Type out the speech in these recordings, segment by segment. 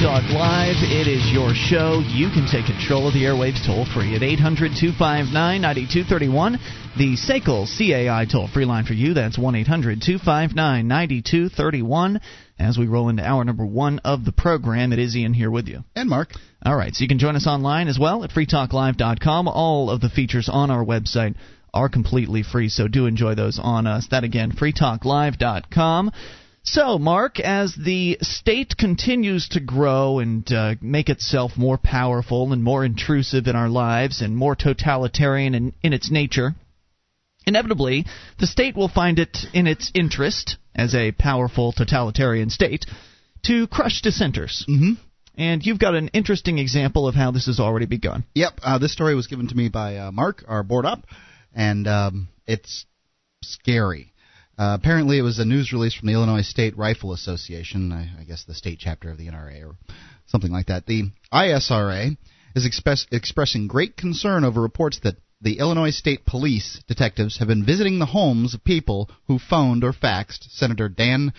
Talk Live. It is your show. You can take control of the airwaves toll free at 800 259 9231. The SACL CAI toll free line for you. That's 1 800 259 9231. As we roll into hour number one of the program, it is Ian here with you. And Mark. All right, so you can join us online as well at freetalklive.com. All of the features on our website are completely free, so do enjoy those on us. That again, freetalklive.com. So, Mark, as the state continues to grow and uh, make itself more powerful and more intrusive in our lives and more totalitarian in, in its nature, inevitably the state will find it in its interest, as a powerful totalitarian state, to crush dissenters. Mm-hmm. And you've got an interesting example of how this has already begun. Yep, uh, this story was given to me by uh, Mark, our board up, and um, it's scary. Uh, apparently, it was a news release from the Illinois State Rifle Association, I, I, guess the state chapter of the NRA or something like that. The ISRA is express, expressing great concern over reports that the Illinois State Police detectives have been visiting the homes of people who phoned or faxed Senator Dan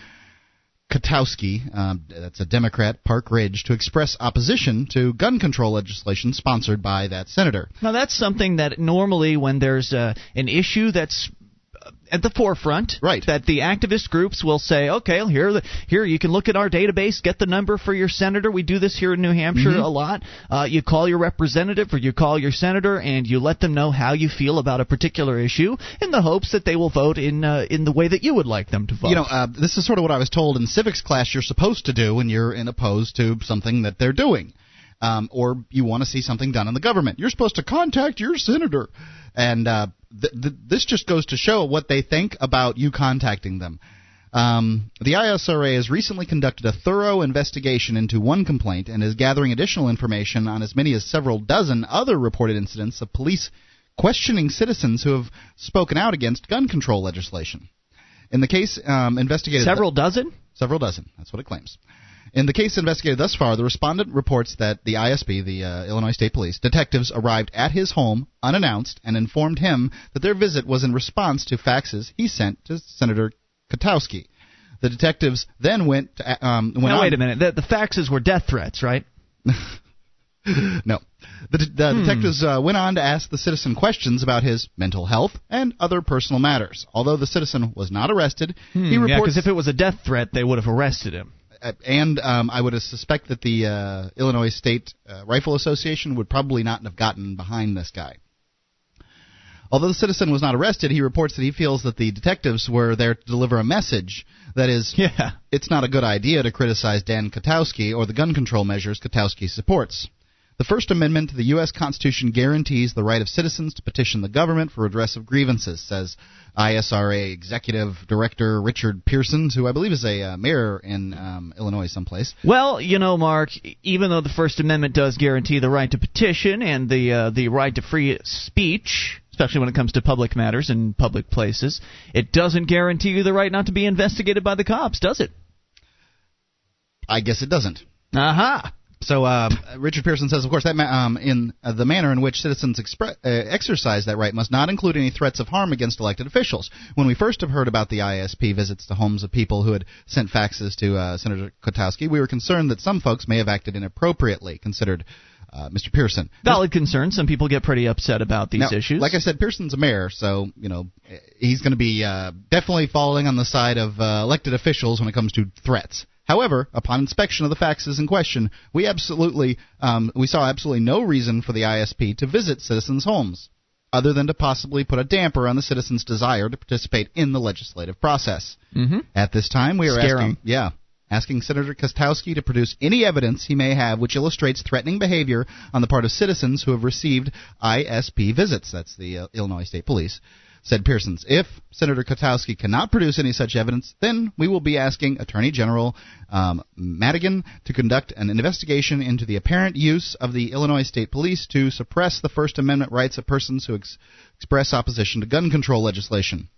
Kotowski, um, that's a Democrat, Park Ridge, to express opposition to gun control legislation sponsored by that senator. Now, that's something that normally, when there's uh, an issue that's at the forefront. Right. That the activist groups will say, okay, here, here you can look at our database, get the number for your senator. We do this here in New Hampshire mm-hmm. a lot. Uh, you call your representative or you call your senator, and you let them know how you feel about a particular issue, in the hopes that they will vote in uh, in the way that you would like them to vote. You know, uh, this is sort of what I was told in civics class. You're supposed to do when you're in opposed to something that they're doing. Um, or you want to see something done in the government. You're supposed to contact your senator. And uh, th- th- this just goes to show what they think about you contacting them. Um, the ISRA has recently conducted a thorough investigation into one complaint and is gathering additional information on as many as several dozen other reported incidents of police questioning citizens who have spoken out against gun control legislation. In the case um, investigated, several dozen. Several dozen. That's what it claims. In the case investigated thus far, the respondent reports that the ISP, the uh, Illinois State Police, detectives arrived at his home unannounced and informed him that their visit was in response to faxes he sent to Senator Kotowski. The detectives then went. To, um, went now wait a minute. The, the faxes were death threats, right? no. The, the hmm. detectives uh, went on to ask the citizen questions about his mental health and other personal matters. Although the citizen was not arrested, hmm, he reports. Yeah, because if it was a death threat, they would have arrested him. Uh, and um, I would suspect that the uh, Illinois State uh, Rifle Association would probably not have gotten behind this guy. Although the citizen was not arrested, he reports that he feels that the detectives were there to deliver a message that is, yeah. it's not a good idea to criticize Dan Kotowski or the gun control measures Kotowski supports. The First Amendment to the U.S. Constitution guarantees the right of citizens to petition the government for redress of grievances, says ISRA Executive Director Richard Pearson, who I believe is a uh, mayor in um, Illinois someplace. Well, you know, Mark, even though the First Amendment does guarantee the right to petition and the uh, the right to free speech, especially when it comes to public matters and public places, it doesn't guarantee you the right not to be investigated by the cops, does it? I guess it doesn't. Aha. Uh-huh. So um, Richard Pearson says, of course, that ma- um, in uh, the manner in which citizens expre- uh, exercise that right must not include any threats of harm against elected officials. When we first have heard about the ISP visits to homes of people who had sent faxes to uh, Senator Kotowski, we were concerned that some folks may have acted inappropriately. Considered uh, Mr. Pearson. Valid concern. Some people get pretty upset about these now, issues. Like I said, Pearson's a mayor, so you know he's going to be uh, definitely falling on the side of uh, elected officials when it comes to threats. However, upon inspection of the faxes in question, we absolutely um, we saw absolutely no reason for the ISP to visit citizens' homes, other than to possibly put a damper on the citizens' desire to participate in the legislative process. Mm-hmm. At this time, we are Scare asking, em. yeah, asking Senator Kotowski to produce any evidence he may have which illustrates threatening behavior on the part of citizens who have received ISP visits. That's the uh, Illinois State Police said Pearsons. If Senator Kotowski cannot produce any such evidence, then we will be asking Attorney General um, Madigan to conduct an investigation into the apparent use of the Illinois State Police to suppress the First Amendment rights of persons who ex- express opposition to gun control legislation.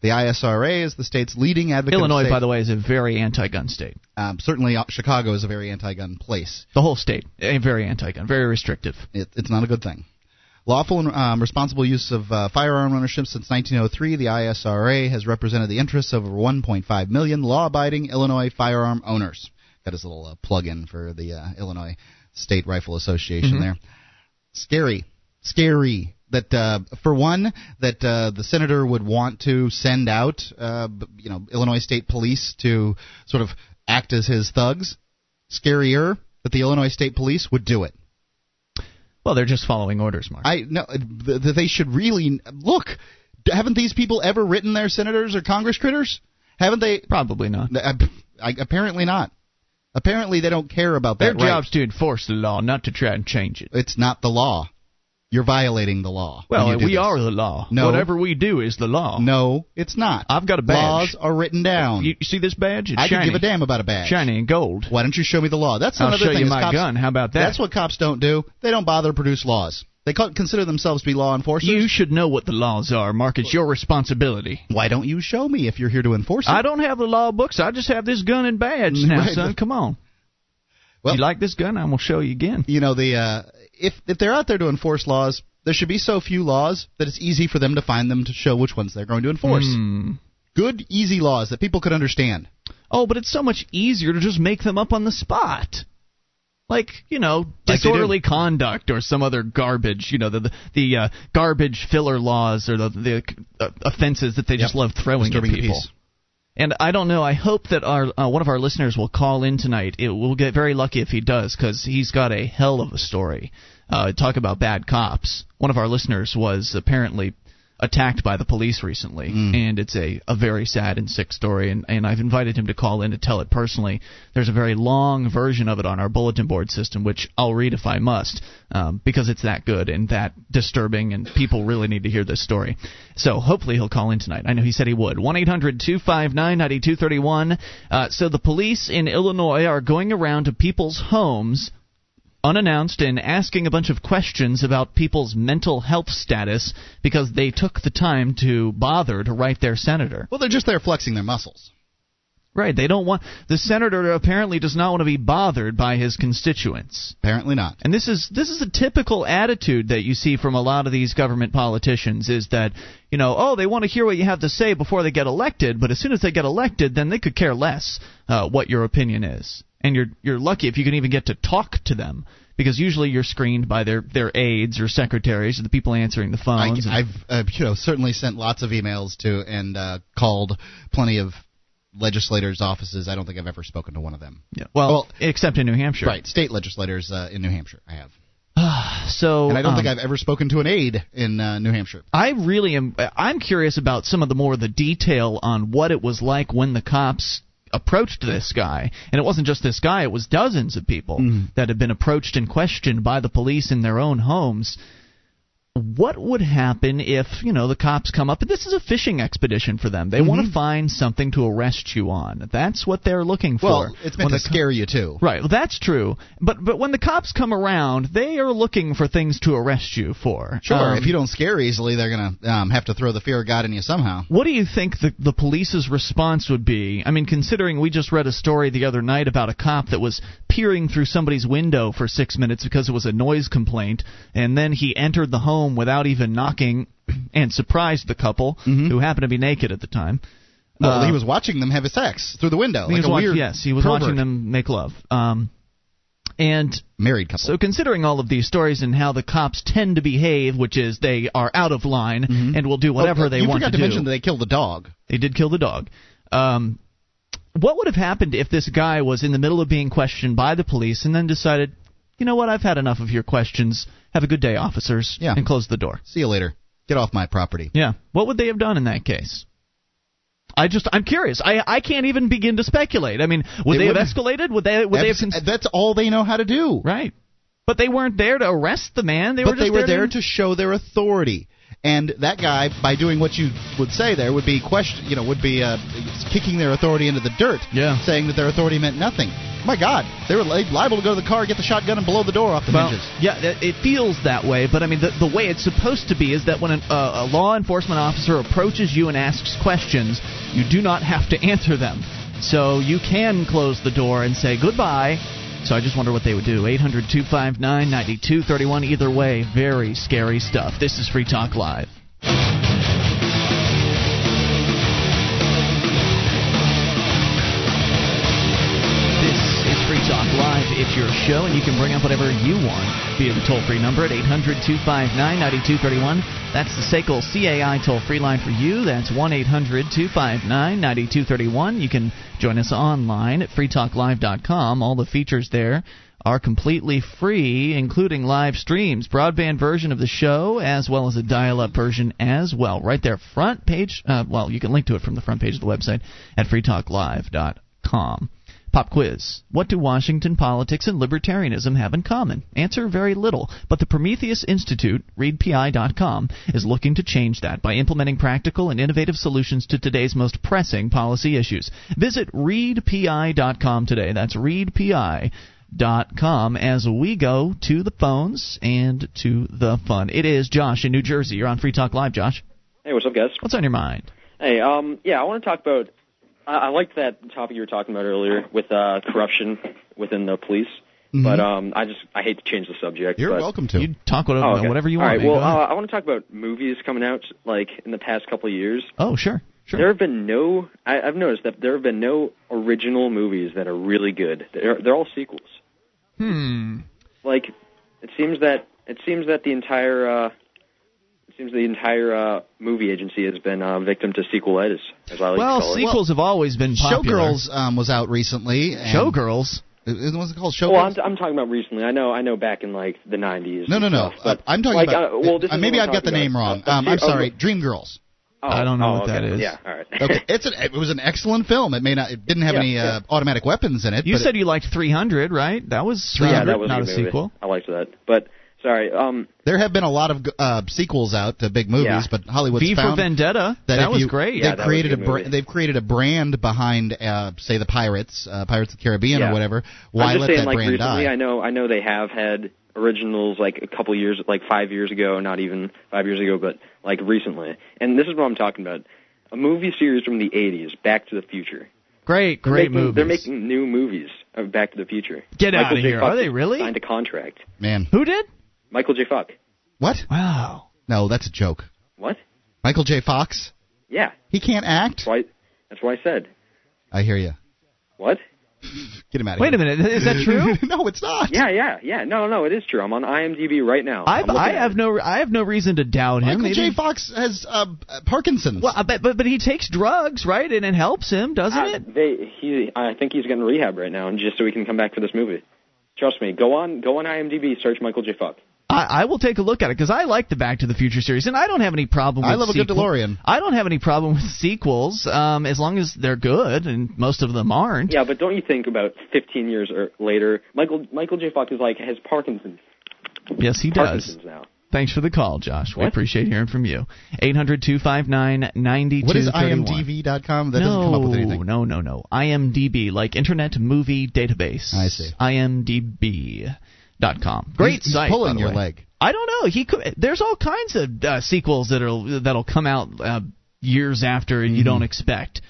The ISRA is the state's leading advocate. Illinois, by the way, is a very anti-gun state. Um, certainly, uh, Chicago is a very anti-gun place. The whole state, a very anti-gun, very restrictive. It, it's not a good thing. Lawful and um, responsible use of uh, firearm ownership since 1903, the ISRA has represented the interests of over 1.5 million law-abiding Illinois firearm owners. got his little uh, plug-in for the uh, Illinois State Rifle Association Mhm. there. Scary, scary that uh, for one that uh, the senator would want to send out uh, you know Illinois State Police to sort of act as his thugs. Scarier that the Illinois State Police would do it. Well, they're just following orders, Mark. I no, th- th- they should really look. Haven't these people ever written their senators or Congress critters? Haven't they? Probably not. I, I, apparently not. Apparently they don't care about Their that. right. job's to enforce the law, not to try and change it. It's not the law. You're violating the law. Well, we this. are the law. No. Whatever we do is the law. No, it's not. I've got a badge. Laws are written down. You, you see this badge? It's I shiny. give a damn about a badge. Shiny and gold. Why don't you show me the law? That's I'll another show thing. you my cops, gun. How about that? That's what cops don't do. They don't bother to produce laws. They consider themselves to be law enforcers. You should know what the laws are, Mark. It's your responsibility. Why don't you show me if you're here to enforce it? I don't have the law books. I just have this gun and badge now, Right. son. Come on. Well- you like this gun? I'm gonna show you again. you know the uh, if if they're out there to enforce laws, there should be so few laws that it's easy for them to find them to show which ones they're going to enforce. Hmm. Good, easy laws that people could understand. Oh, but it's so much easier to just make them up on the spot. Like you know, do. disorderly conduct or some other garbage. You know, the the, the uh, garbage filler laws or the the uh, offenses that they just love throwing Disturbing at people. peace. And I don't know. I hope that our uh, one of our listeners will call in tonight. It, we'll get very lucky if he does, because he's got a hell of a story. Uh, talk about bad cops. One of our listeners was apparently attacked by the police recently, Mm. and it's a, a very sad and sick story. And, and I've invited him to call in to tell it personally. There's a very long version of it on our bulletin board system, which I'll read if I must, um, because it's that good and that disturbing, and people really need to hear this story. So hopefully he'll call in tonight. I know he said he would. 1 800 259 9231. Uh, So the police in Illinois are going around to people's homes unannounced and asking a bunch of questions about people's mental health status because they took the time to bother to write their senator. Well, they're just there flexing their muscles. Right, they don't want the senator apparently does not want to be bothered by his constituents. Apparently not. And this is this is a typical attitude that you see from a lot of these government politicians is that you know oh they want to hear what you have to say before they get elected, but as soon as they get elected, then they could care less uh, what your opinion is. And you're you're lucky if you can even get to talk to them because usually you're screened by their their aides or secretaries or the people answering the I, phones. and- I've uh, you know certainly sent lots of emails to and uh, called plenty of legislators' offices. I don't think I've ever spoken to one of them. yeah, well, well, except in New Hampshire. Right, state legislators uh, in New Hampshire. I have, So and I don't um, think I've ever spoken to an aide in uh, New Hampshire. I really am. I'm curious about some of the more the detail on what it was like when the cops approached this guy, and it wasn't just this guy; it was dozens of people that had been approached and questioned by the police in their own homes. What would happen if you know the cops come up? And this is a fishing expedition for them. They want to find something to arrest you on. That's what they're looking for. Well, it's meant When to the scare you too. Right, well, that's true. But but when the cops come around, they are looking for things to arrest you for. Sure, Um, if you don't scare easily, they're gonna um, have to throw the fear of God in you somehow. What do you think the, the police's response would be? I mean, considering we just read a story the other night about a cop that was peering through somebody's window for six minutes because it was a noise complaint, and then he entered the home without even knocking and surprised the couple who happened to be naked at the time. Well, Uh, he was watching them have sex through the window, he like was a watch- weird. yes, he was pervert. watching them make love. Um, and Married couple. so, considering all of these stories and how the cops tend to behave, which is they are out of line and will do whatever Oh, they you want forgot to, to do. mention that they killed the dog. They did kill the dog. Um, what would have happened if this guy was in the middle of being questioned by the police and then decided, you know what, I've had enough of your questions. Have a good day, officers, Yeah. and closed the door. See you later. Get off my property. Yeah. What would they have done in that case? I just, I'm curious. I, I can't even begin to speculate. I mean, would They they, have escalated? Would they, would they have, That's, cons- that's all they know how to do. right? But they weren't there to arrest the man. They but were just they were there there to show their authority. And that guy, by doing what you would say there, would be question, you know, would be uh, kicking their authority into the dirt, Yeah. saying that their authority meant nothing. My God, they were li- liable to go to the car, get the shotgun, and blow the door off the Well, hinges. yeah, it it feels that way, but I mean, the, the way it's supposed to be is that when an, uh, a law enforcement officer approaches you and asks questions, you do not have to answer them. So you can close the door and say goodbye. So I just wonder what they would do. 800 259 9231. Either way, very scary stuff. This is Free Talk Live. Free Talk Live. It's your show, and you can bring up whatever you want via the toll free number at 800 259 9231. That's the SACL CAI toll free line for you. That's 1 800 259 9231. You can join us online at freetalklive.com. All the features there are completely free, including live streams, broadband version of the show, as well as a dial-up version as well. Right there, front page. Uh, well, you can link to it from the front page of the website at freetalklive.com. Pop quiz. What do Washington politics and libertarianism have in common? Answer very little. But the Prometheus Institute, readpi.com, is looking to change that by implementing practical and innovative solutions to today's most pressing policy issues. Visit readpi.com today. That's readpi dot com as we go to the phones and to the fun. It is Josh in New Jersey. You're on Free Talk Live, Josh. Hey, what's up, guys? What's on your mind? Hey, um, yeah, I want to talk about. I, I liked that topic you were talking about earlier with uh, corruption within the police. Mhm. But um, I just I hate to change the subject. You're but, welcome to. You talk whatever, Oh, okay. whatever you want. right. man. Well, uh, I want to talk about movies coming out like in the past couple of years. oh, sure, sure. There have been no. I, I've noticed that there have been no original movies that are really good. They're they're all sequels. Hmm. Like it seems that it seems that the entire uh, it seems the entire uh, movie agency has been uh, victim to sequelitis, as I like Well, to call it. sequels have always been popular. Showgirls um, was out recently. and- Showgirls. It- Was it called Showgirls? Well, I'm, I'm talking about recently. I know, I know, back in like the '90s. no, no, no. stuff, but, Uh, I'm talking like, about. Uh, well, this uh, maybe I've got the talking name about. wrong. Uh, Um, I'm oh, sorry. Dreamgirls. oh, I don't know oh, what that okay. is. Yeah, all right. Okay, it's an, it was an excellent film. It may not. It didn't have Yeah, any yeah. uh, automatic weapons in it. You but said you liked 300, right? That was 300, yeah, that was not a, a, movie. sequel. I liked that, but sorry. Um, there have been a lot of uh, sequels out to big movies, Yeah. but Hollywood's V for found Vendetta. that, That, if was you, great. They've that was a created a, good they've created a brand behind, uh, say, the Pirates, uh, Pirates of the Caribbean Yeah. or whatever. Why I'm just let saying, that like brand recently, die? I know, I know they have had originals like a couple years, like five years ago, not even five years ago, but like recently. And this is what I'm talking about: a movie series from the '80s, Back to the Future. Great, They're great making, movies. They're making new movies of Back to the Future. Get Michael outta J. here. Fox Are they really? Signed a contract. Man, Who did? Michael J. Fox. what? Wow. No, that's a joke. What? Michael J. Fox. Yeah. He can't act. That's why. That's why I said. I hear you. What? Get him out of Wait here. Wait a minute. Is that true? no, it's not. Yeah, yeah, yeah. No, no, it is true. I'm on IMDb right now. I, I'm I have it. no I have no reason to doubt him. Michael Maybe- J. Fox has uh, uh, Parkinson's. Well, I bet, but but he takes drugs, right? And it helps him, doesn't Uh, it? They, he, I think he's getting rehab right now, and just so he can come back for this movie. Trust me. Go on, go on IMDb, search Michael J. Fox. I, I will take a look at it because I like the Back to the Future series, and I don't have any problem. with I love a good DeLorean. I don't have any problem with sequels, um, as long as they're good, and most of them aren't. Yeah, but don't you think about 15 years or later, Michael Michael J. Fox is like has Parkinson's. Yes, he does. Parkinson's now. Thanks for the call, Josh. We What? appreciate hearing from you. 800 259 what is IMDb.com? That no, doesn't come up with anything. no, no, no. IMDb, like Internet Movie Database. I see. IMDb.com. Great He's- he's site. pulling by the your way. leg. I don't know. He could. There's all kinds of uh, sequels that'll that'll come out uh, years after and you Mm-hmm. don't expect.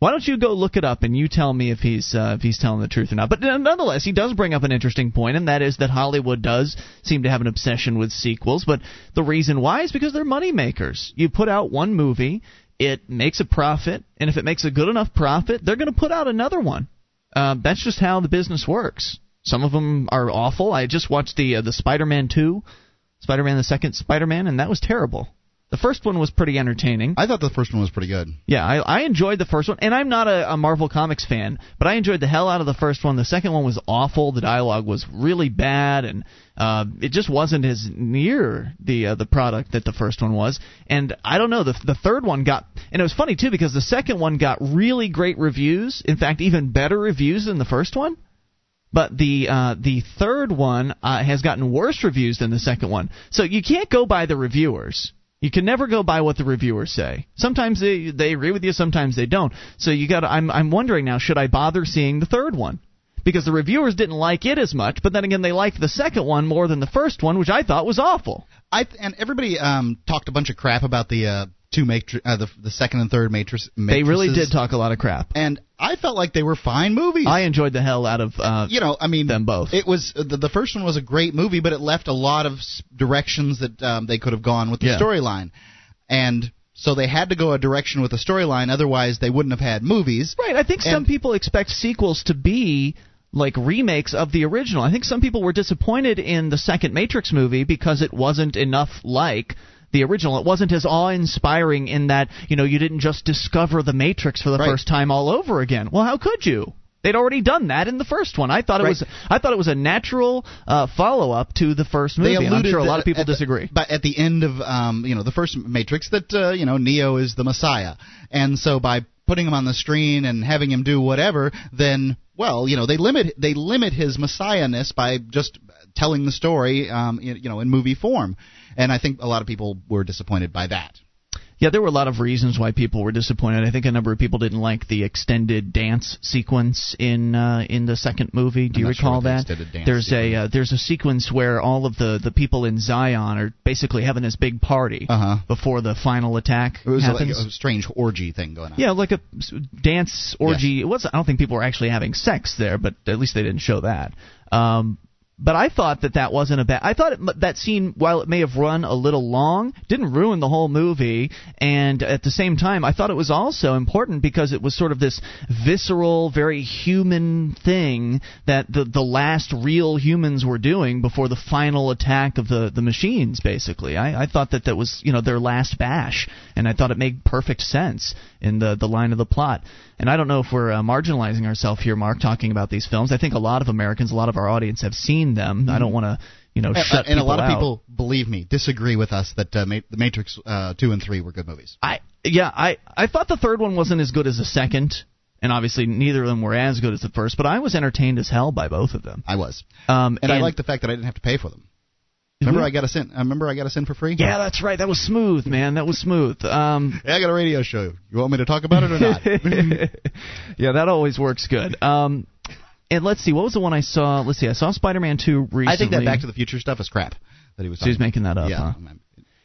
Why don't you go look it up and you tell me if he's uh, if he's telling the truth or not? But nonetheless, he does bring up an interesting point, and that is that Hollywood does seem to have an obsession with sequels. But the reason why is because they're money makers. You put out one movie, it makes a profit, and if it makes a good enough profit, they're going to put out another one. Uh, that's just how the business works. Some of them are awful. I just watched the uh, the Spider-Man two, Spider-Man the second Spider-Man, and that was terrible. The first one was pretty entertaining. I thought the first one was pretty good. Yeah, I, I enjoyed the first one, and I'm not a, a Marvel Comics fan, but I enjoyed the hell out of the first one. The second one was awful. The dialogue was really bad, and uh, it just wasn't as near the uh, the product that the first one was. And I don't know, the the third one got, and it was funny too because the second one got really great reviews. In fact, even better reviews than the first one. But the uh, the third one uh, has gotten worse reviews than the second one. So you can't go by the reviewers. You can never go by what the reviewers say. Sometimes they they agree with you, sometimes they don't. So you got. I'm I'm wondering now, should I bother seeing the third one? Because the reviewers didn't like it as much, but then again, they liked the second one more than the first one, which I thought was awful. I and everybody um, talked a bunch of crap about the uh, two matri- uh, the the second and third matrix. They really did talk a lot of crap. and I felt like they were fine movies. I enjoyed the hell out of uh, you know, I mean, them both. It was the, the first one was a great movie, but it left a lot of directions that um, they could have gone with the Yeah. storyline, and so they had to go a direction with the storyline. Otherwise, they wouldn't have had movies. Right. I think some people expect sequels to be like remakes of the original. I think some people were disappointed in the second Matrix movie because it wasn't enough like the original. It wasn't as awe-inspiring in that you know you didn't just discover the Matrix for the Right. first time all over again. Well, how could you? They'd already done that in the first one. I thought it Right. was I thought it was a natural uh, follow-up to the first movie. I'm sure a lot of people the- disagree. But at the end of um, you know the first Matrix, that uh, you know Neo is the Messiah, and so by putting him on the screen and having him do whatever, then well, you know they limit they limit his messiahness by just telling the story, um, you you know, in movie form, and I think a lot of people were disappointed by that. Yeah, there were a lot of reasons why people were disappointed. I think a number of people didn't like the extended dance sequence in uh, in the second movie. Do you sure recall the that? dance There's sequence- a uh, there's a sequence where all of the the people in Zion are basically having this big party Uh-huh. before the final attack It was like a strange orgy thing going on. yeah, like a dance orgy. It was. I don't think people were actually having sex there, but at least they didn't show that. Um, but I thought that that wasn't a bad. I thought it, that scene, while it may have run a little long, didn't ruin the whole movie. And at the same time, I thought it was also important because it was sort of this visceral, very human thing that the the last real humans were doing before the final attack of the the machines. Basically, I, I thought that that was you know their last bash, and I thought it made perfect sense in the the line of the plot. And I don't know if we're uh, marginalizing ourselves here, Mark, talking about these films. I think a lot of Americans, a lot of our audience have seen them. I don't want to, you know, And, shut and a lot of out. people, believe me, disagree with us that uh, Ma- the Matrix uh, two and three were good movies. I yeah, I I thought the third one wasn't as good as the second, and obviously neither of them were as good as the first. But I was entertained as hell by both of them. I was, Um, and, I like the fact that I didn't have to pay for them. Remember, I got a sin. I remember I got a sin for free. Yeah, that's right. That was smooth, man. That was smooth. Um, Hey, I got a radio show. You want me to talk about it or not? yeah, that always works good. Um, and let's see, what was the one I saw? Let's see, I saw Spider-Man two recently. I think that Back to the Future stuff is crap. That he was. So he's making that up, Yeah. huh?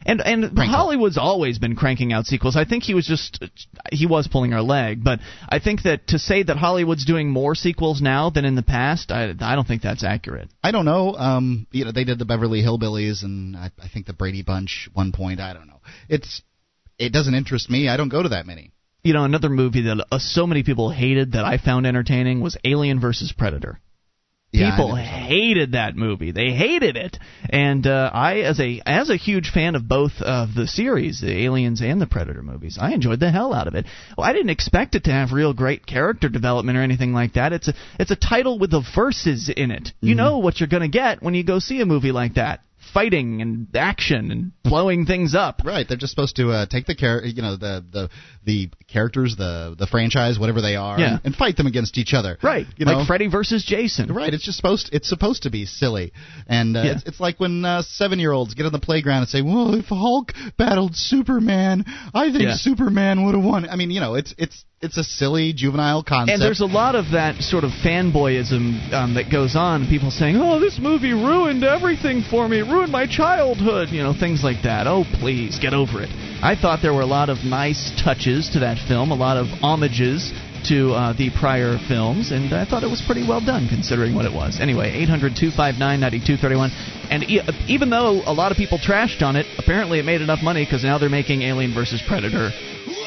And and Prank call. Hollywood's always been cranking out sequels. I think he was just he was pulling our leg, but I think that to say that Hollywood's doing more sequels now than in the past, I I don't think that's accurate. I don't know. Um, you know, they did the Beverly Hillbillies, and I, I think the Brady Bunch. One point, I don't know. It's it doesn't interest me. I don't go to that many. You know, another movie that uh, so many people hated that I found entertaining was Alien versus Predator. Yeah, People hated that movie. They hated it, and uh, I, as a as a huge fan of both of the series, the Aliens and the Predator movies, I enjoyed the hell out of it. Well, I didn't expect it to have real great character development or anything like that. It's a it's a title with the verses in it. Mm-hmm. You know what you're going to get when you go see a movie like that: fighting and action and blowing things up. Right, they're just supposed to uh, take the char- you know the the the characters, the the franchise, whatever they are, Yeah. and, and fight them against each other. Right, you know. like Freddy versus Jason. Right, it's just supposed it's supposed to be silly, and uh, Yeah. it's, it's like when uh, seven year olds get on the playground and say, "Well, if Hulk battled Superman, I think Yeah. Superman would have won." I mean, you know, it's it's it's a silly juvenile concept. And there's a lot of that sort of fanboyism um, that goes on. People saying, "Oh, this movie ruined everything for me. It ruined my childhood." You know, things like that. Oh, please get over it. I thought there were a lot of nice touches to that film, a lot of homages to uh, the prior films, and I thought it was pretty well done considering what it was. Anyway, 800 259 9231. And e- even though a lot of people trashed on it, apparently it made enough money because now they're making Alien vs. Predator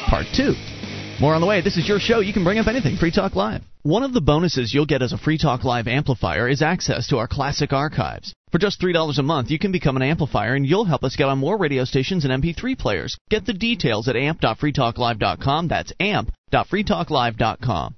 Part 2. More on the way. This is your show. You can bring up anything. Free Talk Live. One of the bonuses you'll get as a Free Talk Live amplifier is access to our classic archives. For just $3 a month, you can become an amplifier and you'll help us get on more radio stations and MP3 players. Get the details at amp.freetalklive.com. That's amp.freetalklive.com.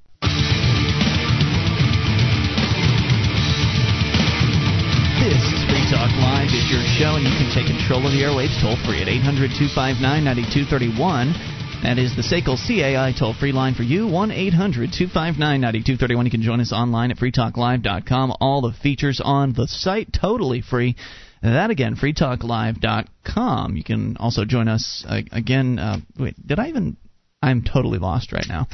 This is Free Talk Live. It's your show, and you can take control of the airwaves toll free at 800 259 9231. That is the SACL CAI toll free line for you, 1 800 259 9231. You can join us online at freetalklive.com. All the features on the site totally free. That again, freetalklive.com. You can also join us uh, again. Uh, wait, did I even. I'm totally lost right now.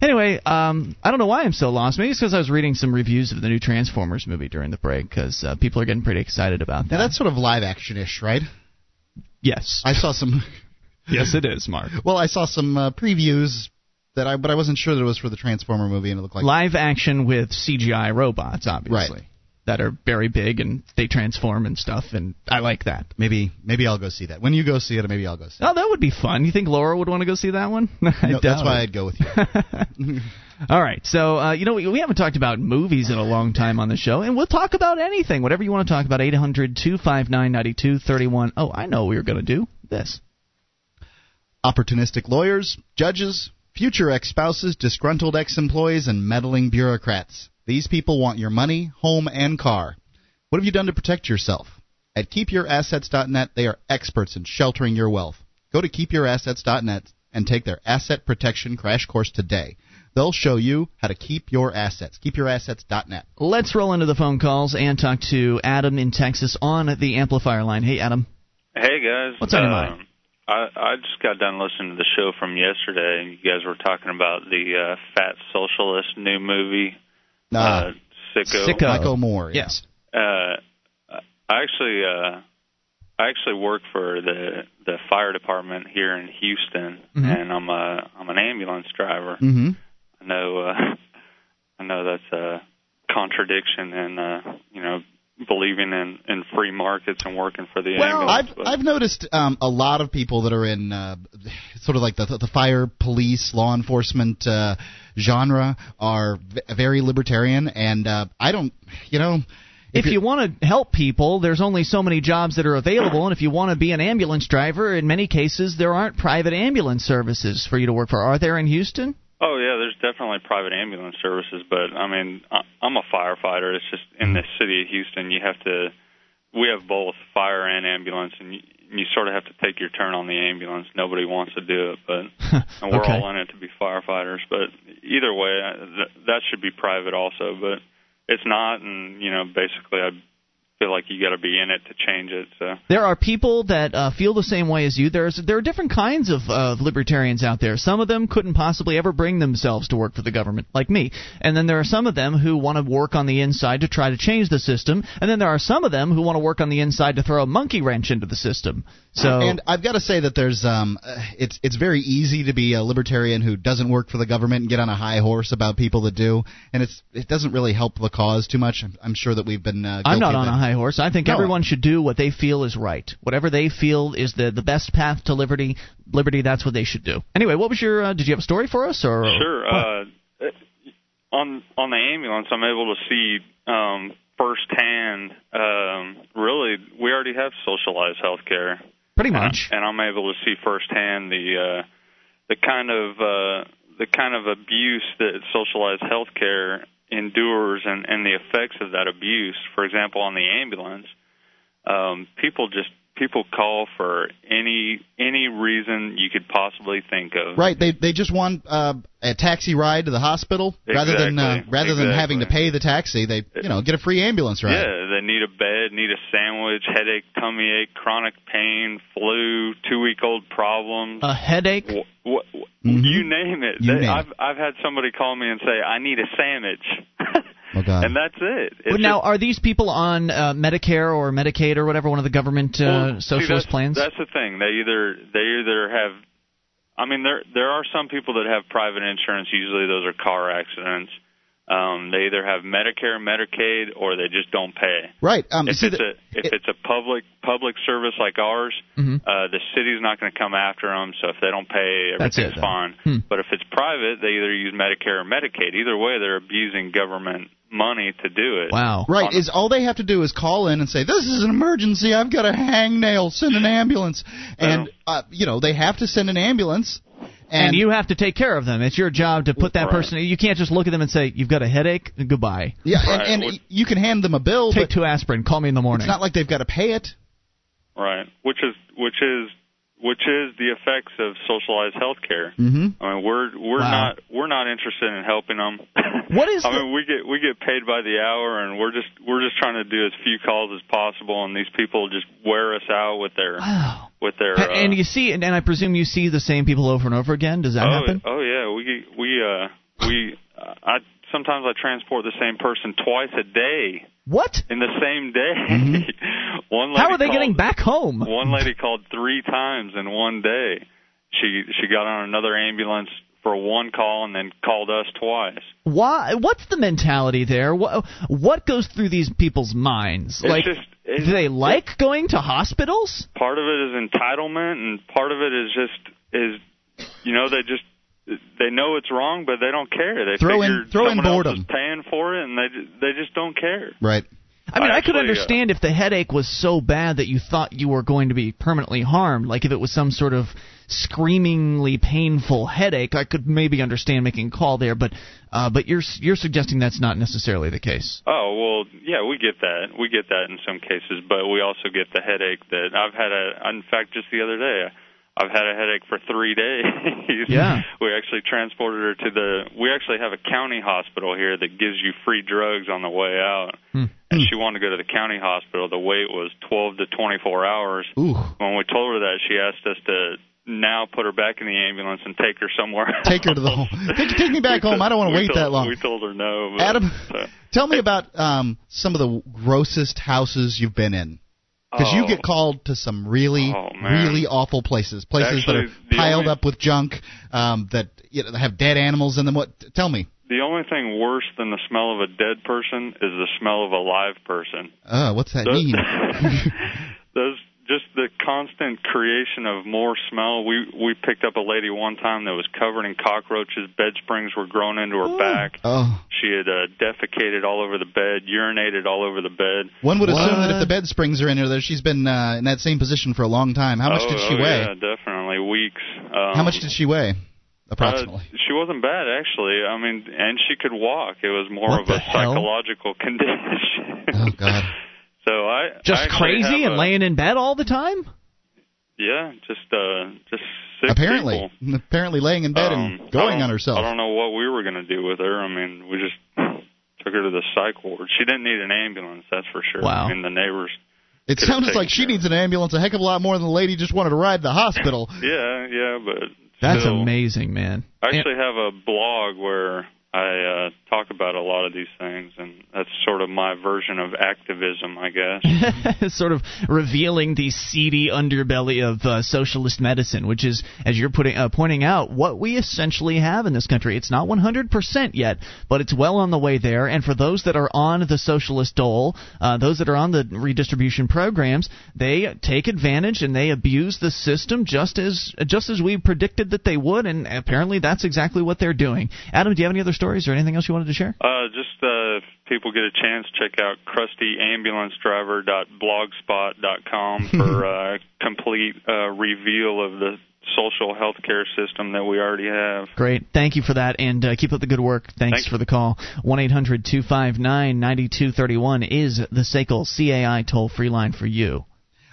Anyway, um, I don't know why I'm so lost. Maybe it's because I was reading some reviews of the new Transformers movie during the break because uh, people are getting pretty excited about that. now that's sort of live action ish, right? yes. I saw some. yes, it is, Mark. Well, I saw some uh, previews that I, but I wasn't sure that it was for the Transformer movie, and it looked like Live action with CGI robots, obviously. Right. that are very big and they transform and stuff, and I like that. Maybe maybe I'll go see that. When you go see it, maybe I'll go see. Oh, that would be fun. You think Laura would want to go see that one? No, that's why I'd go with you. All right, so uh, you know we, we haven't talked about movies in a long time on the show, and we'll talk about anything, whatever you want to talk about. Eight hundred two five nine ninety two thirty one. Oh, I know what we were going to do this. Opportunistic lawyers, judges, future ex-spouses, disgruntled ex-employees, and meddling bureaucrats. These people want your money, home, and car. What have you done to protect yourself? At keepyourassets.net, they are experts in sheltering your wealth. Go to keepyourassets.net and take their asset protection crash course today. They'll show you how to keep your assets. Keepyourassets.net. Let's roll into the phone calls and talk to Adam in Texas on the amplifier line. Hey, Adam. Hey, guys. What's on your um, mind? I, I just got done listening to the show from yesterday, and you guys were talking about the uh, Fat Socialist new movie, Uh, uh, Sicko. Sicko. Michael Moore. Yes. Uh, I actually, uh, I actually work for the the fire department here in Houston, Mhm. and I'm a I'm an ambulance driver. Mm-hmm. I know, uh, I know that's a contradiction, and uh, you know, believing in in free markets and working for the Well, ambulance. I've but- I've noticed um, a lot of people that are in uh, sort of like the the fire, police, law enforcement uh, genre are v- very libertarian, and uh, I don't, you know, If you're- you want to help people, there's only so many jobs that are available, and if you want to be an ambulance driver, in many cases there aren't private ambulance services for you to work for. Are there in Houston? Oh yeah, there's definitely private ambulance services, but I mean, I'm a firefighter. It's just in the city of Houston, you have to. We have both fire and ambulance, and you, you sort of have to take your turn on the ambulance. Nobody wants to do it, but and we're Okay. all in it to be firefighters. But either way, I- th- that should be private also, but it's not. And you know, basically, I feel like you got to be in it to change it. So. There are people that uh, feel the same way as you. There's there are different kinds of uh, libertarians out there. Some of them couldn't possibly ever bring themselves to work for the government, like me. And then there are some of them who want to work on the inside to try to change the system. And then there are some of them who want to work on the inside to throw a monkey wrench into the system. So and I've got to say that there's um, uh, it's it's very easy to be a libertarian who doesn't work for the government and get on a high horse about people that do, and it's it doesn't really help the cause too much. I'm, I'm sure that we've been. Uh, I'm not guilty on of a it. High horse. I think No. everyone should do what they feel is right. Whatever they feel is the the best path to liberty. Liberty. That's what they should do. Anyway, what was your? Uh, did you have a story for us or? Sure. Uh, on on the ambulance, I'm able to see um, firsthand. Um, really, we already have socialized health care, Pretty much. and I'm able to see firsthand the uh, the kind of uh, the kind of abuse that socialized health care endures and, and the effects of that abuse. For example, on the ambulance, um, people just people call for any any reason you could possibly think of. Right, they they just want uh, a taxi ride to the hospital rather than uh, Exactly, rather than having to pay the taxi. They you know get a free ambulance ride. Yeah, they need a bed, need a sandwich, headache, tummy ache, chronic pain, flu, two week old problems. a headache. Wh- wh- wh- Mhm. You name it. You They- name I've I've had somebody call me and say I need a sandwich, Oh God. and that's it. It's Well, now, just- are these people on uh, Medicare or Medicaid or whatever one of the government uh, Well, see, socialist that's, plans? That's the thing. They either they either have. I mean, there there are some people that have private insurance. Usually, those are car accidents. Um, they either have Medicare, Medicaid, or they just don't pay. right. Um, If see it's the- a if it- it's a public public service like ours, Mhm. uh, the city's not going to come after them. So if they don't pay, everything's it, fine. Hmm. But if it's private, they either use Medicare or Medicaid. Either way, they're abusing government money to do it. wow. Right, is all they have to do is call in and say, "This is an emergency. I've got a hangnail. Send an ambulance." And uh, you know they have to send an ambulance. And, And, you have to take care of them. It's your job to put that Right. person. You can't just look at them and say, "You've got a headache. Goodbye. yeah, Right, and, and would- you can hand them a bill, Take but two aspirin. Call me in the morning." it's not like they've got to pay it. Right. Which is which is which is the effects of socialized health care. Mm-hmm. I mean, we're we're Wow. not we're not interested in helping them. What is I the- mean, we get we get paid by the hour, and we're just we're just trying to do as few calls as possible, and these people just wear us out with their wow. with their. Uh, and you see, and, and I presume you see the same people over and over again. Does that oh, happen? oh yeah, we we uh we uh, I sometimes I transport the same person twice a day What? in the same day. one lady Mm-hmm. How are they called, getting back home? One lady called three times in one day. She she got on another ambulance for one call and then called us twice. Why? What's the mentality there? What what goes through these people's minds? It's like, just do they like going to hospitals? part of it is entitlement, and part of it is just is you know they just they know it's wrong, but they don't care. They Throw in- figure throw in someone else boredom. is paying for it, and they ju- they just don't care. Right. I mean, I, could actually, uh, understand if the headache was so bad that you thought you were going to be permanently harmed, like if it was some sort of screamingly painful headache. I could maybe understand making a call there, but uh, but you're you're suggesting that's not necessarily the case. Oh well, yeah, we get that. We get that in some cases, but we also get the headache that I've had a. In fact, just the other day, I've had a headache for three days. Yeah. we actually transported her to the. We actually have a county hospital here that gives you free drugs on the way out, Hmm. and she wanted to go to the county hospital. The wait was 12 to 24 hours. Ooh. When we told her that, she asked us to now put her back in the ambulance and take her somewhere. Take her to the home. Take, take me back home. I don't want to wait told- that long. We told her no. But, Adam, so- tell me about um, some of the grossest houses you've been in. Because you Oh. get called to some really, Oh, really awful places, places Actually, that are piled only- up with junk, um, that you know, have dead animals in them. What? Tell me. The only thing worse than the smell of a dead person is the smell of a live person. Uh, what's that Those, mean? those just the constant creation of more smell. We we picked up a lady one time that was covered in cockroaches. Bed springs were growing into her back. oh, She had uh, defecated all over the bed, urinated all over the bed. one would assume that if the bed springs are in there, that she's been uh, in that same position for a long time. How much oh, did she oh, weigh? Yeah, definitely weeks. Um, How much did she weigh? Uh, Approximately. she wasn't bad actually. I mean, and she could walk. It was more What of a hell? psychological condition. oh God. So I I Just actually crazy and a- laying in bed all the time? Yeah, just uh, just sick Apparently, people. apparently laying in bed Um, and going on herself. I don't know what we were going to do with her. I mean, we just took her to the psych ward. She didn't need an ambulance, that's for sure. Wow. I mean, the neighbors. It sounds like she care. needs an ambulance a heck of a lot more than the lady just wanted to ride to the hospital. Yeah, yeah, but That's still, amazing, man. I actually have a blog where I uh, talk about a lot of these things, and that's sort of my version of activism, I guess. sort of revealing the seedy underbelly of uh, socialist medicine, which is, as you're putting uh, pointing out, what we essentially have in this country. It's not 100% yet, but it's well on the way there. And for those that are on the socialist dole, uh, those that are on the redistribution programs, they take advantage and they abuse the system just as just as we predicted that they would. And apparently, that's exactly what they're doing. Adam, do you have any other stories or anything else you wanted to share? Uh, just uh, if people get a chance, check out crustyambulancedriver.blogspot.com for uh, complete uh, reveal of the social health care system that we already have. Great. Thank you for that, and uh, keep up the good work. Thanks Thank for the call. 1 800 259 9231 is the SACL CAI toll free line for you.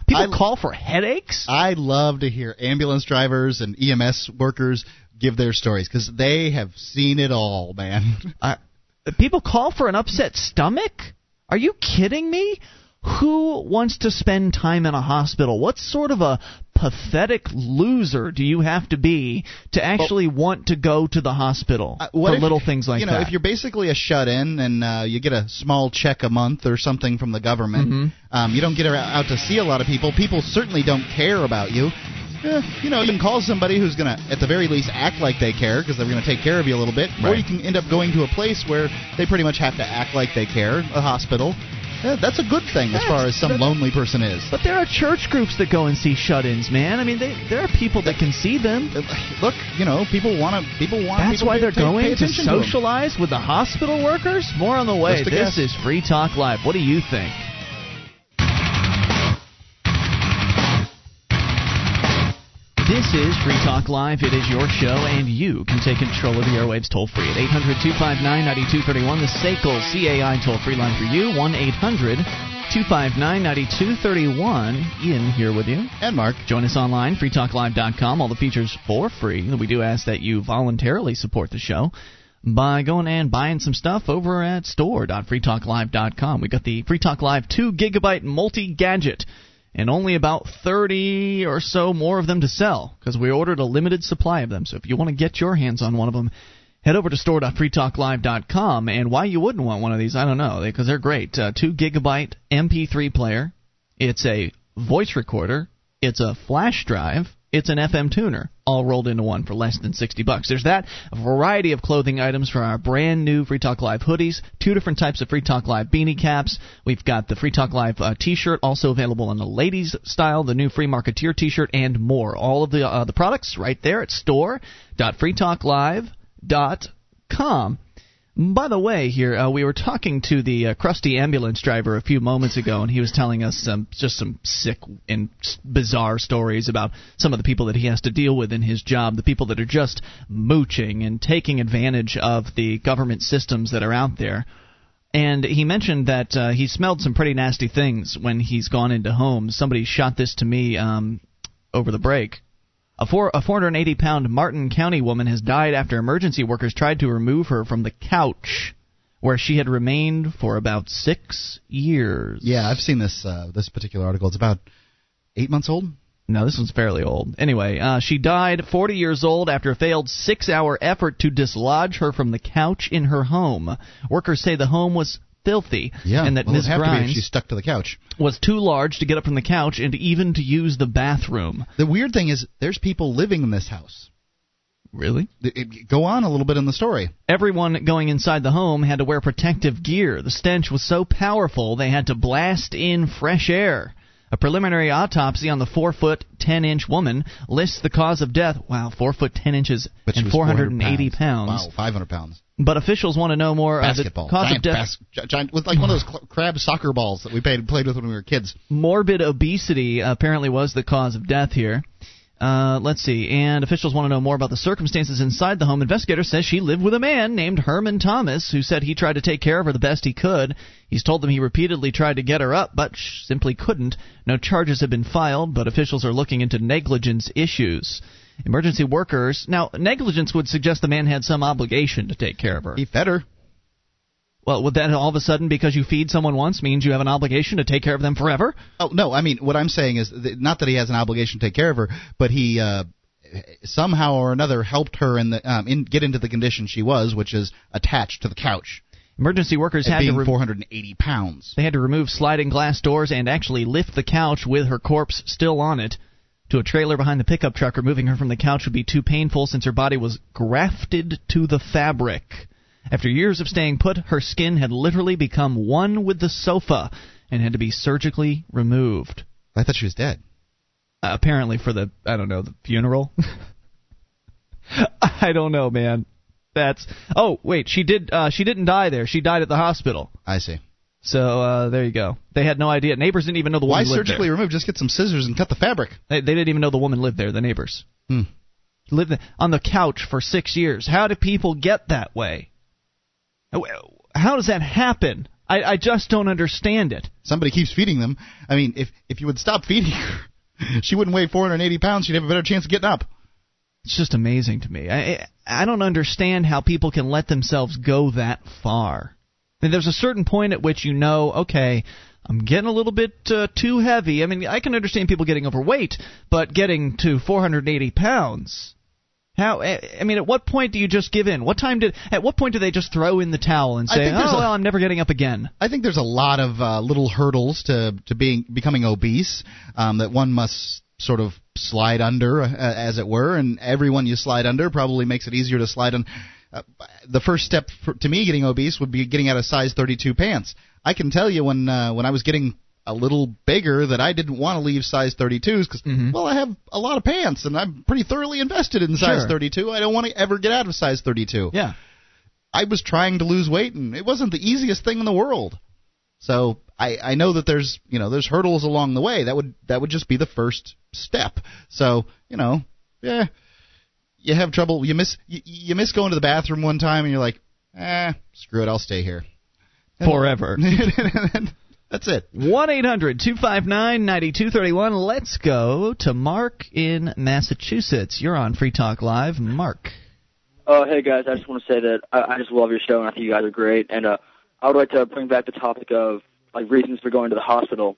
People I- call for headaches? I love to hear ambulance drivers and EMS workers give their stories because they have seen it all, man. Uh, people call for an upset stomach? Are you kidding me? Who wants to spend time in a hospital? What sort of a pathetic loser do you have to be to actually want to go to the hospital Uh, what for if- little things like that? you know, that? if you're basically a shut-in and uh, you get a small check a month or something from the government, Mm-hmm. um, you don't get out to see a lot of people. People certainly don't care about you. Eh, you know, you can call somebody who's going to, at the very least, act like they care because they're going to take care of you a little bit. Right. Or you can end up going to a place where they pretty much have to act like they care, a hospital. Eh, that's a good thing as That's- far as some lonely person is. But there are church groups that go and see shut-ins, man. I mean, they, there are people that can see them. Uh, Look, you know, people want to. People want. That's people why they're pay- pay going to attention to socialize with the hospital workers. More on the way. This guess. is Free Talk Live. What do you think? This is Free Talk Live. It is your show, and you can take control of the airwaves toll free at 800 259 9231. The SACL CAI toll free line for you, 1 800 259 9231. Ian here with you. And Mark, Join us online, freetalklive.com. All the features for free. We do ask that you voluntarily support the show by going and buying some stuff over at store.freetalklive.com. We got the Free Talk Live 2 gigabyte multi gadget. And only about 30 or so more of them to sell because we ordered a limited supply of them. So if you want to get your hands on one of them, head over to store.freetalklive.com. And why you wouldn't want one of these, I don't know, because they're great. Uh, 2 gigabyte MP3 player. It's a voice recorder. It's a flash drive. It's an FM tuner, all rolled into one for less than 60 bucks. There's that, a variety of clothing items for our brand new Free Talk Live hoodies, two different types of Free Talk Live beanie caps. We've got the Free Talk Live uh, t-shirt, also available in the ladies style, the new Free Marketeer t-shirt, and more. All of the uh, the products right there at store.freetalklive.com. By the way, here uh, we were talking to the uh, crusty ambulance driver a few moments ago, and he was telling us um, just some sick and bizarre stories about some of the people that he has to deal with in his job, the people that are just mooching and taking advantage of the government systems that are out there. And he mentioned that uh, he smelled some pretty nasty things when he's gone into homes. Somebody shot this to me um, over the break. A, four, a 480 pound Martin County woman has died after emergency workers tried to remove her from the couch where she had remained for about six years. Yeah, I've seen this uh, this particular article. It's about eight months old. No, this one's fairly old. Anyway, uh, she died 40 years old after a failed six hour effort to dislodge her from the couch in her home. Workers say the home was filthy, Yeah, and that well, Ms. it'd to be stuck to the couch. was too large to get up from the couch and even to use the bathroom. The weird thing is, there's people living in this house. Really? It- go on a little bit in the story. Everyone going inside the home had to wear protective gear. The stench was so powerful they had to blast in fresh air. A preliminary autopsy on the four foot ten inch woman lists the cause of death. Wow, four foot ten inches But and 480 pounds. pounds. Wow, 500 pounds. But officials want to know more. Uh, the Basketball. cause giant, of death. bas- giant, with like one of those cl- crab soccer balls that we played, played with when we were kids. morbid obesity apparently was the cause of death here. Uh, let's see. And officials want to know more about the circumstances inside the home. Investigator says she lived with a man named Herman Thomas, who said he tried to take care of her the best he could. He's told them he repeatedly tried to get her up, but simply couldn't. No charges have been filed, but officials are looking into negligence issues. Emergency workers. Now, negligence would suggest the man had some obligation to take care of her. He fed her. Well, would that all of a sudden, because you feed someone once, means you have an obligation to take care of them forever? Oh no, I mean what I'm saying is that, not that he has an obligation to take care of her, but he uh, somehow or another helped her in the um, in, get into the condition she was, which is attached to the couch, Emergency workers had to re- 480 pounds. They had to remove sliding glass doors and actually lift the couch with her corpse still on it to a trailer behind the pickup truck. Removing her from the couch would be too painful since her body was grafted to the fabric. After years of staying put, her skin had literally become one with the sofa and had to be surgically removed. I thought she was dead. Uh, apparently for the I don't know the funeral. I don't know, man. That's oh wait she did uh, she didn't die there. She died at the hospital. I see. So uh, there you go. They had no idea. Neighbors didn't even know the Why woman lived surgically there. remove? Just get some scissors and cut the fabric. They, they didn't even know the woman lived there. The neighbors Hmm. lived on the couch for six years. How do people get that way? How does that happen? I, I just don't understand it. Somebody keeps feeding them. I mean, if if you would stop feeding her, she wouldn't weigh 480 pounds. She'd have a better chance of getting up. It's just amazing to me. I I don't understand how people can let themselves go that far. I mean, there's a certain point at which you know, okay, I'm getting a little bit uh, too heavy. I mean, I can understand people getting overweight, but getting to 480 pounds. How? I I mean, at what point do you just give in? What time did? At what point do they just throw in the towel and say, "Oh, a- well, I'm never getting up again"? I think there's a lot of uh, little hurdles to to being becoming obese um, that one must sort of slide under, uh, as it were, and everyone you slide under probably makes it easier to slide on. Uh, the first step for, to me getting obese would be getting out of size 32 pants. I can tell you when uh, when I was getting a little bigger that I didn't want to leave size 32s because Mhm. well I have a lot of pants and I'm pretty thoroughly invested in size Sure. 32. I don't want to ever get out of size 32. Yeah. I was trying to lose weight and it wasn't the easiest thing in the world. So I, I know that there's you know there's hurdles along the way. That would that would just be the first step. So you know yeah you have trouble you miss you, you miss going to the bathroom one time and you're like eh screw it I'll stay here Forever. That's it. 1 800 259 9231. Let's go to Mark in Massachusetts. You're on Free Talk Live. Mark. Oh, hey guys, I just want to say that I, I just love your show and I think you guys are great. And uh, I would like to bring back the topic of like reasons for going to the hospital.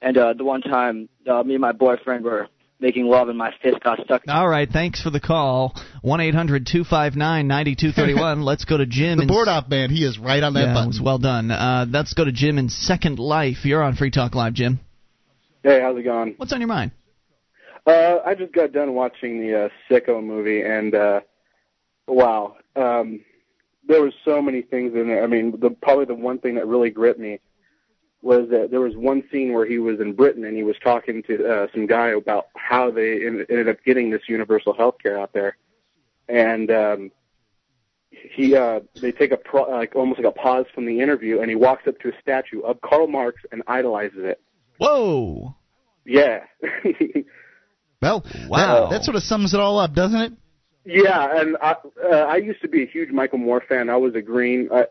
And uh, the one time uh, me and my boyfriend were making love and my fist got stuck. All right, thanks for the call. 1 eight hundred two five nine ninety two thirty one. Let's go to Jim. The board op man, he is right on that yeah, button. was well done. Uh, let's go to Jim in Second Life. You're on Free Talk Live, Jim. Hey, how's it going? What's on your mind? Uh, I just got done watching the uh, Sicko movie, and uh, wow, um, there was so many things in there. I mean, the probably the one thing that really gripped me was that there was one scene where he was in Britain and he was talking to uh, some guy about how they en- ended up getting this universal health care out there, and um, he uh, they take a pro- like almost like a pause from the interview, and he walks up to a statue of Karl Marx and idolizes it. Whoa! Yeah. Well, Wow. that, that sort of sums it all up, doesn't it? Yeah, and I uh, I used to be a huge Michael Moore fan. I was a Green. I,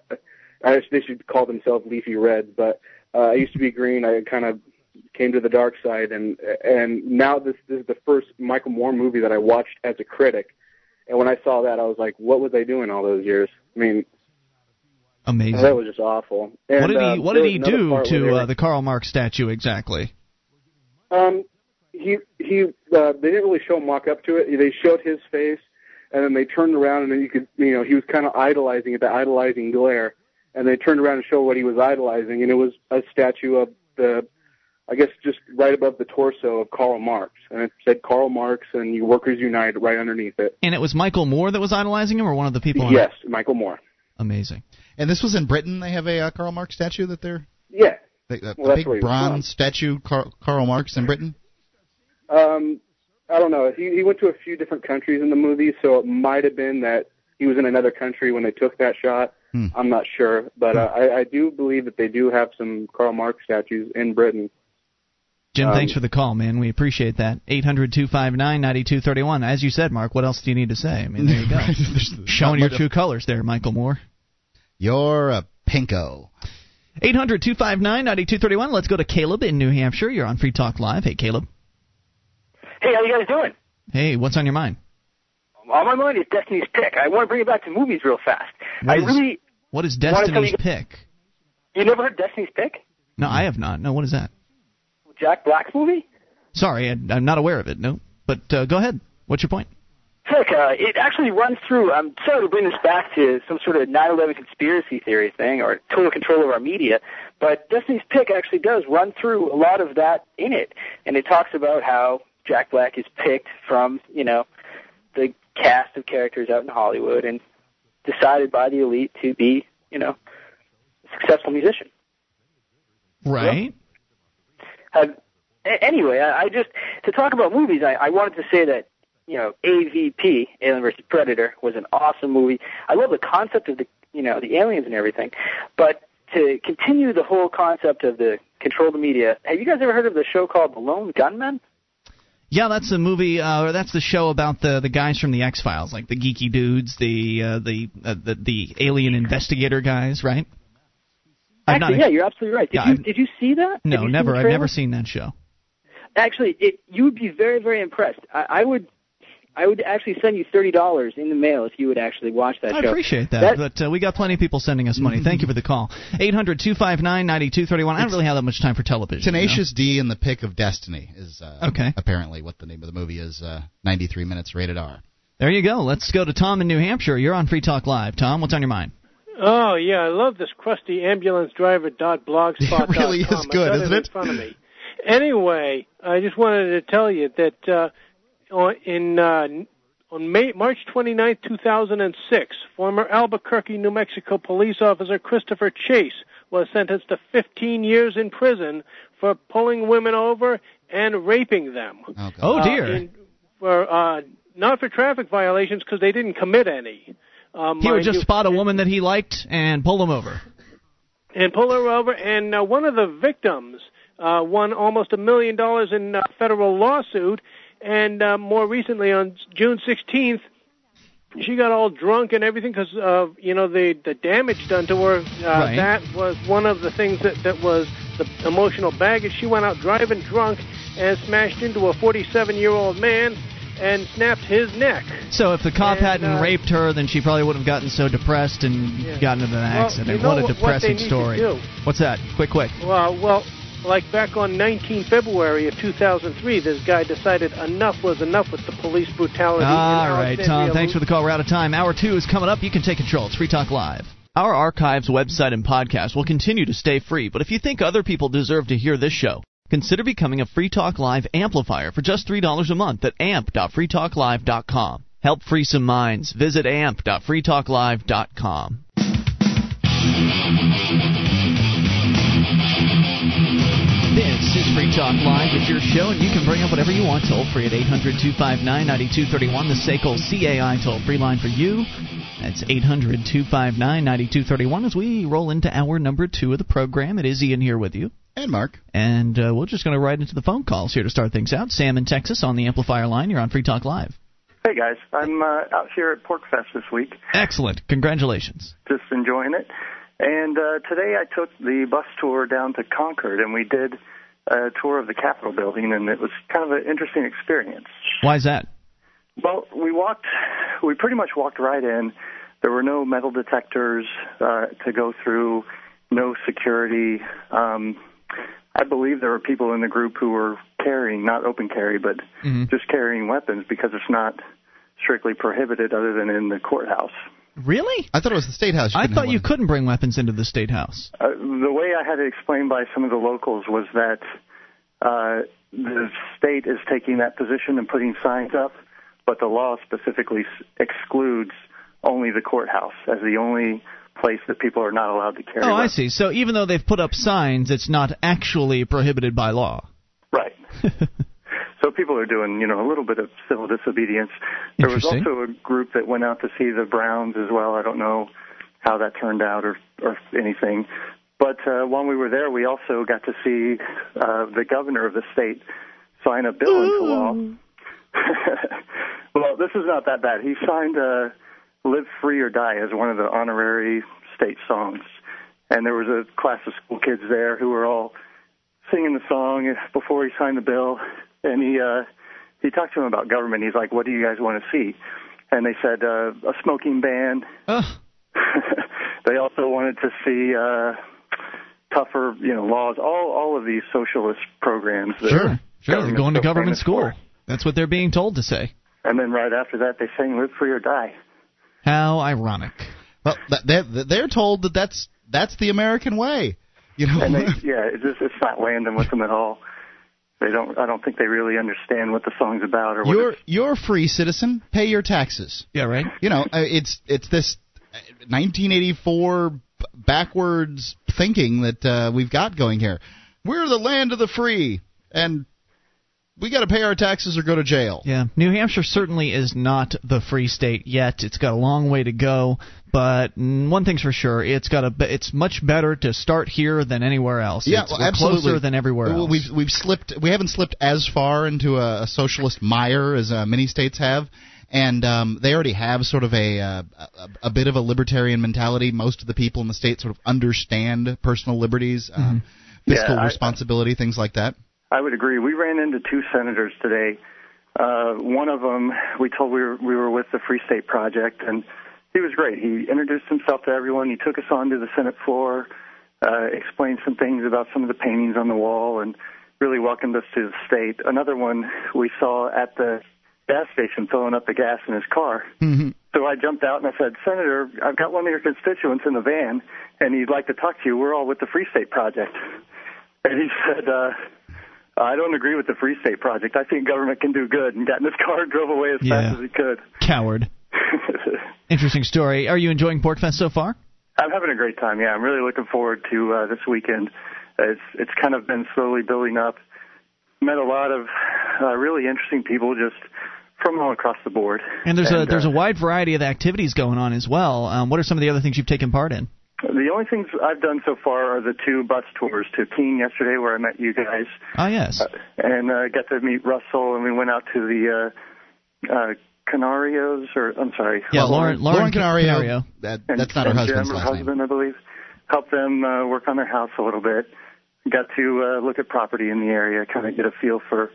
I they should call themselves Leafy Reds, but uh, I used to be Green. I kind of came to the dark side, and and now this this is the first Michael Moore movie that I watched as a critic. And when I saw that, I was like, what was I doing all those years? I mean, Amazing. that was just awful. And, what did he uh, What did he do part where they to were- uh, the Karl Marx statue exactly? Um, he he. Uh, they didn't really show him walk up to it. They showed his face, and then they turned around, and then you could, you know, he was kind of idolizing it, the idolizing glare. And they turned around and showed what he was idolizing, and it was a statue of the, I guess, just right above the torso of Karl Marx, and it said Karl Marx and you Workers Unite right underneath it. And it was Michael Moore that was idolizing him, or one of the people. Yes, Michael Moore. Amazing. And this was in Britain. They have a uh, Karl Marx statue that they're Yeah. they, a, Well, a big where he was bronze statue Karl, Karl Marx in Britain. Um, I don't know. He he went to a few different countries in the movie, so it might have been that he was in another country when they took that shot. Hmm. I'm not sure, but uh, I, I do believe that they do have some Karl Marx statues in Britain. Jim, Um, thanks for the call, man. We appreciate that. Eight hundred two five nine ninety two thirty one. As you said, Mark, what else do you need to say? I mean, there you go. Showing your much true colors there, Michael Moore. You're a pinko. 800 259 9231. Let's go to Caleb in New Hampshire. You're on Free Talk Live. Hey, Caleb. Hey, how you guys doing? Hey, what's on your mind? On my mind is Destiny's Pick. I want to bring it back to movies real fast. What I is- really. What is Destiny's you- Pick? You never heard Destiny's Pick? No, I have not. No, what is that? Jack Black's movie? Sorry, I, I'm not aware of it. No. But uh, go ahead. What's your point? Pick. Uh, it actually runs through. I'm sorry to bring this back to some sort of 9/11 conspiracy theory thing or total control of our media, but Destiny's Pick actually does run through a lot of that in it, and it talks about how Jack Black is picked from you know the cast of characters out in Hollywood and decided by the elite to be you know a successful musician. Right. Uh, a- anyway, I, I just to talk about movies. I, I wanted to say that you know AVP, Alien vs Predator, was an awesome movie. I love the concept of the you know the aliens and everything, but to continue the whole concept of the control the media. Have you guys ever heard of the show called The Lone Gunmen? Yeah, that's the movie, uh, or that's the show about the the guys from the X Files, like the geeky dudes, the uh, the, uh, the the alien investigator guys, right? Actually, not- yeah, you're absolutely right. Did Yeah, you did you see that? No, never. I've never seen that show. Actually, it you would be very very impressed. I, I would. I would actually send you thirty dollars in the mail if you would actually watch that I show. I appreciate that, That- but uh, we got plenty of people sending us money. Thank you for the call. Eight hundred two five nine ninety two thirty one. I don't really have that much time for television. you know? Tenacious D and the Pick of Destiny is uh, Okay. apparently what the name of the movie is. Uh, 93 minutes rated R. There you go. Let's go to Tom in New Hampshire. You're on Free Talk Live. Tom, what's on your mind? Oh yeah, I love this crusty ambulance driver dot blogspot. It really is good, isn't it? it? In front of me. Anyway, I just wanted to tell you that uh, on- in uh, on May, March 29, 2006, former Albuquerque, New Mexico police officer Christopher Chase was sentenced to 15 years in prison for pulling women over and raping them. Oh, God. Oh Uh, dear. in, for uh, not for traffic violations because they didn't commit any. Um, he would just you. spot a woman that he liked and pull him over. and pull her over. And uh, one of the victims uh, won almost a million dollars in uh, federal lawsuit. And uh, more recently, on June 16th, she got all drunk and everything because of you know the the damage done to her. Uh, Right. That was one of the things that that was the emotional baggage. She went out driving drunk and smashed into a 47 year old man and snapped his neck. So if the cop And, hadn't uh, raped her, then she probably wouldn't have gotten so depressed and Yeah. gotten into an Well, accident. you know what a what- what depressing to story. What's that? Quick, quick. Well, well, like back on 19 February of 2003, this guy decided enough was enough with the police brutality. All right, Tom. Thanks for the call. We're out of time. Hour two is coming up. You can take control. It's Free Talk Live. Our archives, website, and podcast will continue to stay free. But if you think other people deserve to hear this show, consider becoming a Free Talk Live amplifier for just $3 a month at amp.freetalklive.com. Help free some minds. Visit amp.freetalklive.com. Free Talk Live. is your show, and you can bring up whatever you want toll free at 800 259 9231, the SACL CAI toll free line for you. That's 800 259 9231 as we roll into hour number two of the program. It is Ian here with you. And Mark. And uh, we're just going to right into the phone calls here to start things out. Sam in Texas on the Amplifier line. You're on Free Talk Live. Hey guys, I'm uh, out here at PorcFest this week. Excellent. Congratulations. Just enjoying it. And uh, today I took the bus tour down to Concord, and we did a tour of the Capitol building, and it was kind of an interesting experience. Why is that? Well, we walked, we pretty much walked right in. There were no metal detectors uh, to go through, no security. Um, I believe there were people in the group who were carrying, not open carry, but Mhm. just carrying weapons because it's not strictly prohibited other than in the courthouse. Really? I thought it was the State House. I thought you one. couldn't bring weapons into the State House. Uh, the way I had it explained by some of the locals was that uh, the state is taking that position and putting signs up, but the law specifically s- excludes only the courthouse as the only place that people are not allowed to carry. Oh, I see. So even though they've put up signs, it's not actually prohibited by law. Right. so people are doing, you know, a little bit of civil disobedience. There was also a group that went out to see the Browns as well. I don't know how that turned out or or anything. But uh, while we were there, we also got to see uh, the governor of the state sign a bill into law. well, this is not that bad. He signed uh, "Live Free or Die" as one of the honorary state songs, and there was a class of school kids there who were all singing the song before he signed the bill, and he uh, he talked to them about government. He's like, "What do you guys want to see?" And they said uh, a smoking ban. Ugh. they also wanted to see uh, tougher, you know, laws. All all of these socialist programs. that Sure. Sure. They're going to government school. for. That's what they're being told to say. And then right after that, they sang "Live Free or Die." How ironic. Well, th- they're, they're told that that's that's the American way. You know. And they, yeah, it's just it's not landing with them at all. They don't. I don't think they really understand what the song's about or what. You're it's, you're a free citizen. Pay your taxes. Yeah, right? You know, uh, it's it's this uh, 1984 backwards thinking that uh, we've got going here. We're the land of the free, and we got to pay our taxes or go to jail. Yeah, New Hampshire certainly is not the free state yet. It's got a long way to go, but one thing's for sure, it's got a it's much better to start here than anywhere else. Yeah, it's, well, absolutely. closer than everywhere else. We've we've slipped. We haven't slipped as far into a, a socialist mire as uh, many states have, and um, they already have sort of a, uh, a a bit of a libertarian mentality. Most of the people in the state sort of understand personal liberties, um, fiscal Yeah, I- responsibility, things like that. I would agree. We ran into two senators today. Uh, one of them, we told we were we were with the Free State Project, and he was great. He introduced himself to everyone. He took us onto the Senate floor, uh, explained some things about some of the paintings on the wall, and really welcomed us to the state. Another one we saw at the gas station filling up the gas in his car. So I jumped out and I said, Senator, I've got one of your constituents in the van, and he'd like to talk to you. We're all with the Free State Project. And he said, uh, I don't agree with the Free State Project. I think government can do good. And got in his car and drove away as Yeah. fast as he could. Coward. Interesting story. Are you enjoying PorcFest so far? I'm having a great time. Yeah, I'm really looking forward to uh, this weekend. It's it's kind of been slowly building up. Met a lot of uh, really interesting people just from all across the board. And there's a there's uh, a wide variety of activities going on as well. Um, what are some of the other things you've taken part in? The only things I've done so far are the two bus tours to Keene yesterday, where I met you guys, Oh yes. and uh, got to meet Russell, and we went out to the uh, uh, Canarios, or I'm sorry, yeah, Lauren Lauren, Lauren Canario. Canario. That, and, that's not her and husband's Jim, her last name. husband, I believe. Helped them uh, work on their house a little bit. Got to uh, look at property in the area, kind of get a feel for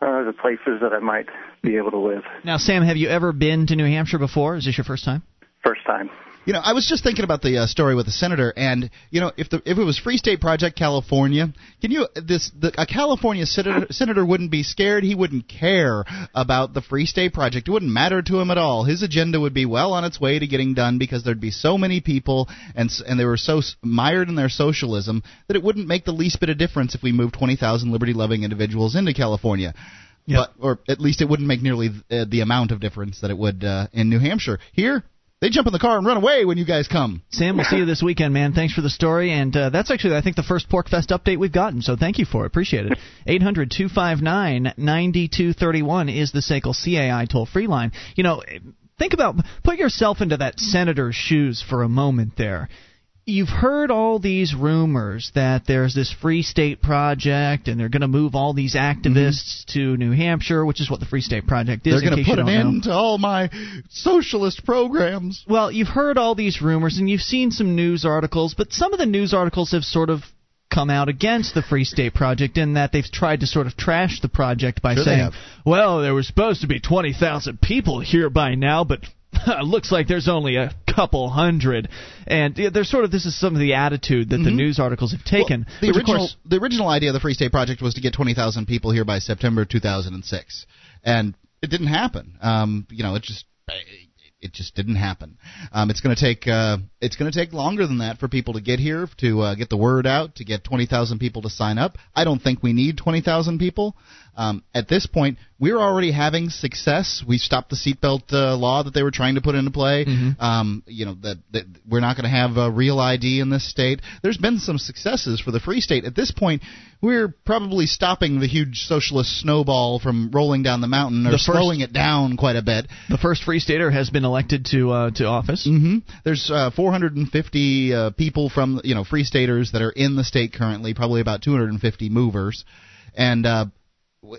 uh, the places that I might be able to live. Now, Sam, have you ever been to New Hampshire before? Is this your first time? First time. You know, I was just thinking about the uh, story with the senator, and you know, if the if it was Free State Project California, can you this the, a California senator senator wouldn't be scared. He wouldn't care about the Free State Project. It wouldn't matter to him at all. His agenda would be well on its way to getting done because there'd be so many people, and and they were so mired in their socialism that it wouldn't make the least bit of difference if we moved 20,000 liberty-loving individuals into California. Yep. But, or at least it wouldn't make nearly uh, the amount of difference that it would uh, in New Hampshire. Here, they jump in the car and run away when you guys come. Sam, we'll see you this weekend, man. Thanks for the story, and uh, that's actually, I think, the first PorcFest update we've gotten. So thank you for it. Appreciate it. Eight hundred two five nine ninety two thirty one is the SACL CAI toll free line. You know, think about put yourself into that senator's shoes for a moment there you've heard all these rumors that there's this Free State Project and they're going to move all these activists mm-hmm. to New Hampshire, which is what the Free State Project is. They're going to put an know. end to all my socialist programs. Well, you've heard all these rumors and you've seen some news articles, but some of the news articles have sort of come out against the Free State Project in that they've tried to sort of trash the project by sure saying, well, there were supposed to be 20,000 people here by now, but it looks like there's only a couple hundred, and yeah, there's sort of this is some of the attitude that mm-hmm. the news articles have taken. Well, the original course, the original idea of the Free State Project was to get 20,000 people here by September 2006, and it didn't happen. Um, you know, it just it just didn't happen. Um, it's going to take uh, it's going to take longer than that for people to get here, to uh, get the word out, to get 20,000 people to sign up. I don't think we need 20,000 people. Um, at this point, we're already having success. We stopped the seatbelt uh, law that they were trying to put into play. Mm-hmm. Um, you know that, that we're not going to have a real ID in this state. There's been some successes for the free state. At this point, we're probably stopping the huge socialist snowball from rolling down the mountain or the slowing it down quite a bit. The first free stater has been elected to uh, to office. Mm-hmm. There's uh, 450 uh, people from you know free staters that are in the state currently, probably about 250 movers, and uh,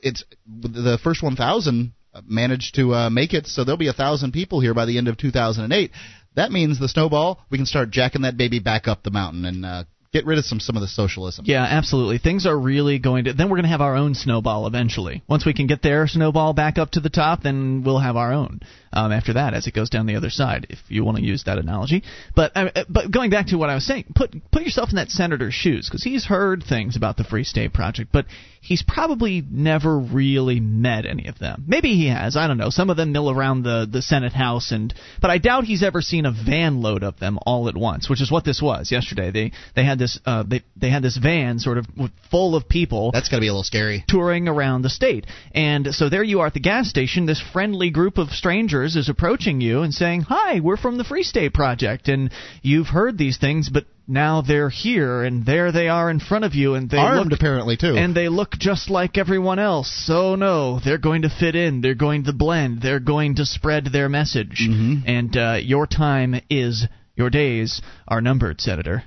it's the first 1,000 managed to uh, make it, so there'll be a thousand people here by the end of 2008. That means the snowball. We can start jacking that baby back up the mountain and uh, get rid of some some of the socialism. Yeah, absolutely. Things are really going to. Then we're going to have our own snowball eventually. Once we can get their snowball back up to the top, then we'll have our own. Um, after that, as it goes down the other side, if you want to use that analogy. But uh, but going back to what I was saying, put put yourself in that senator's shoes because he's heard things about the Free State Project, but he's probably never really met any of them. Maybe he has. I don't know. Some of them mill around the the Senate House, and but I doubt he's ever seen a van load of them all at once, which is what this was yesterday. They they had this uh, they they had this van sort of full of people. That's to be a little scary. Touring around the state, and so there you are at the gas station. This friendly group of strangers is approaching you and saying, "Hi, we're from the Free State Project," and you've heard these things, but now they're here and there they are in front of you and they armed look, apparently too. and they look just like everyone else. So no they're going to fit in. They're going to blend. They're going to spread their message. Mm-hmm. and uh, your time is your days are numbered senator.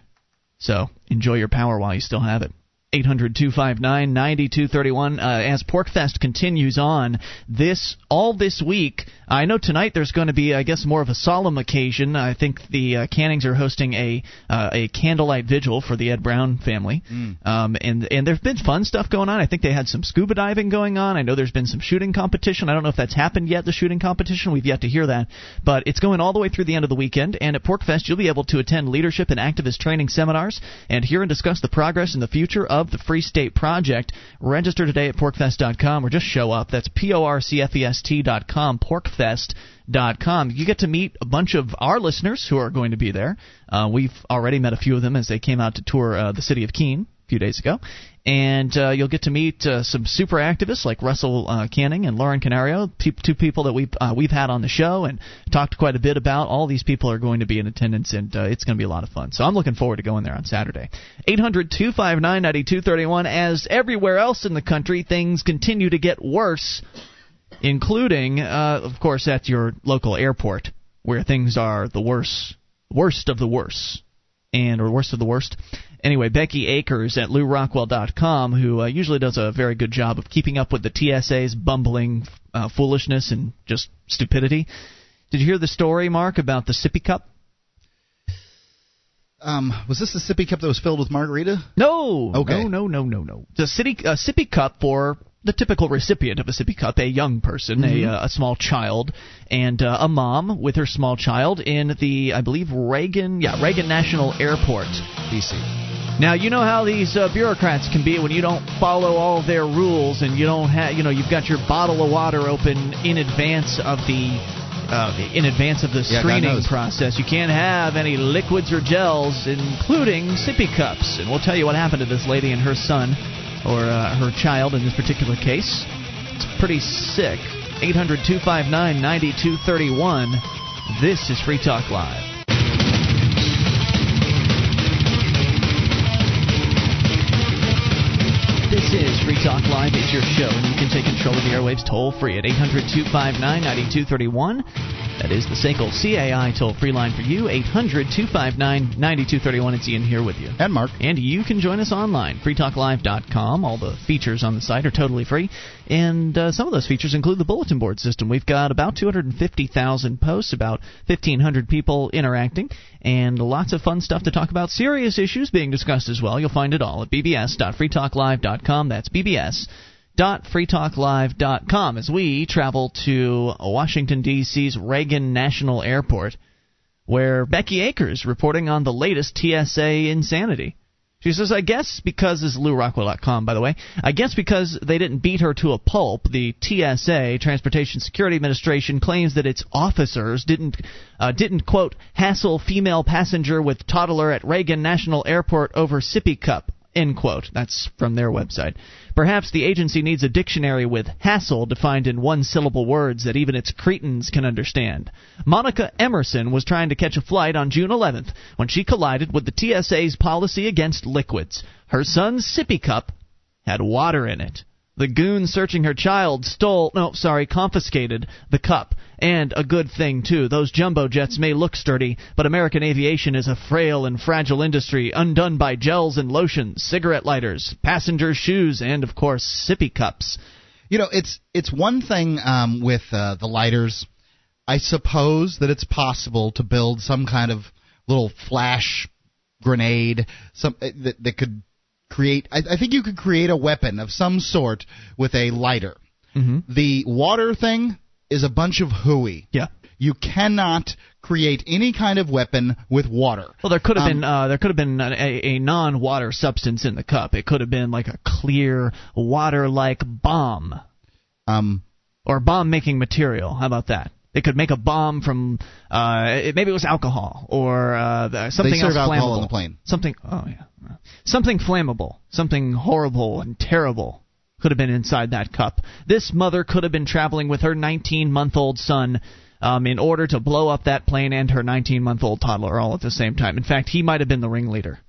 So enjoy your power while you still have it 800 259 9231. Uh, as PorcFest continues on this all this week, I know tonight there's going to be, I guess, more of a solemn occasion. I think the uh, Kannings are hosting a uh, a candlelight vigil for the Ed Brown family, mm. um, and and there's been fun stuff going on. I think they had some scuba diving going on. I know there's been some shooting competition. I don't know if that's happened yet. The shooting competition, we've yet to hear that, but it's going all the way through the end of the weekend. And at PorcFest, you'll be able to attend leadership and activist training seminars and hear and discuss the progress and the future of the Free State Project. Register today at porcfest.com or just show up. That's P O R C F E S T P O R C F E S T.com, porcfest.com. You get to meet a bunch of our listeners who are going to be there. Uh, we've already met a few of them as they came out to tour uh, the city of Keene a few days ago and uh, you'll get to meet uh, some super activists like Russell uh, Kanning and Lauren Canario, two people that we've uh, we've had on the show and talked quite a bit about. All these people are going to be in attendance, and uh, it's going to be a lot of fun. So I'm looking forward to going there on Saturday. 800-259-9231. As everywhere else in the country, things continue to get worse, including, uh, of course, at your local airport, where things are the worst, worst of the worst, and or worst of the worst anyway, Becky Akers at LewRockwell.com, who uh, usually does a very good job of keeping up with the TSA's bumbling uh, foolishness and just stupidity. Did you hear the story, Mark, about the sippy cup? Um, was this the sippy cup that was filled with margarita? No. Okay. No, no, no, no, no. The city uh, sippy cup for the typical recipient of a sippy cup, a young person, Mhm. a, uh, a small child, and uh, a mom with her small child in the, I believe, Reagan, yeah, Reagan National Airport, D.C. Now you know how these uh, bureaucrats can be when you don't follow all their rules and you don't have, you know, you've got your bottle of water open in advance of the. Uh, in advance of the screening knows. process, you can't have any liquids or gels, including sippy cups. And we'll tell you what happened to this lady and her son, or uh, her child in this particular case. It's pretty sick. 800 259 9231. This is Free Talk Live. This is Free Talk Live. It's your show, and you can take control of the airwaves toll free at 800 259 9231. That is the SACL CAI toll free line for you, 800 259 9231. It's Ian here with you. And Mark. And you can join us online, freetalklive.com. All the features on the site are totally free. And uh, some of those features include the bulletin board system. We've got about 250,000 posts, about 1,500 people interacting, and lots of fun stuff to talk about. Serious issues being discussed as well. You'll find it all at bbs.freetalklive.com. That's bbs freetalklive.com as we travel to Washington, D.C.'s Reagan National Airport, where Becky Akers reporting on the latest TSA insanity. She says, I guess because, this is LewRockwell.com, by the way, I guess because they didn't beat her to a pulp, the TSA, Transportation Security Administration, claims that its officers didn't, uh, didn't, quote, hassle female passenger with toddler at Reagan National Airport over sippy cup, end quote. That's from their website. Perhaps the agency needs a dictionary with hassle defined in one syllable words that even its cretins can understand. Monica Emmerson was trying to catch a flight on June 11th when she collided with the TSA's policy against liquids. Her son's sippy cup had water in it. The goon searching her child stole, no, sorry, confiscated the cup. And a good thing, too. Those jumbo jets may look sturdy, but American aviation is a frail and fragile industry, undone by gels and lotions, cigarette lighters, passenger shoes, and, of course, sippy cups. You know, it's it's one thing um, with uh, the lighters. I suppose that it's possible to build some kind of little flash grenade, some uh, that that could create. I, I think you could create a weapon of some sort with a lighter. Mm-hmm. The water thing is a bunch of hooey. Yeah. You cannot create any kind of weapon with water. Well, there could have Um, been uh, there could have been a, a non-water substance in the cup. It could have been like a clear water-like bomb Um, or bomb-making material. How about that? They could make a bomb from uh, it, maybe it was alcohol or uh, something they serve else alcohol flammable. on the plane. Something oh yeah, something flammable, something horrible and terrible could have been inside that cup. This mother could have been traveling with her 19-month-old son. Um, in order to blow up that plane and her 19 month old toddler all at the same time. In fact, he might have been the ringleader.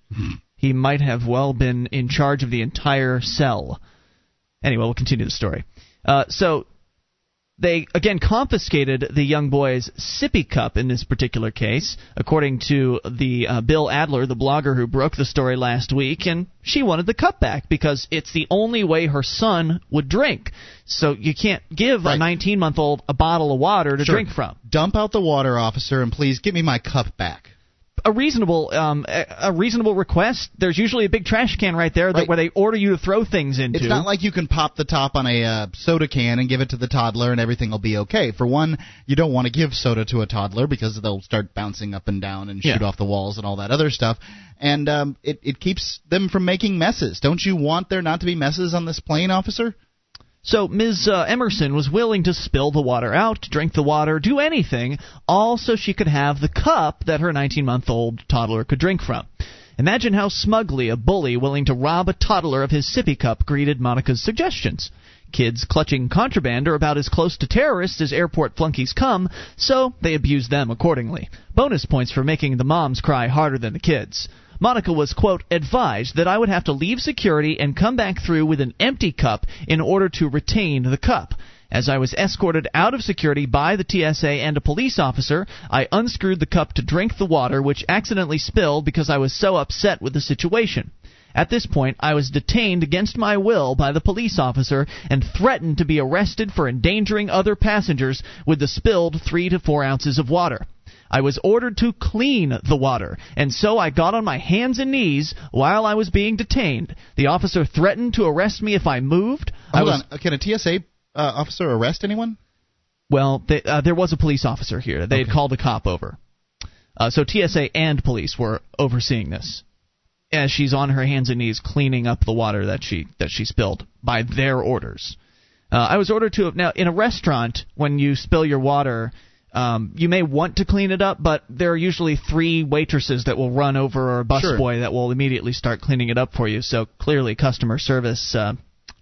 he might have well been in charge of the entire cell. Anyway, we'll continue the story. Uh, so they again confiscated the young boy's sippy cup in this particular case, according to the uh, Bill Adler, the blogger who broke the story last week, and she wanted the cup back because it's the only way her son would drink. So you can't give a 19 month old a bottle of water to Sure. drink from. Dump out the water, officer, and please give me my cup back. A reasonable, um, a, a reasonable request. There's usually a big trash can right there that, Right. where they order you to throw things into. It's not like you can pop the top on a uh, soda can and give it to the toddler and everything will be okay. For one, you don't want to give soda to a toddler because they'll start bouncing up and down and shoot Yeah. off the walls and all that other stuff. And um, it, it keeps them from making messes. Don't you want there not to be messes on this plane, officer? So Ms. Uh, Emmerson was willing to spill the water out, drink the water, do anything, all so she could have the cup that her 19 month old toddler could drink from. Imagine how smugly a bully willing to rob a toddler of his sippy cup greeted Monica's suggestions. Kids clutching contraband are about as close to terrorists as airport flunkies come, so they abuse them accordingly. Bonus points for making the moms cry harder than the kids. Monica was, quote, advised that I would have to leave security and come back through with an empty cup in order to retain the cup. As I was escorted out of security by the TSA and a police officer, I unscrewed the cup to drink the water, which accidentally spilled because I was so upset with the situation. At this point, I was detained against my will by the police officer and threatened to be arrested for endangering other passengers with the spilled three to four ounces of water. I was ordered to clean the water, and so I got on my hands and knees while I was being detained. The officer threatened to arrest me if I moved. Hold was, on. Can a TSA uh, officer arrest anyone? Well, they, uh, there was a police officer here. They Okay. had called a cop over. Uh, so TSA and police were overseeing this as she's on her hands and knees cleaning up the water that she that she spilled by their orders. Uh, I was ordered to now in a restaurant when you spill your water. Um, you may want to clean it up, but there are usually three waitresses that will run over or a busboy Sure. that will immediately start cleaning it up for you. So clearly, customer service uh,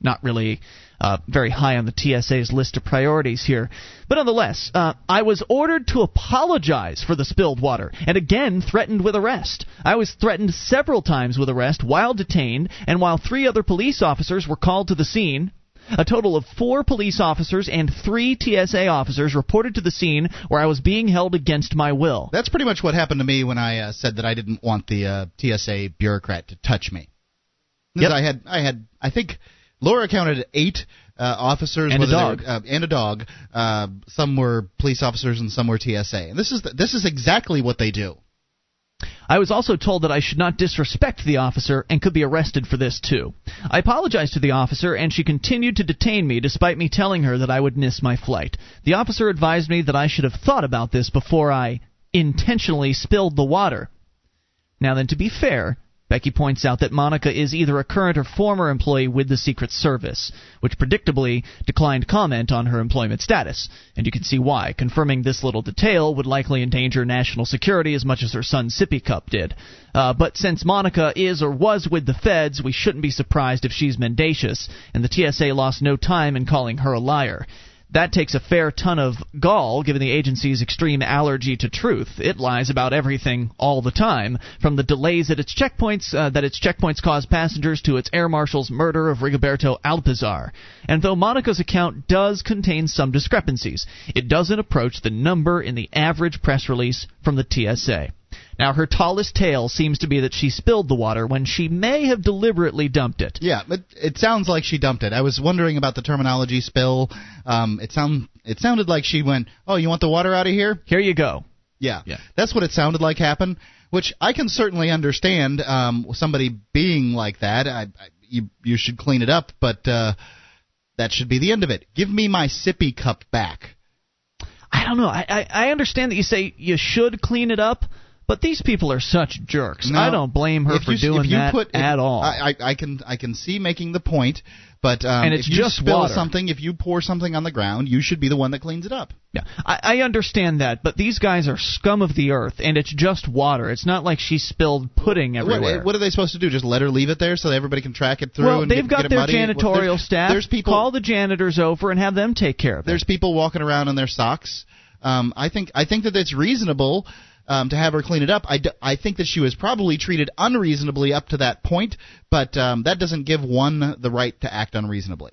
not really uh, very high on the TSA's list of priorities here. But nonetheless, uh, I was ordered to apologize for the spilled water and again threatened with arrest. I was threatened several times with arrest while detained and while three other police officers were called to the scene. A total of four police officers and three TSA officers reported to the scene where I was being held against my will. That's pretty much what happened to me when I uh, said that I didn't want the uh, TSA bureaucrat to touch me. Yep. I had, I had, I think Laura counted eight uh, officers And a dog. were- uh, and a dog. Uh, some were police officers and some were TSA. And this is the, this is exactly what they do. I was also told that I should not disrespect the officer and could be arrested for this too. I apologized to the officer and she continued to detain me despite me telling her that I would miss my flight. The officer advised me that I should have thought about this before I intentionally spilled the water. Now then, to be fair, Becky points out that Monica is either a current or former employee with the Secret Service, which predictably declined comment on her employment status. And you can see why. Confirming this little detail would likely endanger national security as much as her son Sippy Cup did. Uh, but since Monica is or was with the feds, we shouldn't be surprised if she's mendacious, and the TSA lost no time in calling her a liar. That takes a fair ton of gall, given the agency's extreme allergy to truth. It lies about everything all the time, from the delays at its checkpoints uh, that its checkpoints cause passengers to its air marshal's murder of Rigoberto Alpizar. And though Monica's account does contain some discrepancies, it doesn't approach the number in the average press release from the TSA. Now, her tallest tale seems to be that she spilled the water when she may have deliberately dumped it. Yeah, but it sounds like she dumped it. I was wondering about the terminology spill. Um, it sound it sounded like she went, "Oh, you want the water out of here?" Here you go. Yeah, Yeah. that's what it sounded like happened. Which I can certainly understand. Um, somebody being like that, I, I, you you should clean it up, but uh, that should be the end of it. Give me my sippy cup back. I don't know. I, I, I understand that you say you should clean it up, but these people are such jerks. No. I don't blame her for you, doing if you that put, if- at all. I, I, can I can see making the point, but um, And it's if you just spill water. something, if you pour something on the ground, you should be the one that cleans it up. yeah, I, I understand that, but these guys are scum of the earth, and it's just water. It's not like she spilled pudding everywhere. What, what are they supposed to do? Just let her leave it there so that everybody can track it through? well, and they've get, got get their? Well, janitorial there's- staff. There's people. Call the janitors over and have them take care of it. There's people walking around in their socks. Um, I think I think that it's reasonable um, to have her clean it up. I, d- I think that she was probably treated unreasonably up to that point, but um, that doesn't give one the right to act unreasonably.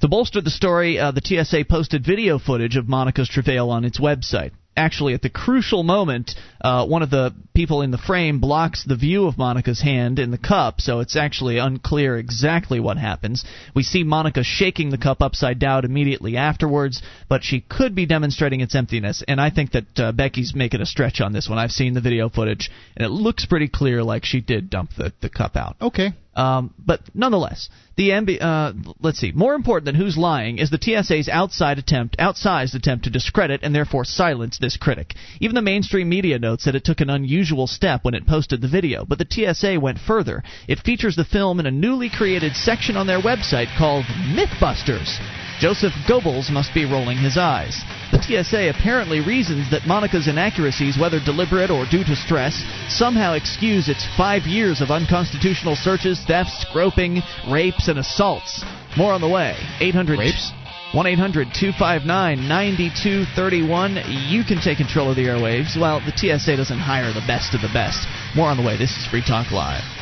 To bolster the story, uh, the TSA posted video footage of Monica's travail on its website. Actually, at the crucial moment, uh, one of the people in the frame blocks the view of Monica's hand in the cup, so it's actually unclear exactly what happens. We see Monica shaking the cup upside down immediately afterwards, but she could be demonstrating its emptiness, and I think that uh, Becky's making a stretch on this one. I've seen the video footage, and it looks pretty clear like she did dump the, the cup out. Okay. Um, but nonetheless, the MB, uh, let's see. More important than who's lying is the TSA's outside attempt, outsized attempt to discredit and therefore silence this critic. Even the mainstream media notes that it took an unusual step when it posted the video, but the TSA went further. It features the film in a newly created section on their website called MythBusters. Joseph Goebbels must be rolling his eyes. The TSA apparently reasons that Monica's inaccuracies, whether deliberate or due to stress, somehow excuse its five years of unconstitutional searches, thefts, groping, rapes, and assaults. More on the way. 800 Rapes? 1 800 259 9231. You can take control of the airwaves. Well, the TSA doesn't hire the best of the best. More on the way. This is Free Talk Live.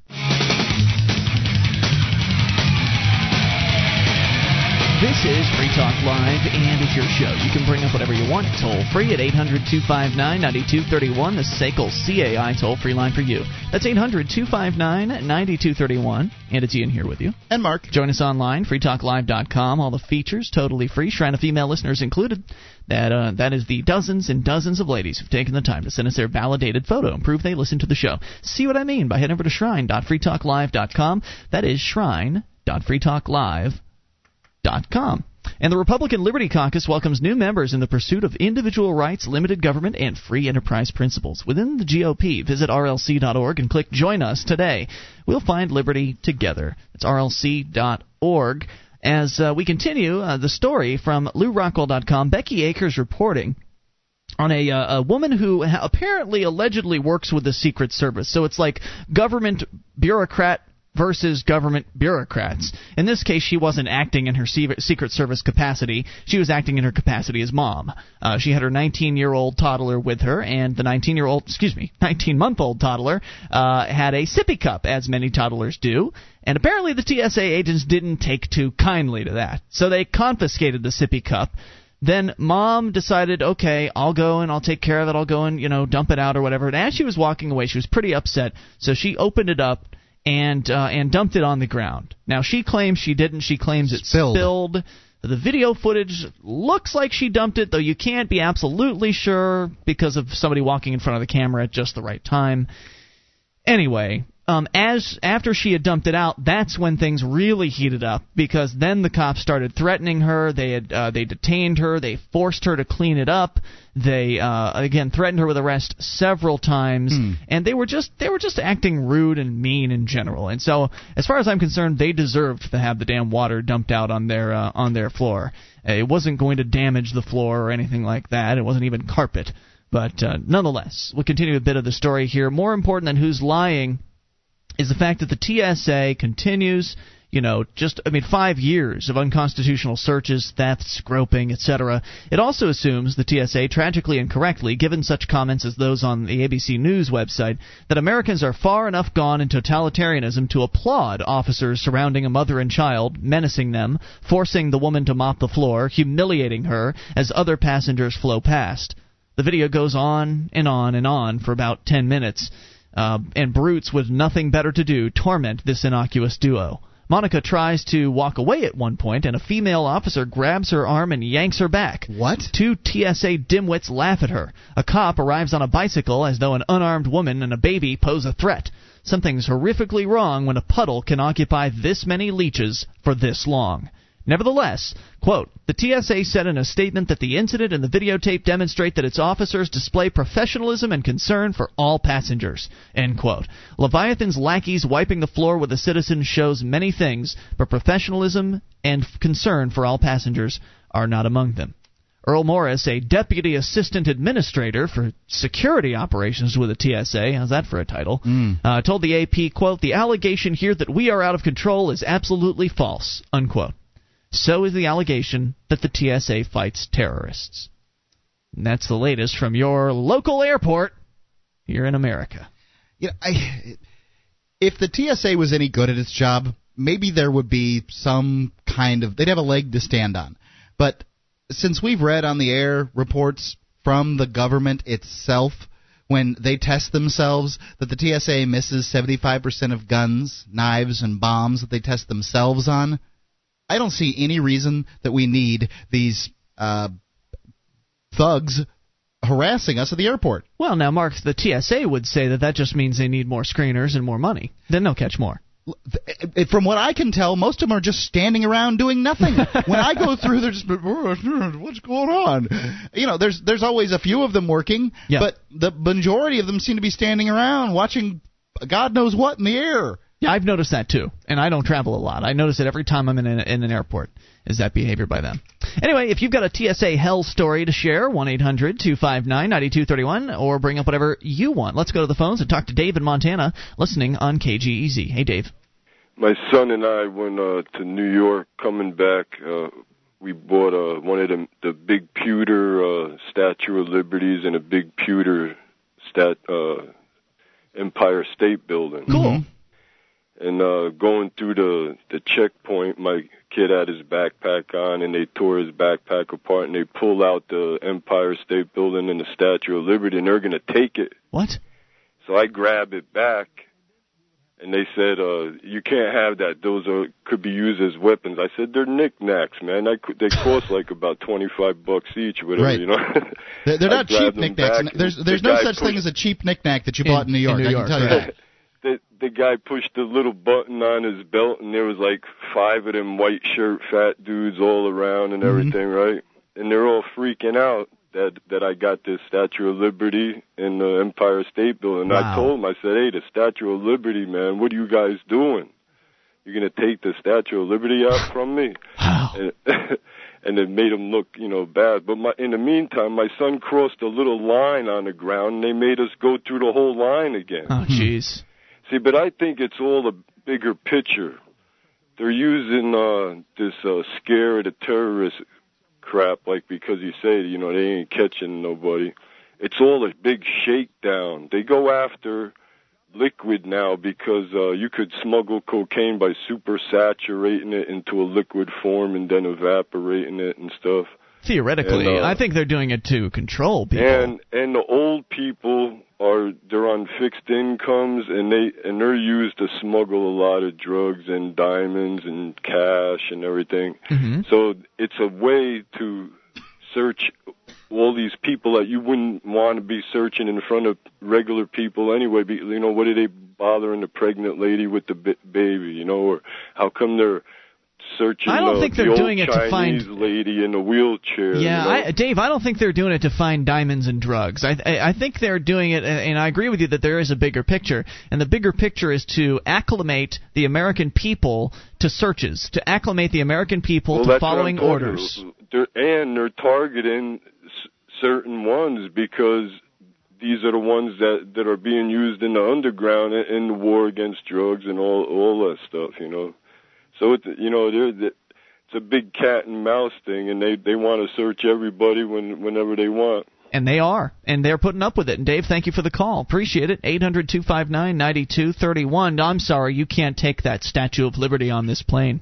This is Free Talk Live, and it's your show. You can bring up whatever you want, toll free at 800 259 9231, the SACL CAI toll free line for you. That's 800 259 9231, and it's Ian here with you. And Mark. Join us online, freetalklive.com. All the features totally free, Shrine of Female listeners included. That uh, that is the dozens and dozens of ladies who've taken the time to send us their validated photo and prove they listen to the show. See what I mean by heading over to shrine.freetalklive.com. That is shrine.freetalklive.com com. And the Republican Liberty Caucus welcomes new members in the pursuit of individual rights, limited government, and free enterprise principles. Within the GOP, visit rlc.org and click Join Us today. We'll find liberty together. It's rlc.org. As uh, we continue uh, the story from LewRockwell.com, Becky Akers reporting on a, uh, a woman who apparently allegedly works with the Secret Service. So it's like government bureaucrat versus government bureaucrats. In this case, she wasn't acting in her Secret Service capacity. She was acting in her capacity as mom. Uh, she had her 19 year old toddler with her, and the 19 year old, excuse me, 19 month old toddler uh, had a sippy cup, as many toddlers do. And apparently, the TSA agents didn't take too kindly to that. So they confiscated the sippy cup. Then mom decided, okay, I'll go and I'll take care of it. I'll go and, you know, dump it out or whatever. And as she was walking away, she was pretty upset. So she opened it up and uh, and dumped it on the ground. Now she claims she didn't. She claims it spilled. spilled. The video footage looks like she dumped it, though you can't be absolutely sure because of somebody walking in front of the camera at just the right time. Anyway, um, as after she had dumped it out, that's when things really heated up because then the cops started threatening her. They had uh, they detained her. They forced her to clean it up. They uh, again threatened her with arrest several times, Hmm. and they were just they were just acting rude and mean in general. And so, as far as I'm concerned, they deserved to have the damn water dumped out on their uh, on their floor. Uh, It wasn't going to damage the floor or anything like that. It wasn't even carpet. But uh, nonetheless, we'll continue a bit of the story here. More important than who's lying is the fact that the TSA continues, you know, just I mean 5 years of unconstitutional searches, thefts, groping, etc. It also assumes the TSA tragically and correctly given such comments as those on the ABC News website that Americans are far enough gone in totalitarianism to applaud officers surrounding a mother and child, menacing them, forcing the woman to mop the floor, humiliating her as other passengers flow past. The video goes on and on and on for about 10 minutes, uh, and brutes with nothing better to do torment this innocuous duo. Monica tries to walk away at one point, and a female officer grabs her arm and yanks her back. What? Two TSA dimwits laugh at her. A cop arrives on a bicycle as though an unarmed woman and a baby pose a threat. Something's horrifically wrong when a puddle can occupy this many leeches for this long. Nevertheless, quote, the TSA said in a statement that the incident and the videotape demonstrate that its officers display professionalism and concern for all passengers, end quote. Leviathan's lackeys wiping the floor with a citizen shows many things, but professionalism and concern for all passengers are not among them. Earl Morris, a deputy assistant administrator for security operations with the TSA, how's that for a title? Uh, told the AP, quote, the allegation here that we are out of control is absolutely false, unquote. So is the allegation that the TSA fights terrorists. And that's the latest from your local airport here in America. You know, I, if the TSA was any good at its job, maybe there would be some kind of they'd have a leg to stand on. But since we've read on the air reports from the government itself when they test themselves that the TSA misses 75% of guns, knives and bombs that they test themselves on, I don't see any reason that we need these uh, thugs harassing us at the airport. Well, now, Mark, the TSA would say that that just means they need more screeners and more money. Then they'll catch more. From what I can tell, most of them are just standing around doing nothing. when I go through, they're just what's going on? You know, there's there's always a few of them working, Yeah. but the majority of them seem to be standing around watching God knows what in the air. Yeah, I've noticed that too, and I don't travel a lot. I notice it every time I'm in, a, in an airport. Is that behavior by them? Anyway, if you've got a TSA hell story to share, one eight hundred two five nine ninety two thirty one, or bring up whatever you want. Let's go to the phones and talk to Dave in Montana, listening on KGEZ. Hey, Dave. My son and I went uh, to New York. Coming back, uh, we bought uh, one of the the big pewter uh, Statue of Liberties and a big pewter stat uh, Empire State Building. Cool. And uh going through the the checkpoint my kid had his backpack on and they tore his backpack apart and they pulled out the Empire State Building and the Statue of Liberty and they're going to take it. What? So I grab it back and they said uh you can't have that those are could be used as weapons i said they're knickknacks man I, could- they cost like about 25 bucks each whatever Right. you know They're, they're not cheap knickknacks. There's there's the no guy such thing as a cheap knickknack that you In- bought in New York. in New I can tell you that. The the guy pushed the little button on his belt and there was like five of them white shirt fat dudes all around and Mhm. everything right and they're all freaking out that that I got this Statue of Liberty in the Empire State Building. Wow. I told them, I said, "Hey, the Statue of Liberty, man, what are you guys doing? You're gonna take the Statue of Liberty out from me?" Wow. And, and it made them look, you know, bad. But my, in the meantime, my son crossed a little line on the ground, and they made us go through the whole line again. Oh, jeez. See, but I think it's all a bigger picture. They're using uh, this uh, scare of the terrorist crap, like because you say, you know, they ain't catching nobody. It's all a big shakedown. They go after liquid now because uh, you could smuggle cocaine by super saturating it into a liquid form and then evaporating it and stuff. Theoretically, And, uh, I think they're doing it to control people. And and the old people are they're on fixed incomes and they and they're used to smuggle a lot of drugs and diamonds and cash and everything. Mhm. So it's a way to search all these people that you wouldn't want to be searching in front of regular people anyway. Be, you know, what are they bothering the pregnant lady with the b- baby? You know, or how come they're searching I don't think the they're doing it to find- lady in a wheelchair? Yeah, you know? I, Dave, I don't think they're doing it to find diamonds and drugs. I, I, I think they're doing it, and I agree with you that there is a bigger picture, and the bigger picture is to acclimate the American people to searches, to acclimate the American people well, to that's what I'm following orders. They're, and they're targeting s- certain ones because these are the ones that that are being used in the underground in, in the war against drugs and all all that stuff. You know, so it's you know they're. they it's a big cat and mouse thing, and they they want to search everybody when whenever they want. And they are, and they're putting up with it. And Dave, thank you for the call. Appreciate it. Eight hundred two five nine ninety two thirty one. I'm sorry, you can't take that Statue of Liberty on this plane.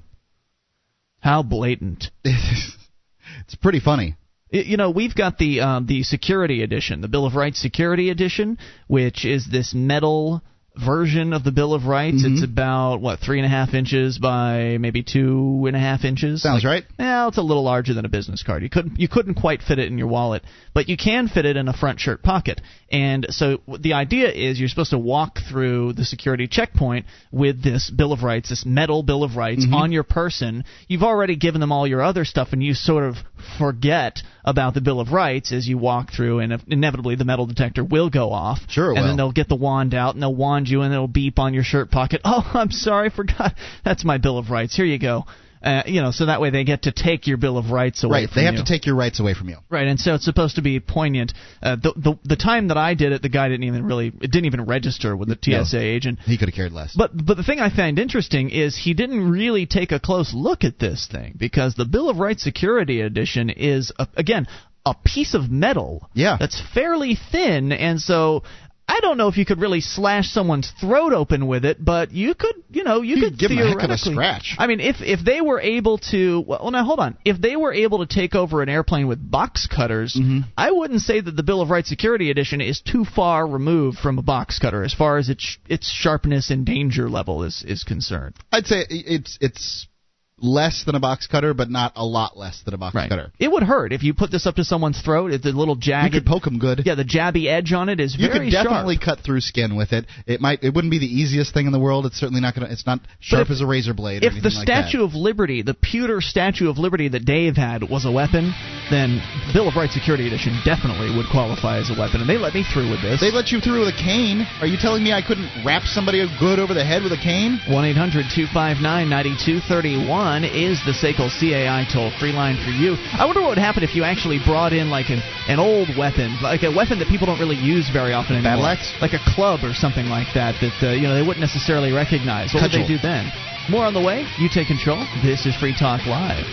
How blatant. it's pretty funny. Y- You know, we've got the um, the security edition, the Bill of Rights security edition, which is this metal version of the Bill of Rights. Mhm. It's about what three and a half inches by maybe two and a half inches. Sounds Like- right. Well, it's a little larger than a business card. You couldn't you couldn't quite fit it in your wallet, but you can fit it in a front shirt pocket. And so the idea is you're supposed to walk through the security checkpoint with this Bill of Rights, this metal Bill of Rights Mhm. on your person. You've already given them all your other stuff, and you sort of forget about the Bill of Rights as you walk through, and inevitably the metal detector will go off. Sure it And then they'll get the wand out and they'll wand you, and it'll beep on your shirt pocket. Oh, I'm sorry, I forgot. That's my Bill of Rights. Here you go. Uh, you know, so that way they get to take your Bill of Rights away Right. They have you. to take your rights away from you. Right, and so it's supposed to be poignant. Uh, the, the the time that I did it, the guy didn't even really it didn't even register with the TSA No. agent. He could have cared less. But but the thing I find interesting is he didn't really take a close look at this thing because the Bill of Rights Security Edition is a, again a piece of metal Yeah. that's fairly thin, and so. I don't know if you could really slash someone's throat open with it, but you could, you know, you, You could give 'em a heck of a theoretically- scratch. I mean, if if they were able to, well, now hold on, if they were able to take over an airplane with box cutters, Mhm. I wouldn't say that the Bill of Rights Security Edition is too far removed from a box cutter as far as its its sharpness and danger level is is concerned. I'd say it's it's less than a box cutter, but not a lot less than a box cutter. It would hurt if you put this up to someone's throat. It's a little jagged, You could poke them good. yeah, the jabby edge on it is You very You could definitely sharp. cut through skin with it. It might. It wouldn't be the easiest thing in the world. It's certainly not gonna. It's not sharp if- as a razor blade. If the like that. Statue of Liberty, the pewter Statue of Liberty that Dave had, was a weapon, then Bill of Rights Security Edition definitely would qualify as a weapon, and they let me through with this. They let you through with a cane. Are you telling me I couldn't rap somebody good over the head with a cane? 1 800 259 9231 is the SACL CAI toll free line for you. I wonder what would happen if you actually brought in like an, an old weapon, like a weapon that people don't really use very often anymore. Battle axe? Like a club or something like that that uh, you know they wouldn't necessarily recognize. What would they do then? More on the way. You take control. This is Free Talk Live.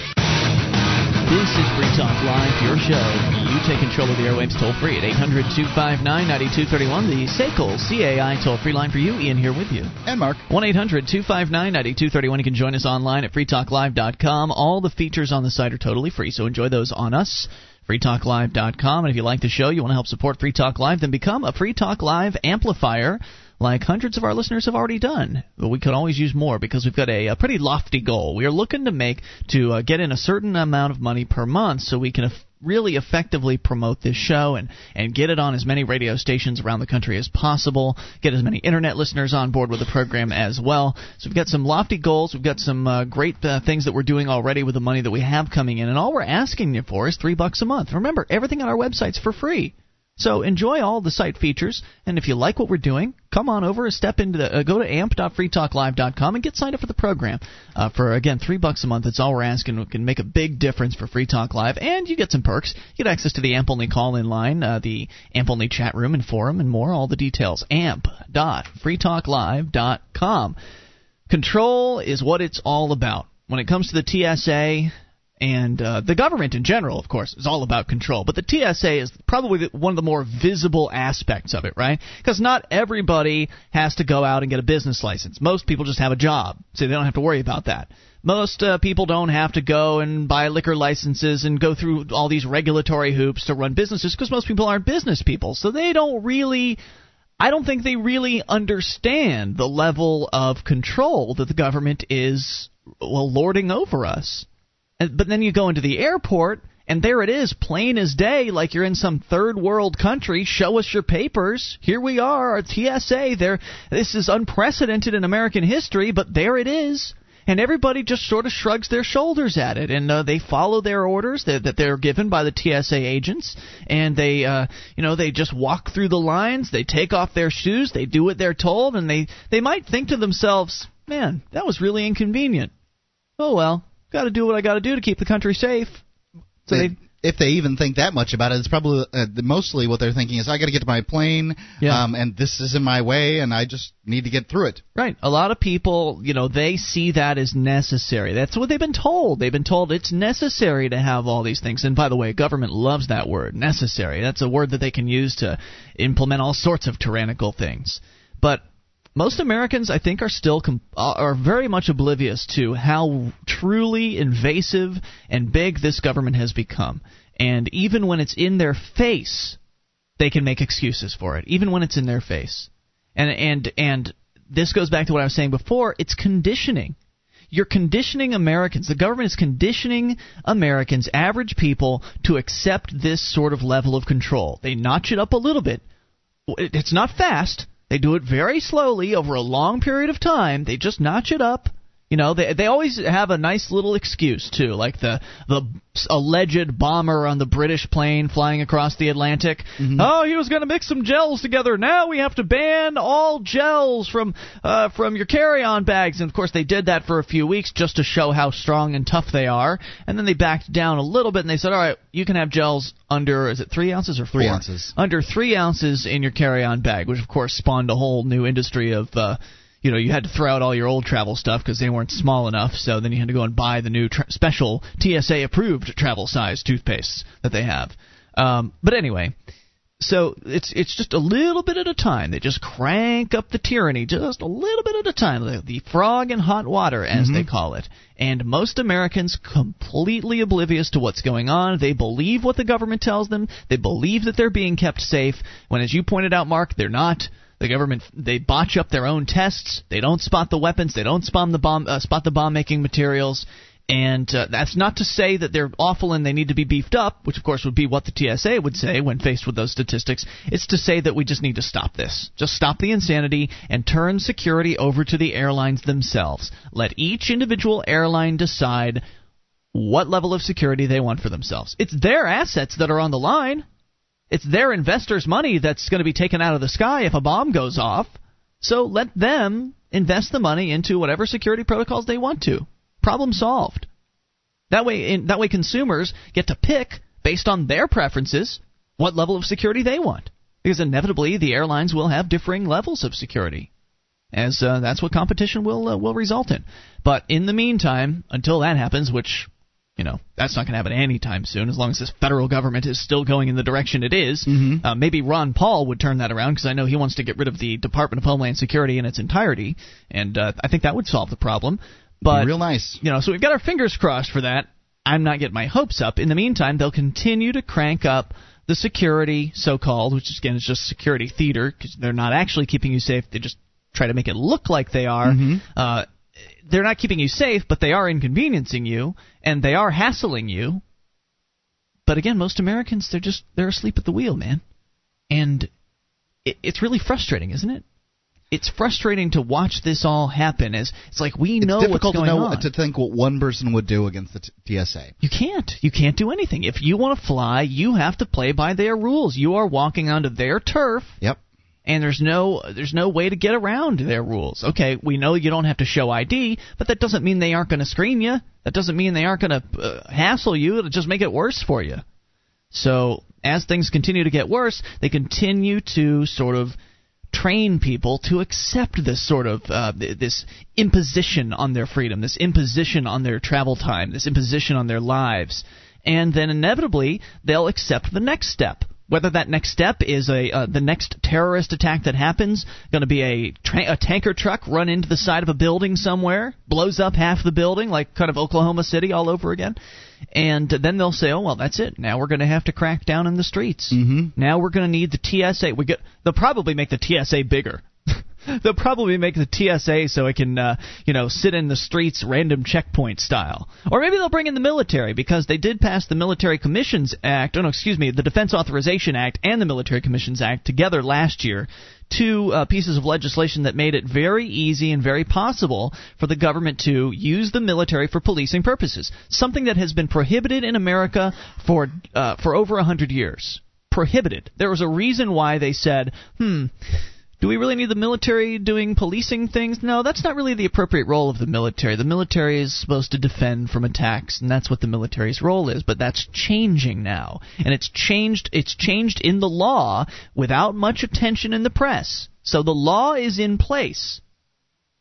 This is Free Talk Live, your show. You take control of the airwaves toll free at 800 259 9231, the SACL CAI toll free line for you. Ian here with you. And Mark. 1 800 259 9231. You can join us online at freetalklive.com. All the features on the site are totally free, so enjoy those on us freetalklive.com. And if you like the show, you want to help support Free Talk Live, then become a Free Talk Live amplifier like hundreds of our listeners have already done. But we could always use more because we've got a, a pretty lofty goal. We are looking to make to uh, get in a certain amount of money per month so we can really effectively promote this show and, and get it on as many radio stations around the country as possible, get as many internet listeners on board with the program as well. So we've got some lofty goals. We've got some uh, great uh, things that we're doing already with the money that we have coming in, and all we're asking you for is three bucks a month. Remember, everything on our website's for free. So enjoy all the site features, and if you like what we're doing, come on over, and step into the, uh, go to amp.freetalklive.com and get signed up for the program. Uh, for again, three bucks a month. That's all we're asking. It can make a big difference for Free Talk Live, and you get some perks. You get access to the AMP only call in line, uh, the AMP only chat room and forum, and more. All the details. amp.freetalklive.com. Control is what it's all about. When it comes to the TSA, and uh, the government in general, of course, is all about control. But the TSA is probably one of the more visible aspects of it, right? Because not everybody has to go out and get a business license. Most people just have a job, so they don't have to worry about that. Most uh, people don't have to go and buy liquor licenses and go through all these regulatory hoops to run businesses because most people aren't business people. So they don't really. I don't think they really understand the level of control that the government is well lording over us. But then you go into the airport, and there it is, plain as day, like you're in some third world country. Show us your papers. Here we are, our TSA. There, this is unprecedented in American history, but there it is. And everybody just sort of shrugs their shoulders at it, and uh, they follow their orders that, that they're given by the TSA agents, and they, uh, you know, they just walk through the lines. They take off their shoes. They do what they're told, and they they might think to themselves, "Man, that was really inconvenient." Oh well, got to do what I got to do to keep the country safe. So they, they if they even think that much about it, it's probably uh, mostly what they're thinking is I got to get to my plane, Yeah. um, and this is in my way, and I just need to get through it. Right. A lot of people, you know, they see that as necessary. That's what they've been told. They've been told it's necessary to have all these things. And by the way, government loves that word, necessary. That's a word that they can use to implement all sorts of tyrannical things. But most Americans, I think, are still com- uh, are very much oblivious to how truly invasive and big this government has become. And even when it's in their face, they can make excuses for it. Even when it's in their face, and and and this goes back to what I was saying before. It's conditioning. You're conditioning Americans. The government is conditioning Americans, average people, to accept this sort of level of control. They notch it up a little bit. It's not fast. They do it very slowly over a long period of time. They just notch it up. You know, they they always have a nice little excuse too, like the the alleged bomber on the British plane flying across the Atlantic. Oh, he was going to mix some gels together. Now we have to ban all gels from uh, from your carry-on bags. And of course, they did that for a few weeks just to show how strong and tough they are. And then they backed down a little bit and they said, all right, you can have gels under is it three ounces or four Three ounces. under three ounces in your carry-on bag, which of course spawned a whole new industry of. Uh, you know, you had to throw out all your old travel stuff because they weren't small enough. So then you had to go and buy the new tra- special TSA approved travel size toothpastes that they have. Um, but anyway, so it's it's just a little bit at a time. They just crank up the tyranny just a little bit at a time. The, the frog in hot water, as they call it. And most Americans completely oblivious to what's going on. They believe what the government tells them. They believe that they're being kept safe. When, as you pointed out, Mark, they're not. The government they botch up their own tests. They don't spot the weapons. They don't spot the bomb uh, spot the bomb making materials. And uh, that's not to say that they're awful and they need to be beefed up, which of course would be what the TSA would say when faced with those statistics. It's to say that we just need to stop this. Just stop the insanity and turn security over to the airlines themselves. Let each individual airline decide what level of security they want for themselves. It's their assets that are on the line. It's their investors' money that's going to be taken out of the sky if a bomb goes off. So let them invest the money into whatever security protocols they want to. Problem solved. That way, in, that way, consumers get to pick based on their preferences what level of security they want, because inevitably the airlines will have differing levels of security, as uh, that's what competition will uh, will result in. But in the meantime, until that happens, which you know that's not going to happen anytime soon as long as this federal government is still going in the direction it is. Mhm. Uh, maybe Ron Paul would turn that around because I know he wants to get rid of the Department of Homeland Security in its entirety, and uh, I think that would solve the problem. But real nice. you know, so we've got our fingers crossed for that. I'm not getting my hopes up. In the meantime, they'll continue to crank up the security, so-called, which is, again is just security theater because they're not actually keeping you safe. They just try to make it look like they are. Mhm. Uh, they're not keeping you safe, but they are inconveniencing you and they are hassling you. But again, most Americans they're just they're asleep at the wheel, man, and it, it's really frustrating, isn't it? It's frustrating to watch this all happen. As it's like we know it's what's difficult going to know on. to think what one person would do against the t- TSA. You can't. You can't do anything. If you want to fly, you have to play by their rules. You are walking onto their turf. Yep. And there's no there's no way to get around their rules. Okay, we know you don't have to show ID, but that doesn't mean they aren't going to screen you. That doesn't mean they aren't going to uh, hassle you. It'll just make it worse for you. So as things continue to get worse, they continue to sort of train people to accept this sort of uh, this imposition on their freedom, this imposition on their travel time, this imposition on their lives, and then inevitably they'll accept the next step. Whether that next step is a uh, the next terrorist attack that happens, going to be a, tra- a tanker truck run into the side of a building somewhere, blows up half the building, like kind of Oklahoma City all over again, and then they'll say, "Oh well, that's it. Now we're going to have to crack down in the streets. Mm-hmm. Now we're going to need the TSA. We get they'll probably make the TSA bigger. They'll probably make the TSA so it can uh, you know sit in the streets random checkpoint style. Or maybe they'll bring in the military because they did pass the Military Commissions Act. Oh no, excuse me, the Defense Authorization Act and the Military Commissions Act together last year. Two uh, pieces of legislation that made it very easy and very possible for the government to use the military for policing purposes. Something that has been prohibited in America for uh, for over a hundred years. Prohibited. There was a reason why they said, "Hmm, do we really need the military doing policing things? No, that's not really the appropriate role of the military. The military is supposed to defend from attacks, and that's what the military's role is. But that's changing now, and it's changed. It's changed in the law without much attention in the press. So the law is in place.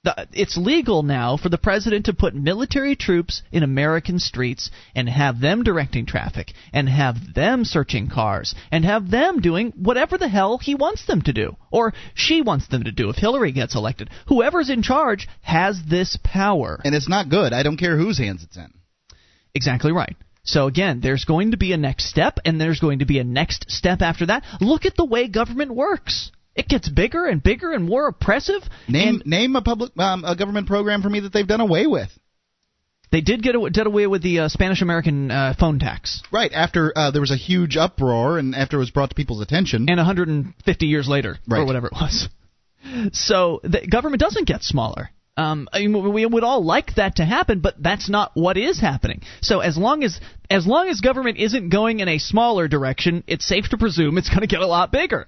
The, it's legal now for the president to put military troops in American streets and have them directing traffic and have them searching cars and have them doing whatever the hell he wants them to do or she wants them to do if Hillary gets elected. Whoever's in charge has this power. And it's not good. I don't care whose hands it's in. Exactly right. So again, there's going to be a next step and there's going to be a next step after that. Look at the way government works. It gets bigger and bigger and more oppressive. Name name a public um, a government program for me that they've done away with. they did get away, did away with the uh, Spanish American uh, phone tax. Right after uh, there was a huge uproar and after it was brought to people's attention. and 150 years later, or whatever it was. So the government doesn't get smaller. Um, I mean, we would all like that to happen, but that's not what is happening. So as long as as long as government isn't going in a smaller direction, it's safe to presume it's going to get a lot bigger.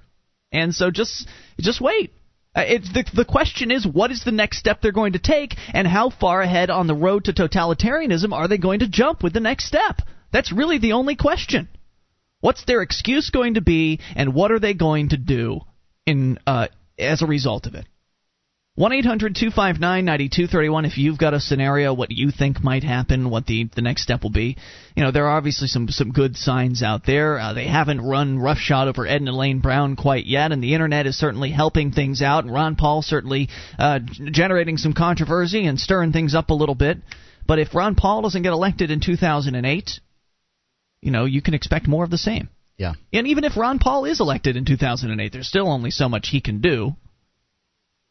And so just just wait. Uh, It's the the question is what is the next step they're going to take, and how far ahead on the road to totalitarianism are they going to jump with the next step? That's really the only question. What's their excuse going to be, and what are they going to do in uh, as a result of it? One eight hundred two five nine ninety two thirty one. If you've got a scenario, what you think might happen, what the the next step will be. You know, there are obviously some some good signs out there. Uh, they haven't run roughshod over Ed and Elaine Brown quite yet, and the internet is certainly helping things out. And Ron Paul certainly uh, generating some controversy and stirring things up a little bit. But if Ron Paul doesn't get elected in two thousand and eight, you know, you can expect more of the same. Yeah. And even if Ron Paul is elected in 2008, there's still only so much he can do.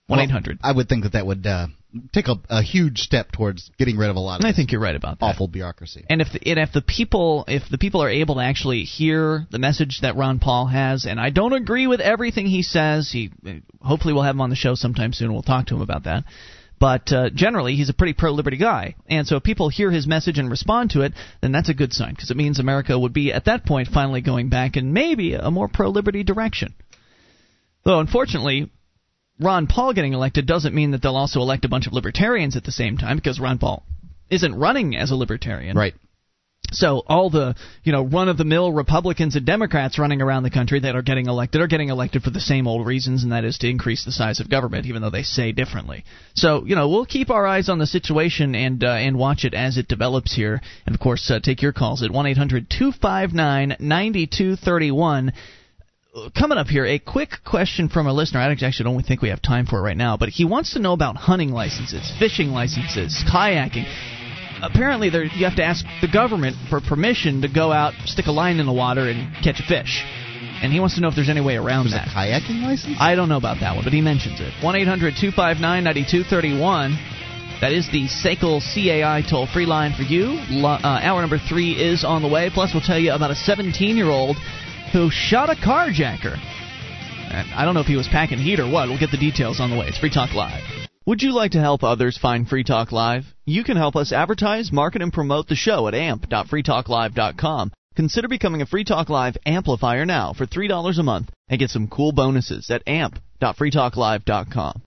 One eight hundred. I would think that that would uh, take a, a huge step towards getting rid of a lot of I think you're right about that. awful bureaucracy. And if the, and if the people if the people are able to actually hear the message that Ron Paul has, and I don't agree with everything he says, he hopefully we'll have him on the show sometime soon. We'll talk to him about that. But uh, generally, he's a pretty pro-liberty guy, and so if people hear his message and respond to it, then that's a good sign because it means America would be at that point finally going back in maybe a more pro-liberty direction. Though unfortunately, Ron Paul getting elected doesn't mean that they'll also elect a bunch of libertarians at the same time because Ron Paul isn't running as a libertarian. Right. So all the you know run of the mill Republicans and Democrats running around the country that are getting elected are getting elected for the same old reasons, and that is to increase the size of government, even though they say differently. So you know we'll keep our eyes on the situation and uh, and watch it as it develops here, and of course uh, take your calls at one eight hundred two five nine ninety two thirty one. Coming up here, a quick question from a listener. I actually don't think we have time for it right now, but he wants to know about hunting licenses, fishing licenses, kayaking apparently there you have to ask the government for permission to go out, stick a line in the water, and catch a fish. And he wants to know if there's any way around There's that. a kayaking license? I don't know about that one, but he mentions it. 1 800 259 9231. That is the SACL CAI toll free line for you. Uh, hour number three is on the way. Plus, we'll tell you about a 17 year old who shot a carjacker. I don't know if he was packing heat or what. We'll get the details on the way. It's Free Talk Live. Would you like to help others find Free Talk Live? You can help us advertise, market, and promote the show at amp.freetalklive.com. Consider becoming a Free Talk Live amplifier now for $3 a month and get some cool bonuses at amp.freetalklive.com.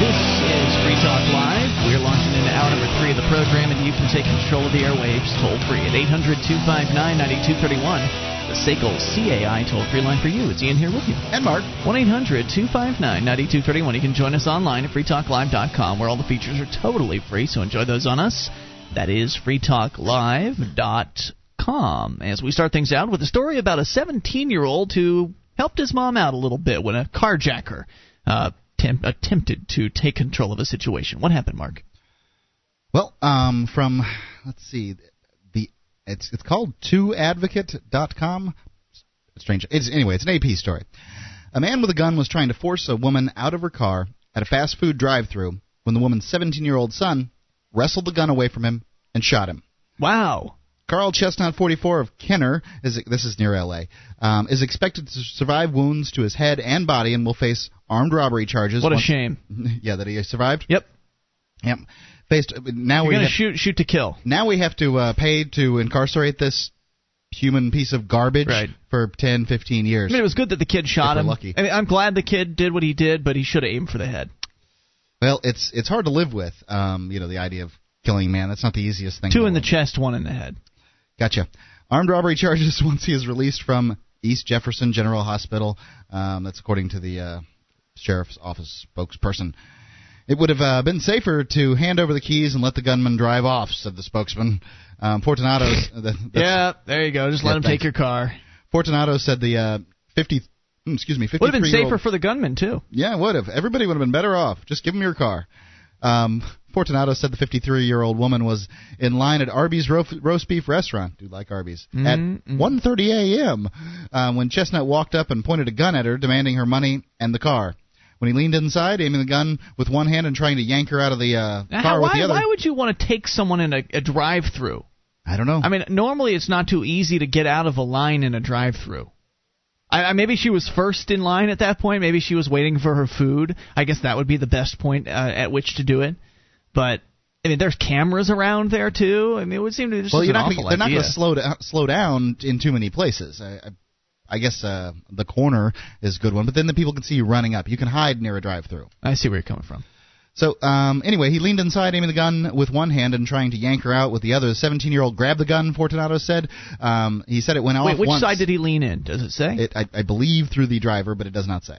This is Free Talk Live. Of the program, and you can take control of the airwaves toll free at 800 259 9231. The SACL CAI toll free line for you. It's Ian here with you. And Mark. 1 800 259 9231. You can join us online at freetalklive.com where all the features are totally free, so enjoy those on us. That is freetalklive.com. As we start things out with a story about a 17 year old who helped his mom out a little bit when a carjacker uh, temp- attempted to take control of a situation. What happened, Mark? Well, um, from let's see, the it's it's called twoadvocate.com. Strange. It's anyway, it's an AP story. A man with a gun was trying to force a woman out of her car at a fast food drive-through when the woman's 17-year-old son wrestled the gun away from him and shot him. Wow. Carl Chestnut, 44 of Kenner, is this is near L.A., um, is expected to survive wounds to his head and body and will face armed robbery charges. What a shame. yeah, that he survived. Yep. Yep. Faced now You're we going to have, shoot shoot to kill. now we have to uh, pay to incarcerate this human piece of garbage Right. for 10, 15 years. I mean, it was good that the kid shot him. lucky. I mean, I'm glad the kid did what he did, but he should have aimed for the head. Well, it's it's hard to live with. Um, you know, the idea of killing a man. That's not the easiest thing. Two in the live chest, one in the head. Gotcha. Armed robbery charges once he is released from East Jefferson General Hospital. Um, that's according to the uh, sheriff's office spokesperson. It would have uh, been safer to hand over the keys and let the gunman drive off, said the spokesman. Um, Fortunato. that- Yeah, there you go. Just let Yeah, him thanks. take your car. Fortunato said the uh, 50. mm, Excuse me. Would have been 53-year-old safer for the gunman too. Yeah, it would have. Everybody would have been better off. Just give him your car. Um, Fortunato said the 53 year old woman was in line at Arby's ro- roast beef restaurant. Do like Arby's at Mm-mm. 1:30 a.m. Um, when Chestnut walked up and pointed a gun at her, demanding her money and the car. When he leaned inside, aiming the gun with one hand and trying to yank her out of the uh, car how- with why, the other. why would you want to take someone in a, a drive-through? I don't know. I mean, normally it's not too easy to get out of a line in a drive-through. I, I, maybe she was first in line at that point. Maybe she was waiting for her food. I guess that would be the best point uh, at which to do it. But I mean, there's cameras around there too. I mean, it would seem to be just well, you're not gonna, they're not going to slow down, slow down in too many places. I, I, I guess uh, the corner is a good one, but then the people can see you running up. You can hide near a drive-through. I see where you're coming from. So um, anyway, he leaned inside, aiming the gun with one hand and trying to yank her out with the other. The 17-year-old grabbed the gun. Fortunato said. Um, he said it went off. Wait, off which once. side did he lean in? Does it say? It, I, I believe through the driver, but it does not say.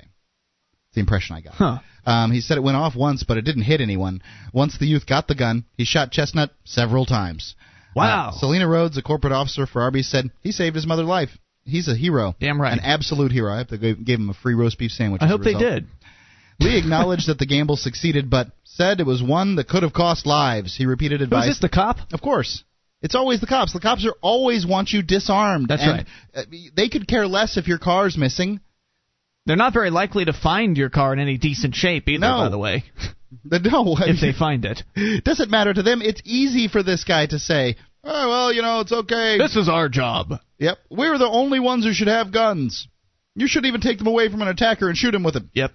The impression I got. Huh. Um, he said it went off once, but it didn't hit anyone. Once the youth got the gun, he shot Chestnut several times. Wow. Uh, Selena Rhodes, a corporate officer for Arby's, said he saved his mother's life. He's a hero. Damn right. An absolute hero. I to give, gave him a free roast beef sandwich. I hope they did. Lee acknowledged that the gamble succeeded, but said it was one that could have cost lives. He repeated advice. this? The cop? Of course. It's always the cops. The cops are always want you disarmed. That's and, right. uh, They could care less if your car's missing. They're not very likely to find your car in any decent shape either. No. By the way, They- No, if they find it doesn't matter to them. It's easy for this guy to say, "Oh well, you know, it's okay." this is our job. Yep, we're the only ones who should have guns. You shouldn't even take them away from an attacker and shoot him with them. Yep.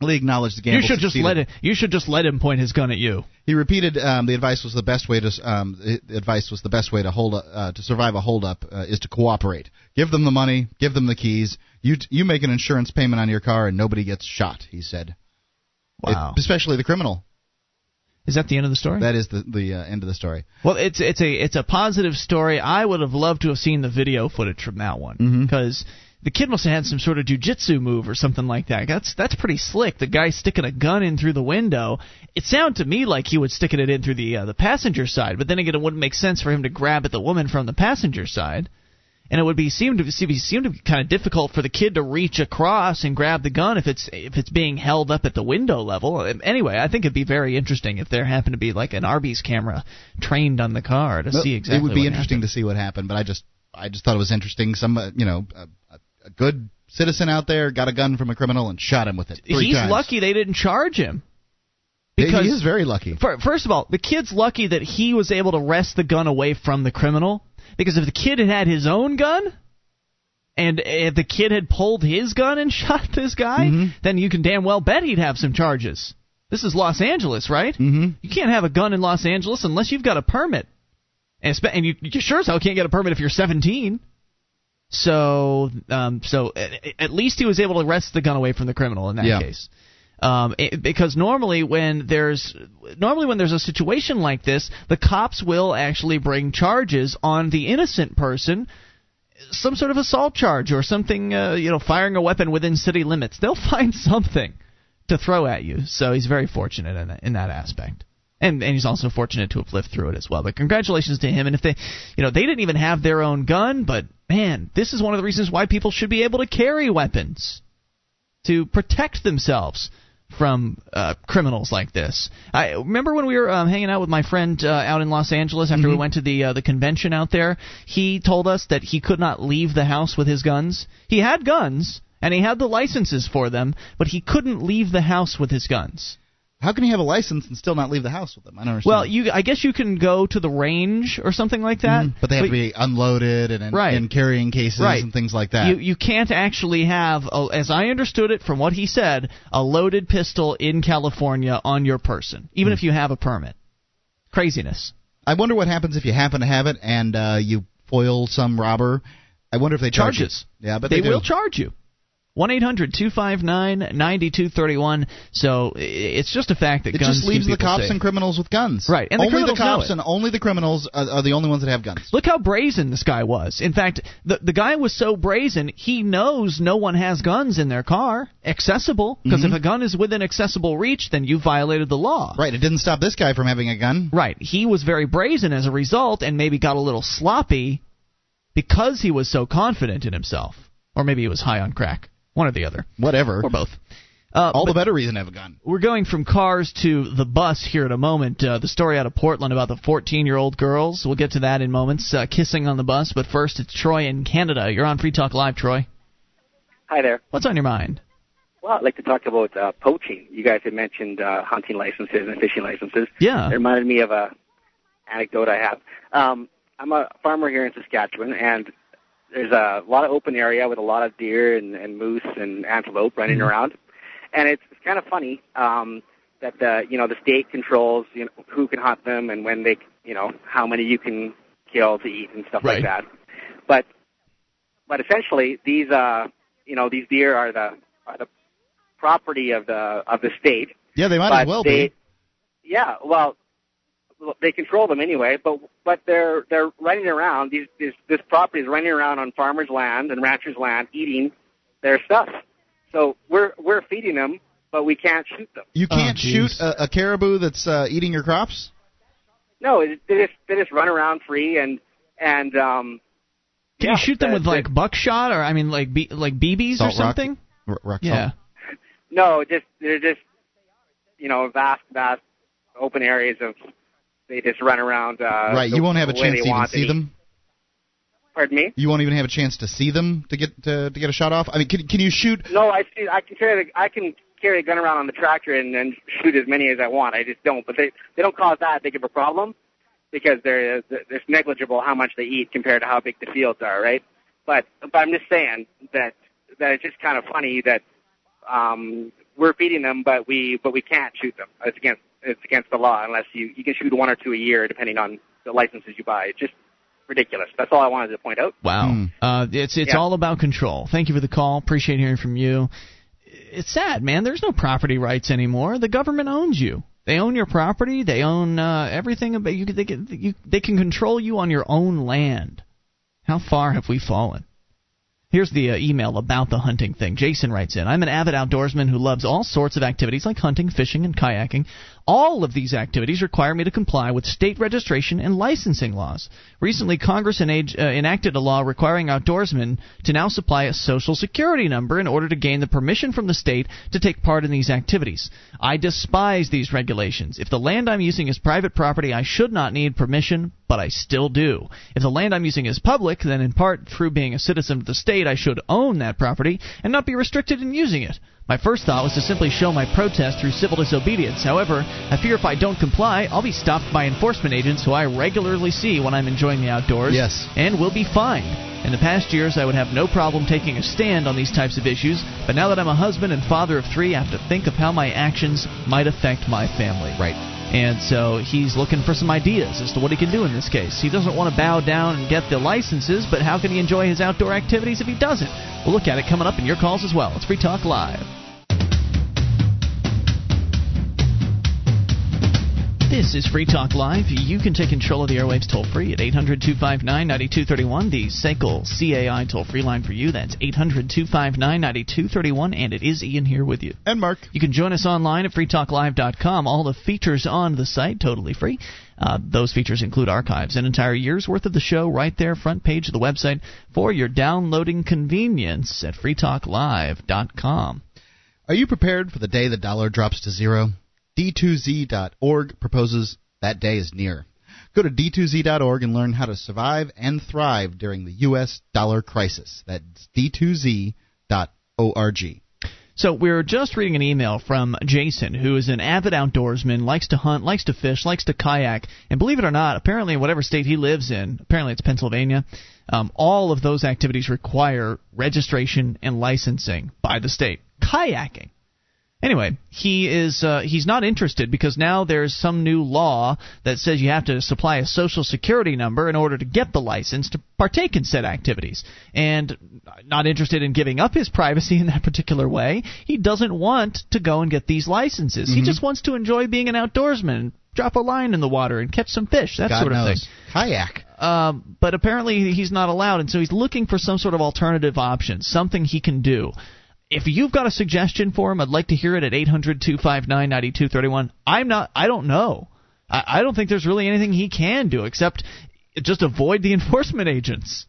Lee acknowledged the gamble. you should just let it. You should just let him point his gun at you. He repeated um, the advice was the best way to um, the advice was the best way to hold uh, to survive a holdup uh, is to cooperate. Give them the money, give them the keys. You you make an insurance payment on your car and nobody gets shot. He said. Wow. It- especially the criminal. Is that the end of the story? That is the the uh, end of the story. Well, it's it's a it's a positive story. I would have loved to have seen the video footage from that one because the kid must have had some sort of jujitsu move or something like that. That's that's pretty slick. The guy sticking a gun in through the window. It sounded to me like he would sticking it in through the uh, the passenger side, but then again, it wouldn't make sense for him to grab at the woman from the passenger side. And it would be seem to be seem to be kind of difficult for the kid to reach across and grab the gun if it's if it's being held up at the window level. Anyway, I think it'd be very interesting if there happened to be like an Arby's camera trained on the car to Well, see exactly. It would be interesting happened. to see what happened, but I just I just thought it was interesting. Some uh, you know a, a- a good citizen out there got a gun from a criminal and shot him with it. He's times. lucky they didn't charge him. Because he is very lucky. first of all, the kid's lucky that he was able to wrest the gun away from the criminal. Because if the kid had had his own gun, and if the kid had pulled his gun and shot this guy, Mm-hmm. then you can damn well bet he'd have some charges. This is Los Angeles, right? Mm-hmm. You can't have a gun in Los Angeles unless you've got a permit, and, spe- and you, you sure as hell can't get a permit if you're 17. So, um, so at, at least he was able to wrest the gun away from the criminal in that Yeah. case. Um, it, because normally when there's normally when there's a situation like this, the cops will actually bring charges on the innocent person, some sort of assault charge or something, uh, you know, firing a weapon within city limits. They'll find something to throw at you. So he's very fortunate in that, in that aspect. And, and he's also fortunate to have lived through it as well. But congratulations to him. And if they, you know, they didn't even have their own gun, but man, this is one of the reasons why people should be able to carry weapons to protect themselves from uh, criminals like this. I remember when we were um, hanging out with my friend uh, out in Los Angeles after we went to the uh, the convention out there. He told us that he could not leave the house with his guns. He had guns and he had the licenses for them, but he couldn't leave the house with his guns. How can you have a license and still not leave the house with them? I don't understand. Well, you I guess you can go to the range or something like that. but they have to be unloaded and in, Right. in carrying cases Right. and things like that. You you can't actually have, a, as I understood it from what he said, a loaded pistol in California on your person, even Hmm. if you have a permit. Craziness. I wonder what happens if you happen to have it and uh, you foil some robber. I wonder if they charge you. Charges. Yeah, but they, they, will charge you. One eight hundred two five nine ninety two thirty one. So it's just a fact that It guns just leaves the cops safe. and criminals with guns. Right, and the only the know cops and only the criminals are, are the only ones that have guns. Look how brazen this guy was. In fact, the the guy was so brazen, he knows no one has guns in their car, accessible, because Mhm. if a gun is within accessible reach, then you violated the law. Right, it didn't stop this guy from having a gun. Right. He was very brazen as a result and maybe got a little sloppy because he was so confident in himself. Or maybe he was high on crack. One or the other. Whatever. Or both. Uh, All the better reason to have a gun. we're going from cars to the bus here in a moment. Uh, the story out of Portland about the 14 year old girls. We'll get to that in moments. Uh, kissing on the bus. But first, it's Troy in Canada. You're on Free Talk Live, Troy. Hi there. What's on your mind? Well, I'd like to talk about uh, poaching. You guys had mentioned uh, hunting licenses and fishing licenses. Yeah. It reminded me of a anecdote I have. Um, I'm a farmer here in Saskatchewan, and there's a lot of open area with a lot of deer and, and moose and antelope running around. And it's, it's kind of funny um, that the you know the state controls you know who can hunt them and when they you know how many you can kill to eat and stuff Right. like that. But but essentially these uh you know these deer are the are the property of the of the state. Yeah, they might as well they, be. Yeah, well, they control them anyway. But but they're they're running around. These this this property is running around on farmers' land and ranchers' land, eating their stuff. So we're we're feeding them, but we can't shoot them. You can't Oh, shoot a, a caribou that's uh, eating your crops. No, it, they just they just run around free and and um. Can yeah, you shoot them with like buckshot or I mean like B, like BBs or Salt rock- something? Rock Yeah. No, just they're just you know vast vast open areas of they just run around. Uh, right, you won't have a chance to even see them. Pardon me. You won't even have a chance to see them to get to, to get a shot off. I mean, can can you shoot? No, I see. I can carry the I can carry a gun around on the tractor and, and shoot as many as I want. I just don't. But they they don't cause that big of a problem because they're it's negligible how much they eat compared to how big the fields are, right? But but I'm just saying that that it's just kind of funny that um, we're feeding them, but we but we can't shoot them. It's against it's against the law unless you you can shoot one or two a year depending on the licenses you buy. It's just ridiculous. That's all I wanted to point out. Wow. Hmm. Uh, it's it's Yeah. all about control. Thank you for the call. Appreciate hearing from you. It's sad, man. There's no property rights anymore. The government owns you. They own your property. They own uh, everything about you. They can, you. They can control you on your own land. How far have we fallen? Here's the uh, email about the hunting thing. Jason writes in I'm an avid outdoorsman who loves all sorts of activities like hunting, fishing, and kayaking. All of these activities require me to comply with state registration and licensing laws. Recently, Congress uh, enacted a law requiring outdoorsmen to now supply a social security number in order to gain the permission from the state to take part in these activities. I despise these regulations. If the land I'm using is private property, I should not need permission, but I still do. If the land I'm using is public, then in part through being a citizen of the state, I should own that property and not be restricted in using it. My first thought was to simply show my protest through civil disobedience. However, I fear if I don't comply, I'll be stopped by enforcement agents who I regularly see when I'm enjoying the outdoors. Yes. And will be fined. In the past years, I would have no problem taking a stand on these types of issues, but now that I'm a husband and father of three, I have to think of how my actions might affect my family. Right. And so he's looking for some ideas as to what he can do in this case. He doesn't want to bow down and get the licenses, but how can he enjoy his outdoor activities if he doesn't? We'll look at it coming up in your calls as well. It's Free Talk Live. This is Free Talk Live. You can take control of the airwaves toll free at 800 259 9231. The SACL CAI toll free line for you. That's 800 259 9231. And it is Ian here with you. And Mark. You can join us online at freetalklive.com. All the features on the site, totally free. Uh, those features include archives, an entire year's worth of the show right there, front page of the website, for your downloading convenience at freetalklive.com. Are you prepared for the day the dollar drops to zero? D2Z.org proposes that day is near. Go to D2Z.org and learn how to survive and thrive during the U.S. dollar crisis. That's D2Z.org. So we're just reading an email from Jason, who is an avid outdoorsman, likes to hunt, likes to fish, likes to kayak, and believe it or not, apparently in whatever state he lives in, apparently it's Pennsylvania, um, all of those activities require registration and licensing by the state. Kayaking Anyway, he is uh, he's not interested because now there's some new law that says you have to supply a social security number in order to get the license to partake in said activities. And not interested in giving up his privacy in that particular way. He doesn't want to go and get these licenses. Mm-hmm. He just wants to enjoy being an outdoorsman, drop a line in the water and catch some fish, that God sort of knows. thing. Kayak. Um, but apparently he's not allowed, and so he's looking for some sort of alternative option, something he can do if you've got a suggestion for him, I'd like to hear it at 800 259 9231. I'm not, I don't know. I, I don't think there's really anything he can do except just avoid the enforcement agents.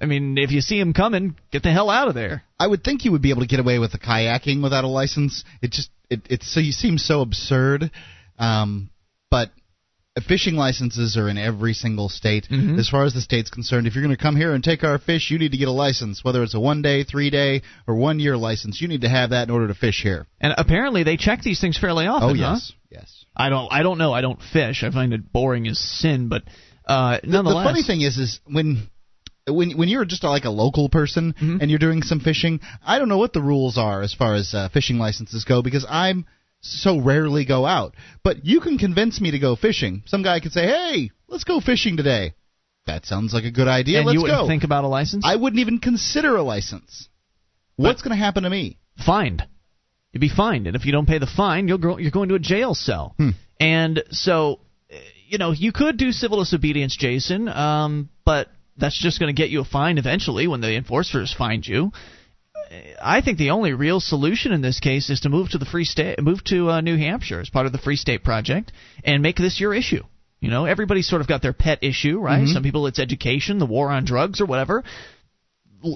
I mean, if you see him coming, get the hell out of there. I would think you would be able to get away with the kayaking without a license. It just it it's so you seem so absurd. Um, but fishing licenses are in every single state. Mm-hmm. As far as the state's concerned, if you're going to come here and take our fish, you need to get a license. Whether it's a one day, three day, or one year license, you need to have that in order to fish here. And apparently, they check these things fairly often. Oh yes, huh? yes. I don't. I don't know. I don't fish. I find it boring as sin. But uh, nonetheless, the, the funny thing is, is when when when you're just like a local person mm-hmm. and you're doing some fishing, I don't know what the rules are as far as uh, fishing licenses go because I'm so rarely go out. But you can convince me to go fishing. Some guy could say, "Hey, let's go fishing today." That sounds like a good idea. And let's you wouldn't go. think about a license? I wouldn't even consider a license. What's going to happen to me? Fined. You'd be fined, and if you don't pay the fine, you'll go, you're going to a jail cell. Hmm. And so, you know, you could do civil disobedience, Jason, um, but that's just going to get you a fine eventually when the enforcers find you. I think the only real solution in this case is to move to the free state, move to uh, New Hampshire as part of the Free State Project, and make this your issue. You know, everybody's sort of got their pet issue, right? Mm-hmm. Some people it's education, the war on drugs, or whatever.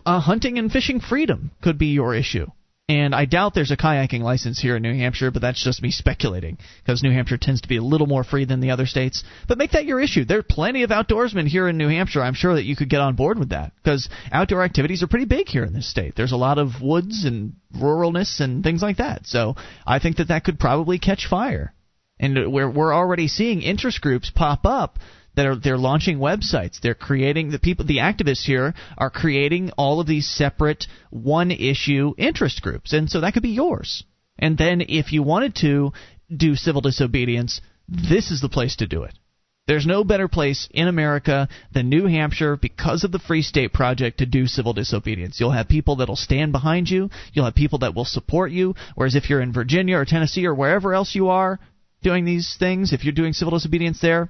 Uh, hunting and fishing freedom could be your issue. And I doubt there's a kayaking license here in New Hampshire, but that's just me speculating because New Hampshire tends to be a little more free than the other states. But make that your issue. There are plenty of outdoorsmen here in New Hampshire. I'm sure that you could get on board with that because outdoor activities are pretty big here in this state. There's a lot of woods and ruralness and things like that. So I think that that could probably catch fire. And we're we're already seeing interest groups pop up that are they're launching websites. They're creating the people the activists here are creating all of these separate one issue interest groups. And so that could be yours. And then if you wanted to do civil disobedience, this is the place to do it. There's no better place in America than New Hampshire because of the Free State Project to do civil disobedience. You'll have people that'll stand behind you. You'll have people that will support you. Whereas if you're in Virginia or Tennessee or wherever else you are, doing these things, if you're doing civil disobedience there,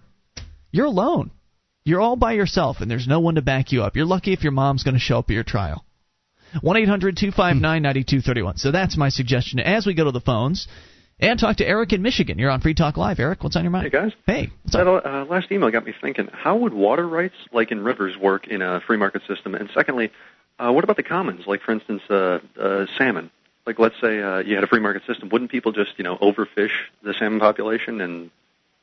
you're alone. You're all by yourself, and there's no one to back you up. You're lucky if your mom's going to show up at your trial. 1 800 259 9231. So that's my suggestion as we go to the phones and talk to Eric in Michigan. You're on Free Talk Live. Eric, what's on your mind? Hey, guys. Hey. That uh, last email got me thinking how would water rights, like in rivers, work in a free market system? And secondly, uh, what about the commons? Like, for instance, uh, uh, salmon. Like, let's say uh, you had a free market system. Wouldn't people just, you know, overfish the salmon population and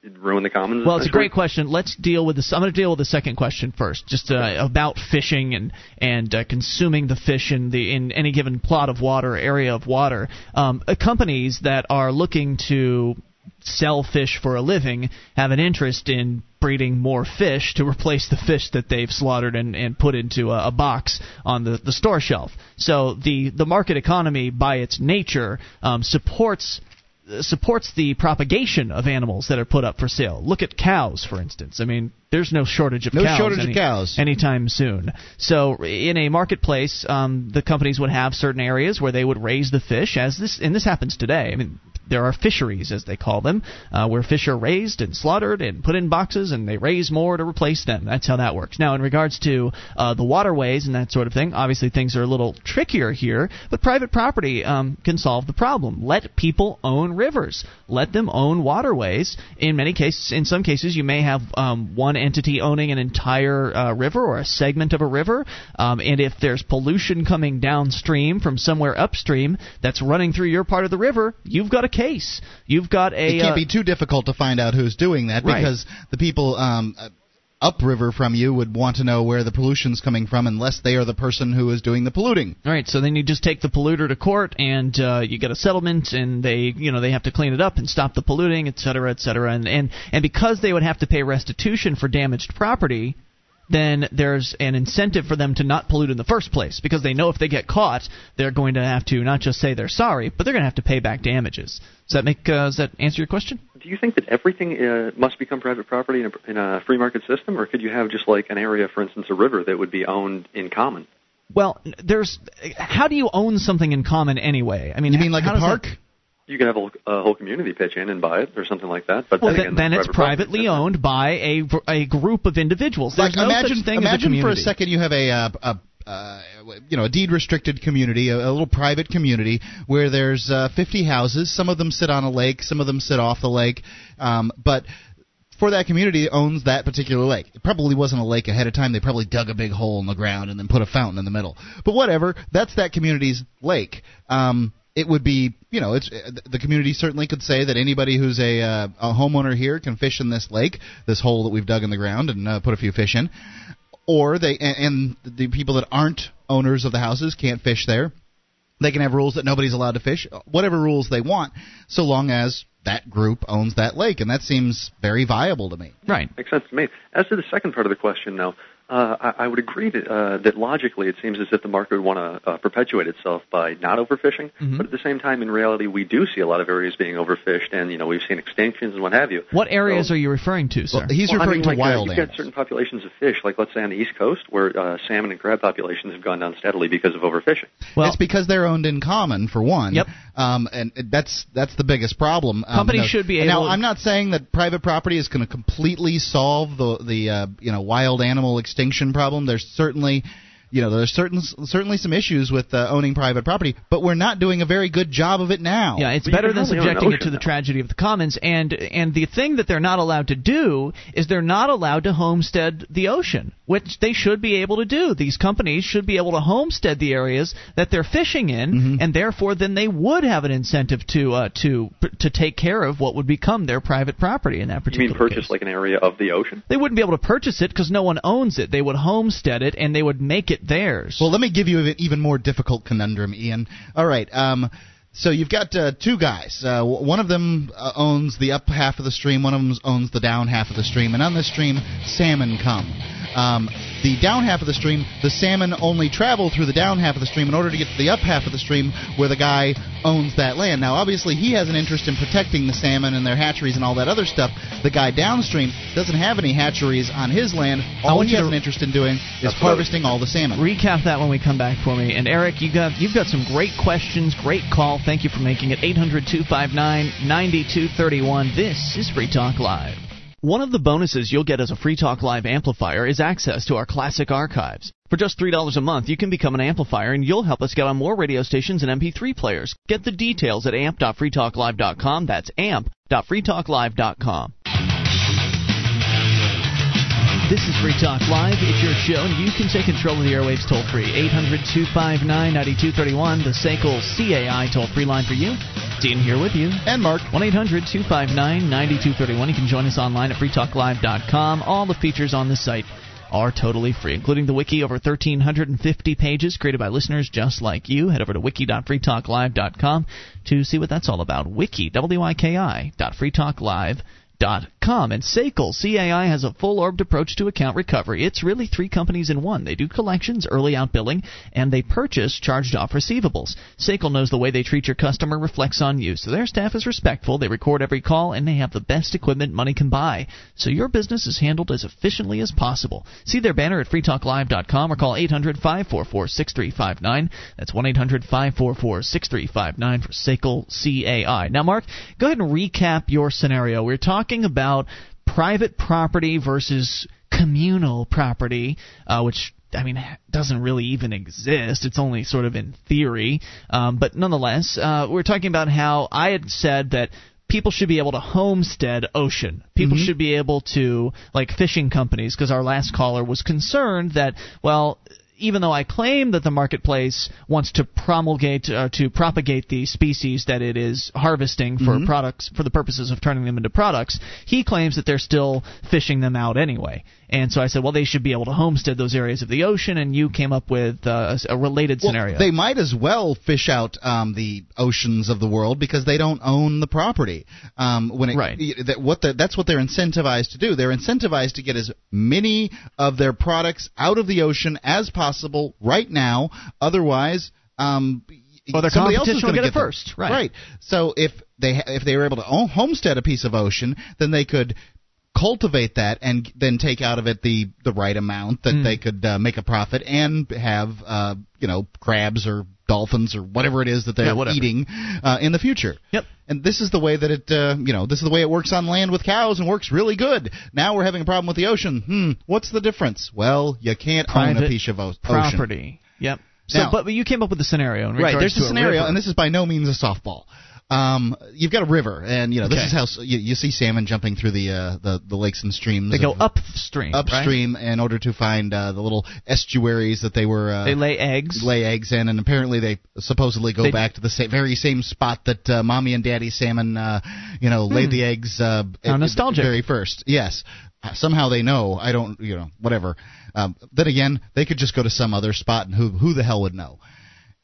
ruin the commons? Well, it's a great question. Let's deal with this. I'm going to deal with the second question first, just uh, about fishing and and uh, consuming the fish in the in any given plot of water, area of water. Um, uh, companies that are looking to sell fish for a living have an interest in breeding more fish to replace the fish that they've slaughtered and, and put into a, a box on the, the store shelf. So the, the market economy, by its nature, um, supports supports the propagation of animals that are put up for sale. Look at cows, for instance. I mean, there's no shortage of no cows. shortage any, of cows anytime soon. So in a marketplace, um, the companies would have certain areas where they would raise the fish, as this and this happens today. I mean, there are fisheries, as they call them, uh, where fish are raised and slaughtered and put in boxes, and they raise more to replace them. That's how that works. Now, in regards to uh, the waterways and that sort of thing, obviously things are a little trickier here, but private property um, can solve the problem. Let people own rivers. Let them own waterways. In many cases, in some cases, you may have um, one entity owning an entire uh, river or a segment of a river, um, and if there's pollution coming downstream from somewhere upstream that's running through your part of the river, you've got a case. You've got a. It can't uh, be too difficult to find out who's doing that Right. because the people um, upriver from you would want to know where the pollution's coming from unless they are the person who is doing the polluting. All right, so then you just take the polluter to court, and uh, you get a settlement, and they, you know, they have to clean it up and stop the polluting, et cetera, et cetera, and and and because they would have to pay restitution for damaged property, then there's an incentive for them to not pollute in the first place because they know if they get caught, they're going to have to not just say they're sorry, but they're going to have to pay back damages. Does that make uh, does that answer your question? Do you think that everything uh, must become private property in a, in a free market system, or could you have just like an area, for instance, a river that would be owned in common? Well, there's how do you own something in common anyway? I mean, You mean like a does that- park? You can have a, whole- a whole community pitch in and buy it, or something like that. But Well, then, then, again, then it's private property. privately owned by a a group of individuals. There's like no imagine such thing as a imagine for a second you have a uh, a uh, you know a deed restricted community, a, a little private community where there's uh, 50 houses. Some of them sit on a lake, some of them sit off the lake, um, but for that community owns that particular lake. It probably wasn't a lake ahead of time. They probably dug a big hole in the ground and then put a fountain in the middle. But whatever, that's that community's lake. Um, it would be, you know, it's uh, the community certainly could say that anybody who's a uh, a homeowner here can fish in this lake, this hole that we've dug in the ground and uh, put a few fish in, or they and, and the people that aren't owners of the houses can't fish there. They can have rules that nobody's allowed to fish, whatever rules they want, so long as that group owns that lake, and that seems very viable to me. Right. Makes sense to me. As to the second part of the question, now, uh, I, I would agree that, uh, that logically it seems as if the market would want to uh, perpetuate itself by not overfishing. Mhm. But at the same time, in reality, we do see a lot of areas being overfished, and you know we've seen extinctions and what have you. What areas are you referring to, sir? Well, I mean, like, uh, You've got certain populations of fish, like let's say on the East Coast, where uh, salmon and crab populations have gone down steadily because of overfishing. Well, it's because they're owned in common for one. Yep. Um, and that's that's the biggest problem. Um, Companies no- should be Now, able- I'm not saying that private property is going to completely solve the the uh, you know wild animal extinction problem. There's certainly you know there's certain certainly some issues with uh, owning private property, but we're not doing a very good job of it now. Yeah, it's better than subjecting it to the tragedy of the commons. And and the thing that they're not allowed to do is they're not allowed to homestead the ocean, which they should be able to do. These companies should be able to homestead the areas that they're fishing in, Mm-hmm. and therefore then they would have an incentive to uh, to to take care of what would become their private property in that You particular mean purchase like an area of the ocean? They wouldn't be able to purchase it because no one owns it. They would homestead it and they would make it theirs. Well, let me give you an even more difficult conundrum, Ian. All right. Um, so you've got uh, two guys. Uh, one of them uh, owns the up half of the stream. One of them owns the down half of the stream. And on this stream, salmon come. Um, the down half of the stream, the salmon only travel through the down half of the stream in order to get to the up half of the stream where the guy owns that land. Now, obviously, he has an interest in protecting the salmon and their hatcheries and all that other stuff. The guy downstream doesn't have any hatcheries on his land. All he has an interest in doing is That's what I was harvesting all the salmon. Recap that when we come back for me. And Eric, you got you've got some great questions, great call. Thank you for making it 800-259-9231. This is Free Talk Live. One of the bonuses you'll get as a Free Talk Live amplifier is access to our classic archives. For just $3 a month, you can become an amplifier and you'll help us get on more radio stations and MP3 players. Get the details at amp.freetalklive.com. That's amp.freetalklive.com. This is Free Talk Live. It's your show, and you can take control of the airwaves toll free. 800 259 9231, the SACL CAI toll free line for you. Ian here with you. And Mark. 1 800 259 9231. You can join us online at freetalklive.com. All the features on the site are totally free, including the wiki over 1,350 pages created by listeners just like you. Head over to wiki.freetalklive.com to see what that's all about. Wiki, W-I-K-I, dot freetalklive.com. Com. And SACL, CAI, has a full orbed approach to account recovery. It's really three companies in one. They do collections, early outbilling, and they purchase charged off receivables. SACL knows the way they treat your customer reflects on you, so their staff is respectful, they record every call, and they have the best equipment money can buy. So your business is handled as efficiently as possible. See their banner at freetalklive.com or call 800 544 6359. That's 1 800 544 6359 for SACL CAI. Now, Mark, go ahead and recap your scenario. We're talking about private property versus communal property, uh, which I mean, doesn't really even exist. It's only sort of in theory. Um, but nonetheless, uh, we're talking about how I had said that people should be able to homestead ocean. People Mhm. should be able to, like fishing companies, because our last caller was concerned that, well, even though I claim that the marketplace wants to promulgate uh, to propagate the species that it is harvesting for Mhm. products for the purposes of turning them into products, he claims that they're still fishing them out anyway. And so I said, well, they should be able to homestead those areas of the ocean, and you came up with uh, a, related Well, scenario. They might as well fish out um, the oceans of the world because they don't own the property. Um, when it, Right. That, what the, that's what they're incentivized to do. They're incentivized to get as many of their products out of the ocean as possible right now. Otherwise, um, Well, their somebody else is gonna get it them. first, right. Right. So if they if they were able to homestead a piece of ocean, then they could cultivate that and then take out of it the the right amount that Mm. they could uh, make a profit and have uh, you know crabs or dolphins or whatever it is that they're whatever. eating uh, in the future. Yep. And this is the way that it uh, you know this is the way it works on land with cows and works really good. Now we're having a problem with the ocean. Hmm. What's the difference? Well, you can't own a piece of o- ocean. property. Yep. So, Now- but, you came up with the scenario. Right. There's a scenario, river. and this is by no means a softball. Um, you've got a river, and you know this Okay. is how you, you see salmon jumping through the uh, the, the lakes and streams. They go of- upstream. right? upstream in order to find uh, the little estuaries that they were. Uh, They lay eggs. lay eggs in, and apparently they supposedly go They- back to the sa- very same spot that uh, mommy and daddy salmon, uh, you know, laid Hmm. the eggs. Uh, How nostalgic. very first. Yes. Somehow they know. I don't. You know. Whatever. Um, then again, they could just go to some other spot, and who who the hell would know?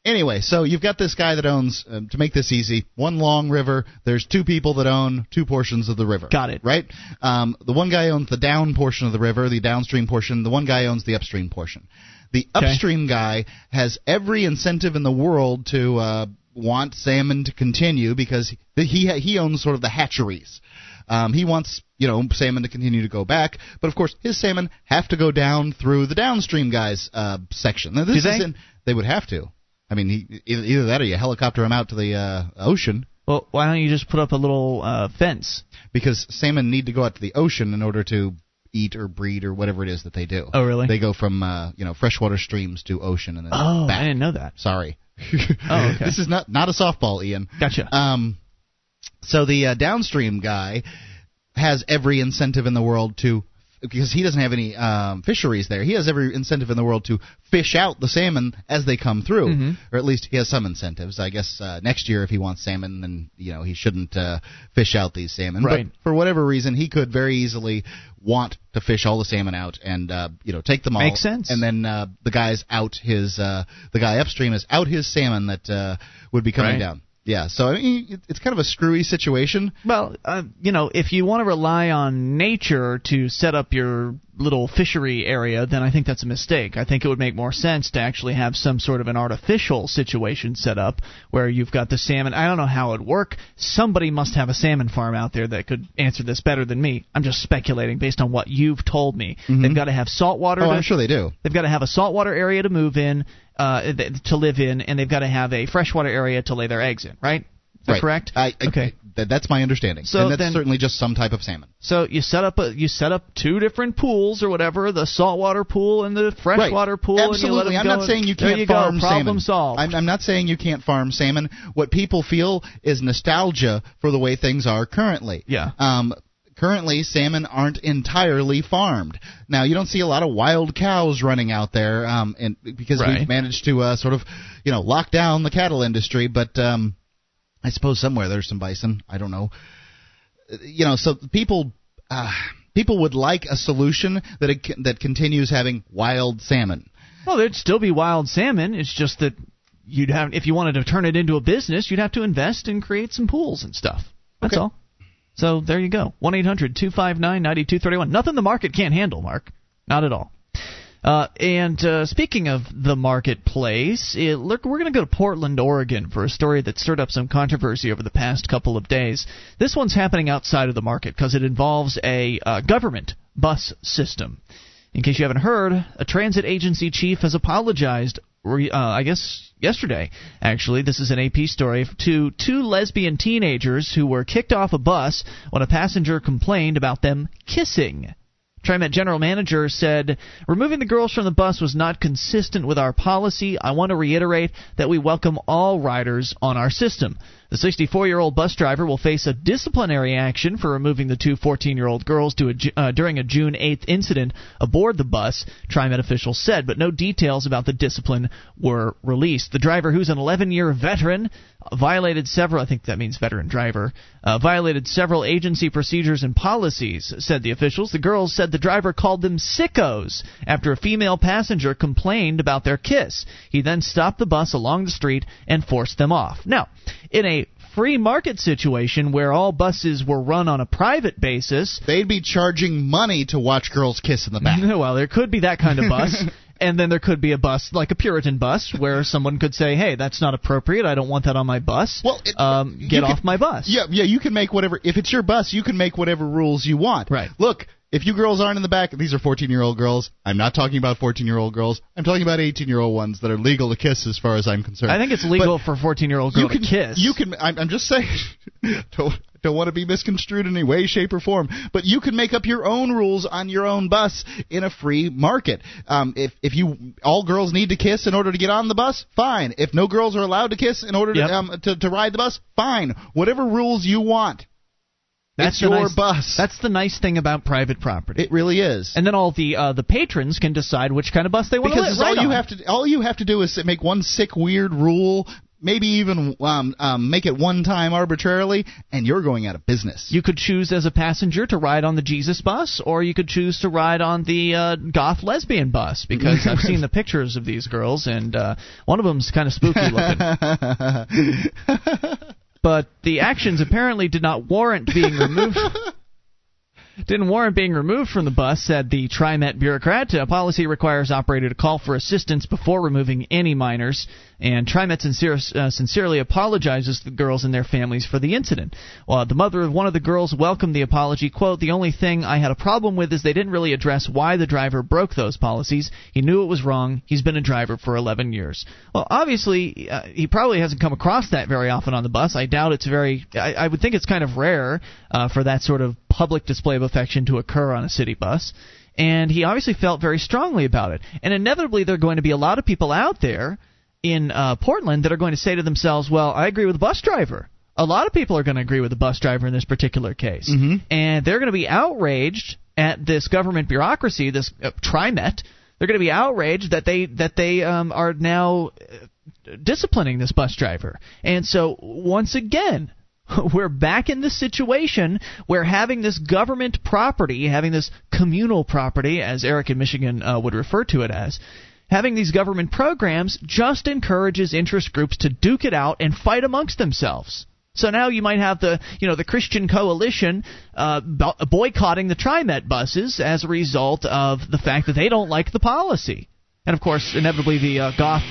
Anyway, so you've got this guy that owns, um, to make this easy, one long river. There's two people that own two portions of the river. Got it. Right? Um, the one guy owns the down portion of the river, the downstream portion. The one guy owns the upstream portion. The Okay. upstream guy has every incentive in the world to uh, want salmon to continue because he he, he owns sort of the hatcheries. Um, he wants you know salmon to continue to go back, but of course his salmon have to go down through the downstream guys uh, section. Now, this Do is they? in, they would have to. I mean, he, either, that or you helicopter him out to the uh, ocean Well, why don't you just put up a little uh, fence? because salmon need to go out to the ocean in order to eat or breed or whatever it is that they do. Oh, really? They go from uh, you know freshwater streams to ocean and then Oh, back. I didn't know that. Sorry. Oh, okay. This is not not a softball, Ian. Gotcha. Um, so the uh, downstream guy has every incentive in the world to because he doesn't have any um, fisheries there. He has every incentive in the world to fish out the salmon as they come through, Mhm. or at least he has some incentives. I guess uh, next year, if he wants salmon, then you know he shouldn't uh, fish out these salmon. Right. But for whatever reason, he could very easily want to fish all the salmon out and uh, you know take them all. Makes sense. And then uh, the guy's out his uh, the guy upstream is out his salmon that uh, would be coming Right. down. Yeah, so I mean, it's kind of a screwy situation. Well, uh, you know, if you want to rely on nature to set up your little fishery area, then I think that's a mistake. I think it would make more sense to actually have some sort of an artificial situation set up where you've got the salmon. I don't know how it would work. Somebody must have a salmon farm out there that could answer this better than me. I'm just speculating based on what you've told me. Mhm. They've got to have salt water. Oh, to, I'm sure they do. They've got to have a saltwater area to move in, uh, th- to live in, and they've got to have a freshwater area to lay their eggs in. Right? Is that Right. correct? I, I, okay. That, that's my understanding. So and that's then- certainly just some type of salmon. So you set up a you set up two different pools or whatever, the saltwater pool and the freshwater right. pool. Absolutely. And you let 'em I'm not and- saying you can't you farm go. Problem salmon. solved. I'm, I'm not saying you can't farm salmon. What people feel is nostalgia for the way things are currently. Yeah. Um, currently, salmon aren't entirely farmed. Now, you don't see a lot of wild cows running out there, um, and because Right. we've managed to uh, sort of, you know, lock down the cattle industry. But um, I suppose somewhere there's some bison. I don't know. You know, so people. Uh, People would like a solution that it, that continues having wild salmon. Well, there'd still be wild salmon. It's just that you'd have if you wanted to turn it into a business, you'd have to invest and create some pools and stuff. That's Okay. all. So there you go. One eight hundred two five nine ninety two thirty one. Nothing the market can't handle, Mark. Not at all. Uh, and uh, speaking of the marketplace, it, look, we're going to go to Portland, Oregon, for a story that stirred up some controversy over the past couple of days. This one's happening outside of the market because it involves a uh, government bus system. In case you haven't heard, a transit agency chief has apologized. Uh, I guess yesterday, actually, this is an AP story to two lesbian teenagers who were kicked off a bus when a passenger complained about them kissing. TriMet general manager said, Removing the girls from the bus was not consistent with our policy. I want to reiterate that we welcome all riders on our system. The 64 year old bus driver will face a disciplinary action for removing the two 14 year old girls a, uh, during a June 8th incident aboard the bus, TriMet officials said, but no details about the discipline were released. The driver, who's an 11 year veteran, violated several, I think that means veteran driver, uh, violated several agency procedures and policies, said the officials. The girls said the driver called them sickos after a female passenger complained about their kiss. He then stopped the bus along the street and forced them off. Now, in a free market situation where all buses were run on a private basis, they'd be charging money to watch girls kiss in the back. well, there could be that kind of bus. And then there could be a bus, like a Puritan bus, where someone could say, "Hey, that's not appropriate. I don't want that on my bus. Well, it, um, get can- off my bus." Yeah, yeah, you can make whatever. If it's your bus, you can make whatever rules you want. Right. Look, if you girls aren't in the back, these are 14 year old girls. I'm not talking about 14 year old girls. I'm talking about 18 year old ones that are legal to kiss, as far as I'm concerned. I think it's legal for 14 year old girl you can to kiss. You can. I'm, I'm just saying. don't don't want to be misconstrued in any way, shape, or form. But you can make up your own rules on your own bus in a free market. Um, if if you all girls need to kiss in order to get on the bus, fine. If no girls are allowed to kiss in order to Yep. um, to, to ride the bus, fine. Whatever rules you want. That's it's your nice- bus. That's the nice thing about private property. It really is. and then all the uh, the patrons can decide which kind of bus they want because to all ride you on. have to all you have to do is make one sick weird rule maybe even um, um, make it one time arbitrarily and you're going out of business You could choose as a passenger to ride on the Jesus bus, or you could choose to ride on the uh, goth lesbian bus. Because I've seen the pictures of these girls, and uh, one of them's kind of spooky looking. but the actions apparently did not warrant being removed. Didn't warrant being removed from the bus, said the TriMet bureaucrat. Uh, policy requires operator to call for assistance before removing any minors, and TriMet sincere, uh, sincerely apologizes to the girls and their families for the incident. Well, the mother of one of the girls welcomed the apology. "Quote: The only thing I had a problem with is they didn't really address why the driver broke those policies. He knew it was wrong. He's been a driver for 11 years. Well, obviously, uh, he probably hasn't come across that very often on the bus. I doubt it's very. I, I would think it's kind of rare uh, for that sort of public display of affection to occur on a city bus. And he obviously felt very strongly about it. And inevitably, there are going to be a lot of people out there in uh, Portland that are going to say to themselves, "Well, I agree with the bus driver." A lot of people are going to agree with the bus driver in this particular case, Mhm. and they're going to be outraged at this government bureaucracy, this uh, TriMet. They're going to be outraged that they that they um, are now uh, disciplining this bus driver. And so once again, we're back in this situation where having this government property, having this communal property, as Eric in Michigan uh, would refer to it as, having these government programs just encourages interest groups to duke it out and fight amongst themselves. So now you might have the you know the Christian coalition uh, boycotting the TriMet buses as a result of the fact that they don't like the policy, and of course inevitably the uh, goth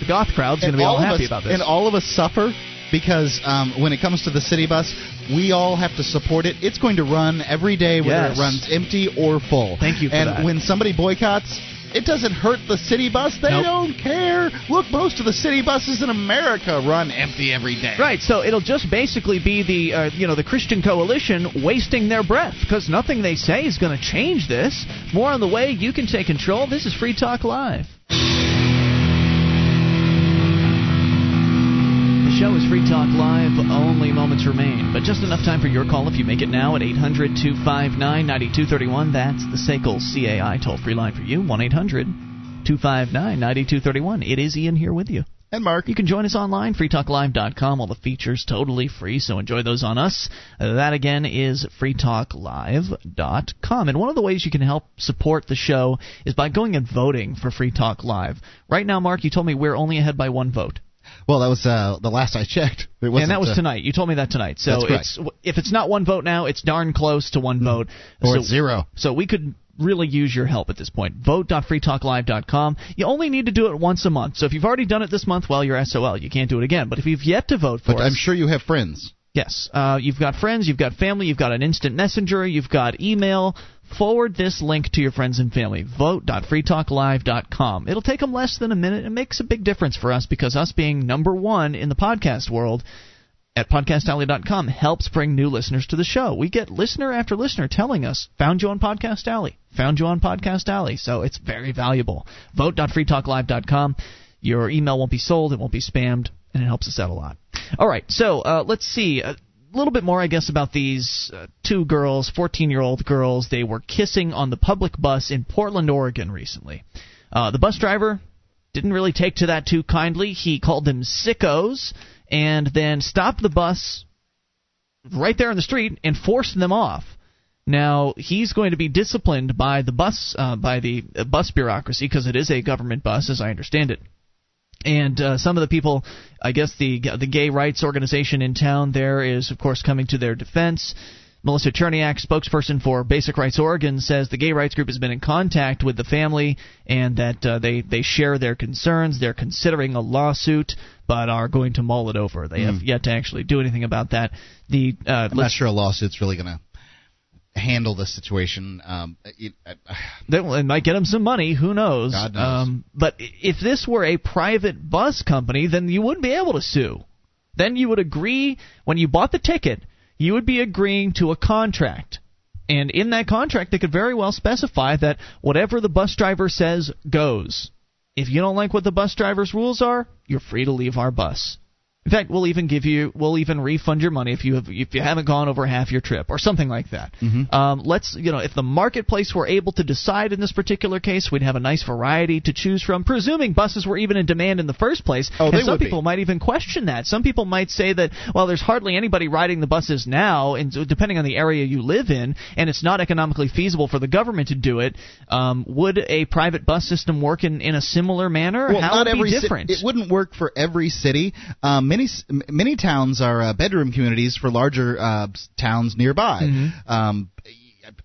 the goth crowd's going to be all, all happy us, about this. And all of us suffer because um, when it comes to the city bus, we all have to support it. It's going to run every day, whether Yes. it runs empty or full. Thank you for and that. when somebody boycotts, it doesn't hurt the city bus. They Nope. don't care. Look, most of the city buses in America run empty every day. Right, so it'll just basically be the uh, you know the Christian coalition wasting their breath because nothing they say is going to change this. More on the way. You can take control. This is Free Talk Live. Show is Free Talk Live. Only moments remain, but just enough time for your call if you make it now at 800 259 9231. That's the SACL CAI toll free line for you 1 800 259 9231. It is Ian here with you. And Mark. You can join us online, freetalklive.com. All the features totally free, so enjoy those on us. That again is freetalklive.com. And one of the ways you can help support the show is by going and voting for Free Talk Live. Right now, Mark, you told me we're only ahead by one vote. Well, that was uh, the last I checked. It wasn't, And that was uh, tonight. You told me that tonight. So That's it's if it's not one vote now, it's darn close to one vote. Or so, it's zero. So we could really use your help at this point. Vote.freetalklive.com. You only need to do it once a month. So if you've already done it this month, well, you're SOL. You can't do it again. But if you've yet to vote for But us, I'm sure you have friends. Yes. Uh, you've got friends, you've got family, you've got an instant messenger, you've got email. Forward this link to your friends and family. Vote.freetalklive.com. It'll take them less than a minute. It makes a big difference for us because us being number one in the podcast world at podcastalley.com helps bring new listeners to the show. We get listener after listener telling us, found you on Podcast Alley, found you on Podcast Alley. So it's very valuable. Vote.freetalklive.com. Your email won't be sold, it won't be spammed, and it helps us out a lot. All right, so uh, let's see. A little bit more, I guess, about these uh, two girls, 14 year old girls. They were kissing on the public bus in Portland, Oregon recently. Uh, the bus driver didn't really take to that too kindly. He called them sickos and then stopped the bus right there in the street and forced them off. Now he's going to be disciplined by the bus uh, by the uh, bus bureaucracy because it is a government bus, as I understand it. And uh, some of the people, I guess the the gay rights organization in town there is, of course, coming to their defense. Melissa Cherniak, spokesperson for Basic Rights Oregon, says the gay rights group has been in contact with the family and that uh, they they share their concerns. They're considering a lawsuit, but are going to mull it over. They have yet to actually do anything about that. The uh, I'm not sure a lawsuit's really going to handle the situation. Um, it, it might get them some money. Who knows? God knows. Um, but if this were a private bus company, then you wouldn't be able to sue. Then you would agree when you bought the ticket. You would be agreeing to a contract, and in that contract, they could very well specify that whatever the bus driver says goes. If you don't like what the bus driver's rules are, you're free to leave our bus. In fact, we'll even give you, we'll even refund your money if you have, if you haven't gone over half your trip or something like that. Mm-hmm. Um, let's, you know, if the marketplace were able to decide in this particular case, we'd have a nice variety to choose from. Presuming buses were even in demand in the first place, Oh, and they some would be. people might even question that. Some people might say that, well, there's hardly anybody riding the buses now, and depending on the area you live in, and it's not economically feasible for the government to do it. Um, would a private bus system work in, in a similar manner? well, How not would it every be ci- it wouldn't work for every city. Um, many many towns are uh, bedroom communities for larger uh, towns nearby. Mhm. Um,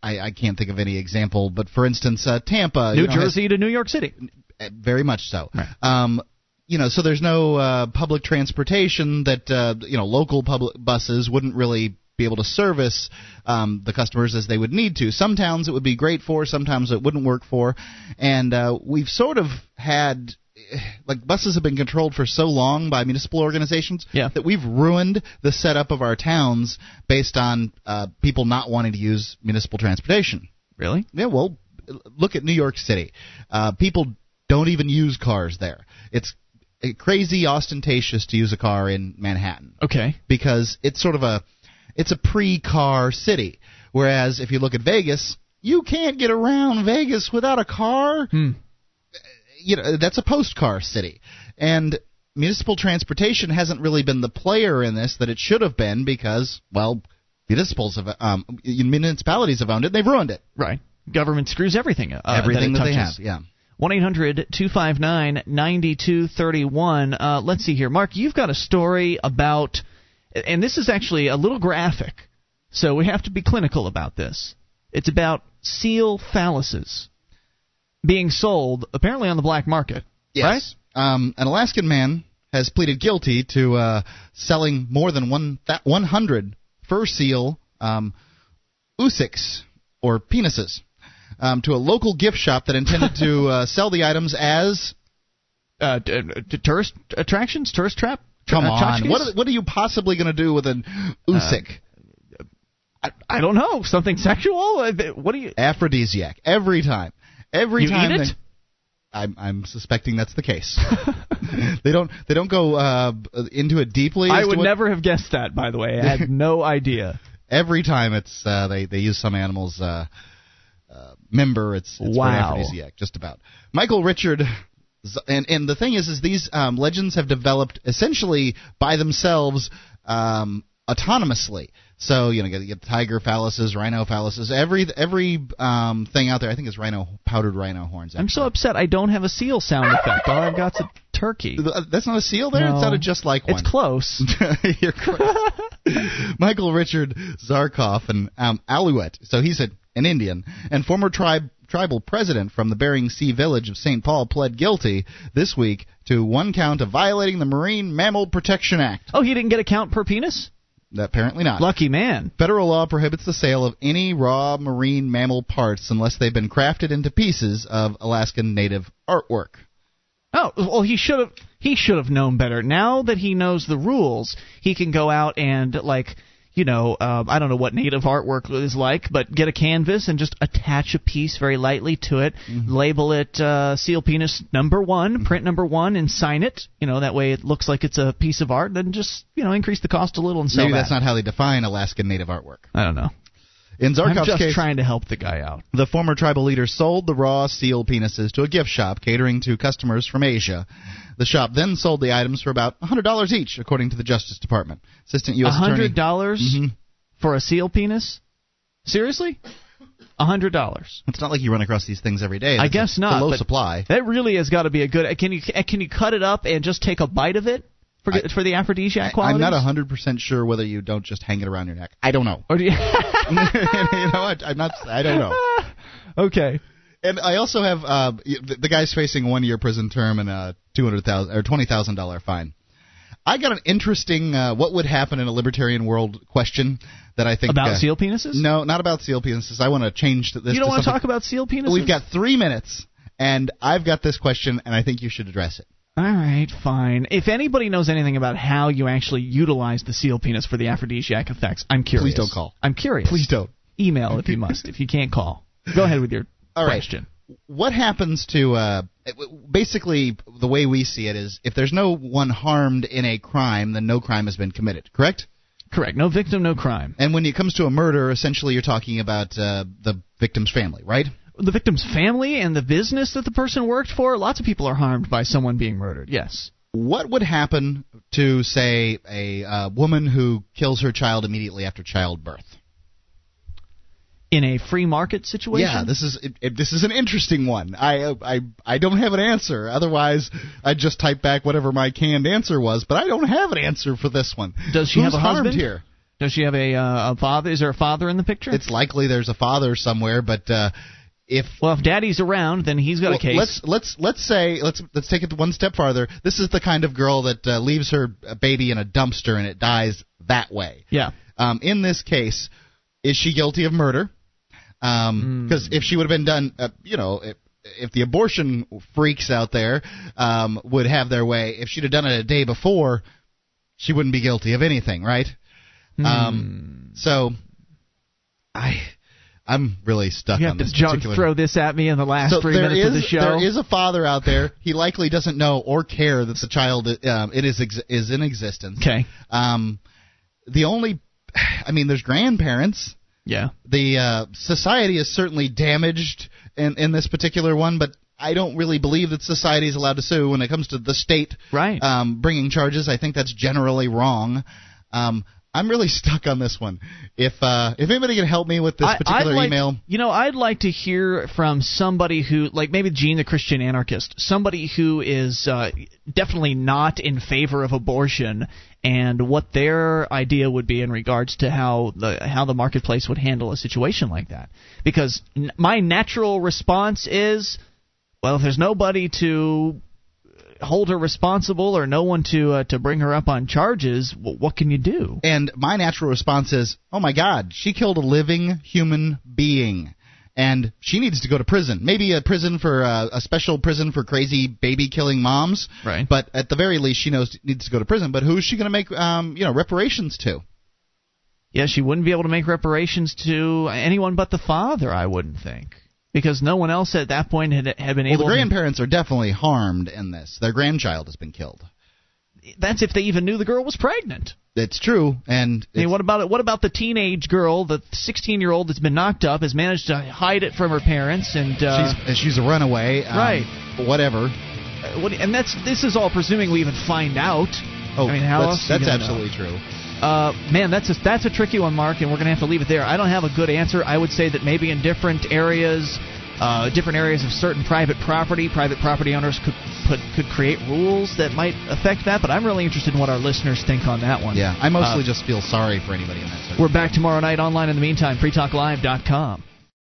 I, I can't think of any example, but for instance, uh, Tampa, New you know, has- Jersey to New York City. Uh, very much so. Um, you know, so there's no uh, public transportation that uh, you know local public buses wouldn't really be able to service um, the customers as they would need to. Some towns it would be great for, sometimes it wouldn't work for, and uh, we've sort of had eh, like buses have been controlled for so long by municipal organizations Yeah. that we've ruined the setup of our towns based on uh, people not wanting to use municipal transportation. Really? Yeah, well, look at New York City. Uh, people don't even use cars there. It's uh, crazy ostentatious to use a car in Manhattan Okay. because it's sort of a it's a pre-car city. Whereas if you look at Vegas, you can't get around Vegas without a car. Hmm. You know, that's a post-car city. And municipal transportation hasn't really been the player in this that it should have been because well, municipals have um municipalities have owned it. and They've ruined it. Right. Government screws everything. Uh, Everything that, that they have. Yeah. 1 800 259 9231. Uh, Let's see here. Mark, you've got a story about and this is actually a little graphic, so we have to be clinical about this. It's about seal phalluses being sold apparently on the black market. Yes. Um, an Alaskan man has pleaded guilty to uh, selling more than one th- 100 fur seal um, oosiks or penises um, to a local gift shop that intended to uh, sell the items as Uh, d- d- tourist attractions, tourist trap. Come uh, on, what are, what are you possibly going to do with an oosik? I, I don't know. Something sexual? Uh, What do you? Aphrodisiac every time. Every You time eat they- it? I'm I'm suspecting that's the case. they don't they don't go uh, into it deeply. I would what- never have guessed that. By the way, I had no idea. Every time it's uh, they they use some animal's uh, uh, member. It's, it's for Wow. aphrodisiac. Just about. Michael Richard. And and the thing is, is these um, legends have developed essentially by themselves, um, autonomously. So you know, you get tiger phalluses, rhino phalluses, every every um, thing out there. I think it's rhino powdered rhino horns. I'm so upset. I don't have a seal sound effect. All I've got's a turkey. That's not a seal there. No. It sounded just like one. It's close. You're correct. Michael Richard Zacharof, an um, Aleut, so he's a, an Indian, and former tribe tribal president from the Bering Sea village of St. Paul, pled guilty this week to one count of violating the Marine Mammal Protection Act. Oh, he didn't get a count per penis? Apparently not. Lucky man. Federal law prohibits the sale of any raw marine mammal parts unless they've been crafted into pieces of Alaskan native artwork. Oh, well, he should have. He should have known better. Now that he knows the rules, he can go out and like, you know, uh, I don't know what native artwork is like, but get a canvas and just attach a piece very lightly to it, Mm-hmm. label it uh, seal penis number one, print number one, and sign it. You know, that way it looks like it's a piece of art. And then just you know increase the cost a little and sell Maybe that. that's not how they define Alaskan native artwork. I don't know. In Zacharof's I'm just case, trying to help the guy out. The former tribal leader sold the raw seal penises to a gift shop catering to customers from Asia. The shop then sold the items for about $100 each, according to the Justice Department. Assistant U.S. Attorney. hundred dollars Mhm. for a seal penis? Seriously? A hundred dollars. It's not like you run across these things every day. I guess a- it's a not. low supply. That really has got to be a good. Can you can you cut it up and just take a bite of it for I- for the aphrodisiac quality? I'm not 100% sure whether you don't just hang it around your neck. I don't know. Or do you, you know what? I'm not. I don't know. okay. And I also have uh, the, the guy's facing a one year prison term and a two hundred thousand or twenty thousand dollar fine. I got an interesting uh, what would happen in a libertarian world question that I think About uh, seal penises? No, not about seal penises. I want to change this. you don't want to talk about seal penises? We've got three minutes, and I've got this question, and I think you should address it. All right, fine. If anybody knows anything about how you actually utilize the seal penis for the aphrodisiac effects, I'm curious. Please don't call. I'm curious. Please don't. Email if you must. if you can't call, go ahead with your All right. question. What happens to uh, basically the way we see it is if there's no one harmed in a crime, then no crime has been committed. Correct? Correct. No victim, no crime. And when it comes to a murder, essentially you're talking about uh, the victim's family, right? The victim's family and the business that the person worked for. Lots of people are harmed by someone being murdered. Yes. What would happen to, say, a uh, woman who kills her child immediately after childbirth? In a free market situation. Yeah, this is it, it, this is an interesting one. I I I don't have an answer. Otherwise, I'd just type back whatever my canned answer was. But I don't have an answer for this one. Does she Who's have a husband here? Does she have a uh, a father? Is there a father in the picture? It's likely there's a father somewhere, but uh, if well, if daddy's around, then he's got well, a case. let's let's let's say let's let's take it one step farther. This is the kind of girl that uh, leaves her baby in a dumpster and it dies that way. yeah. Um, in this case, is she guilty of murder? Because if she would have been done, uh, you know, if, if the abortion freaks out there um, would have their way, if she'd have done it a day before, she wouldn't be guilty of anything, right? Um, so, I, I'm really stuck You on this jump, particular. throw this at me in the last so three minutes of the show. there is a father out there. He likely doesn't know or care that the child um, it is ex- is in existence. okay. Um, the only, I mean, there's grandparents. Yeah. The uh, society is certainly damaged in in this particular one, but I don't really believe that society is allowed to sue when it comes to the state Right. um, bringing charges. I think that's generally wrong. Um, I'm really stuck on this one. If uh, if anybody can help me with this particular I'd like, email, You know, I'd like to hear from somebody who, like maybe Gene the Christian anarchist, somebody who is uh, definitely not in favor of abortion and what their idea would be in regards to how the how the marketplace would handle a situation like that. Because n- my natural response is, well, if there's nobody to hold her responsible or no one to uh, to bring her up on charges, what can you do? And my natural response is, "Oh my God, she killed a living human being." And she needs to go to prison. Maybe a prison for uh, a special prison for crazy baby killing moms. Right. But at the very least, she knows needs to go to prison. But who's she going to make, um, you know, reparations to? Yeah, she wouldn't be able to make reparations to anyone but the father, I wouldn't think. Because no one else at that point had, had been Well, able Well, the to. grandparents are definitely harmed in this. Their grandchild has been killed. That's if they even knew the girl was pregnant. It's true, and I mean, what about it? What about the teenage girl, the 16-year-old that's been knocked up, has managed to hide it from her parents, and uh, she's she's a runaway, um, right? Whatever. Uh, what, and that's this is all presuming we even find out. Oh, I mean, how that's, else? that's absolutely know? true. Uh, man, that's a, that's a tricky one, Mark, and we're going to have to leave it there. I don't have a good answer. I would say that maybe in different areas, uh, different areas of certain private property, private property owners could put could create rules that might affect that. But I'm really interested in what our listeners think on that one. Yeah, I mostly Uh, just feel sorry for anybody in that. Situation. We're back tomorrow night online. In the meantime, freetalklive.com.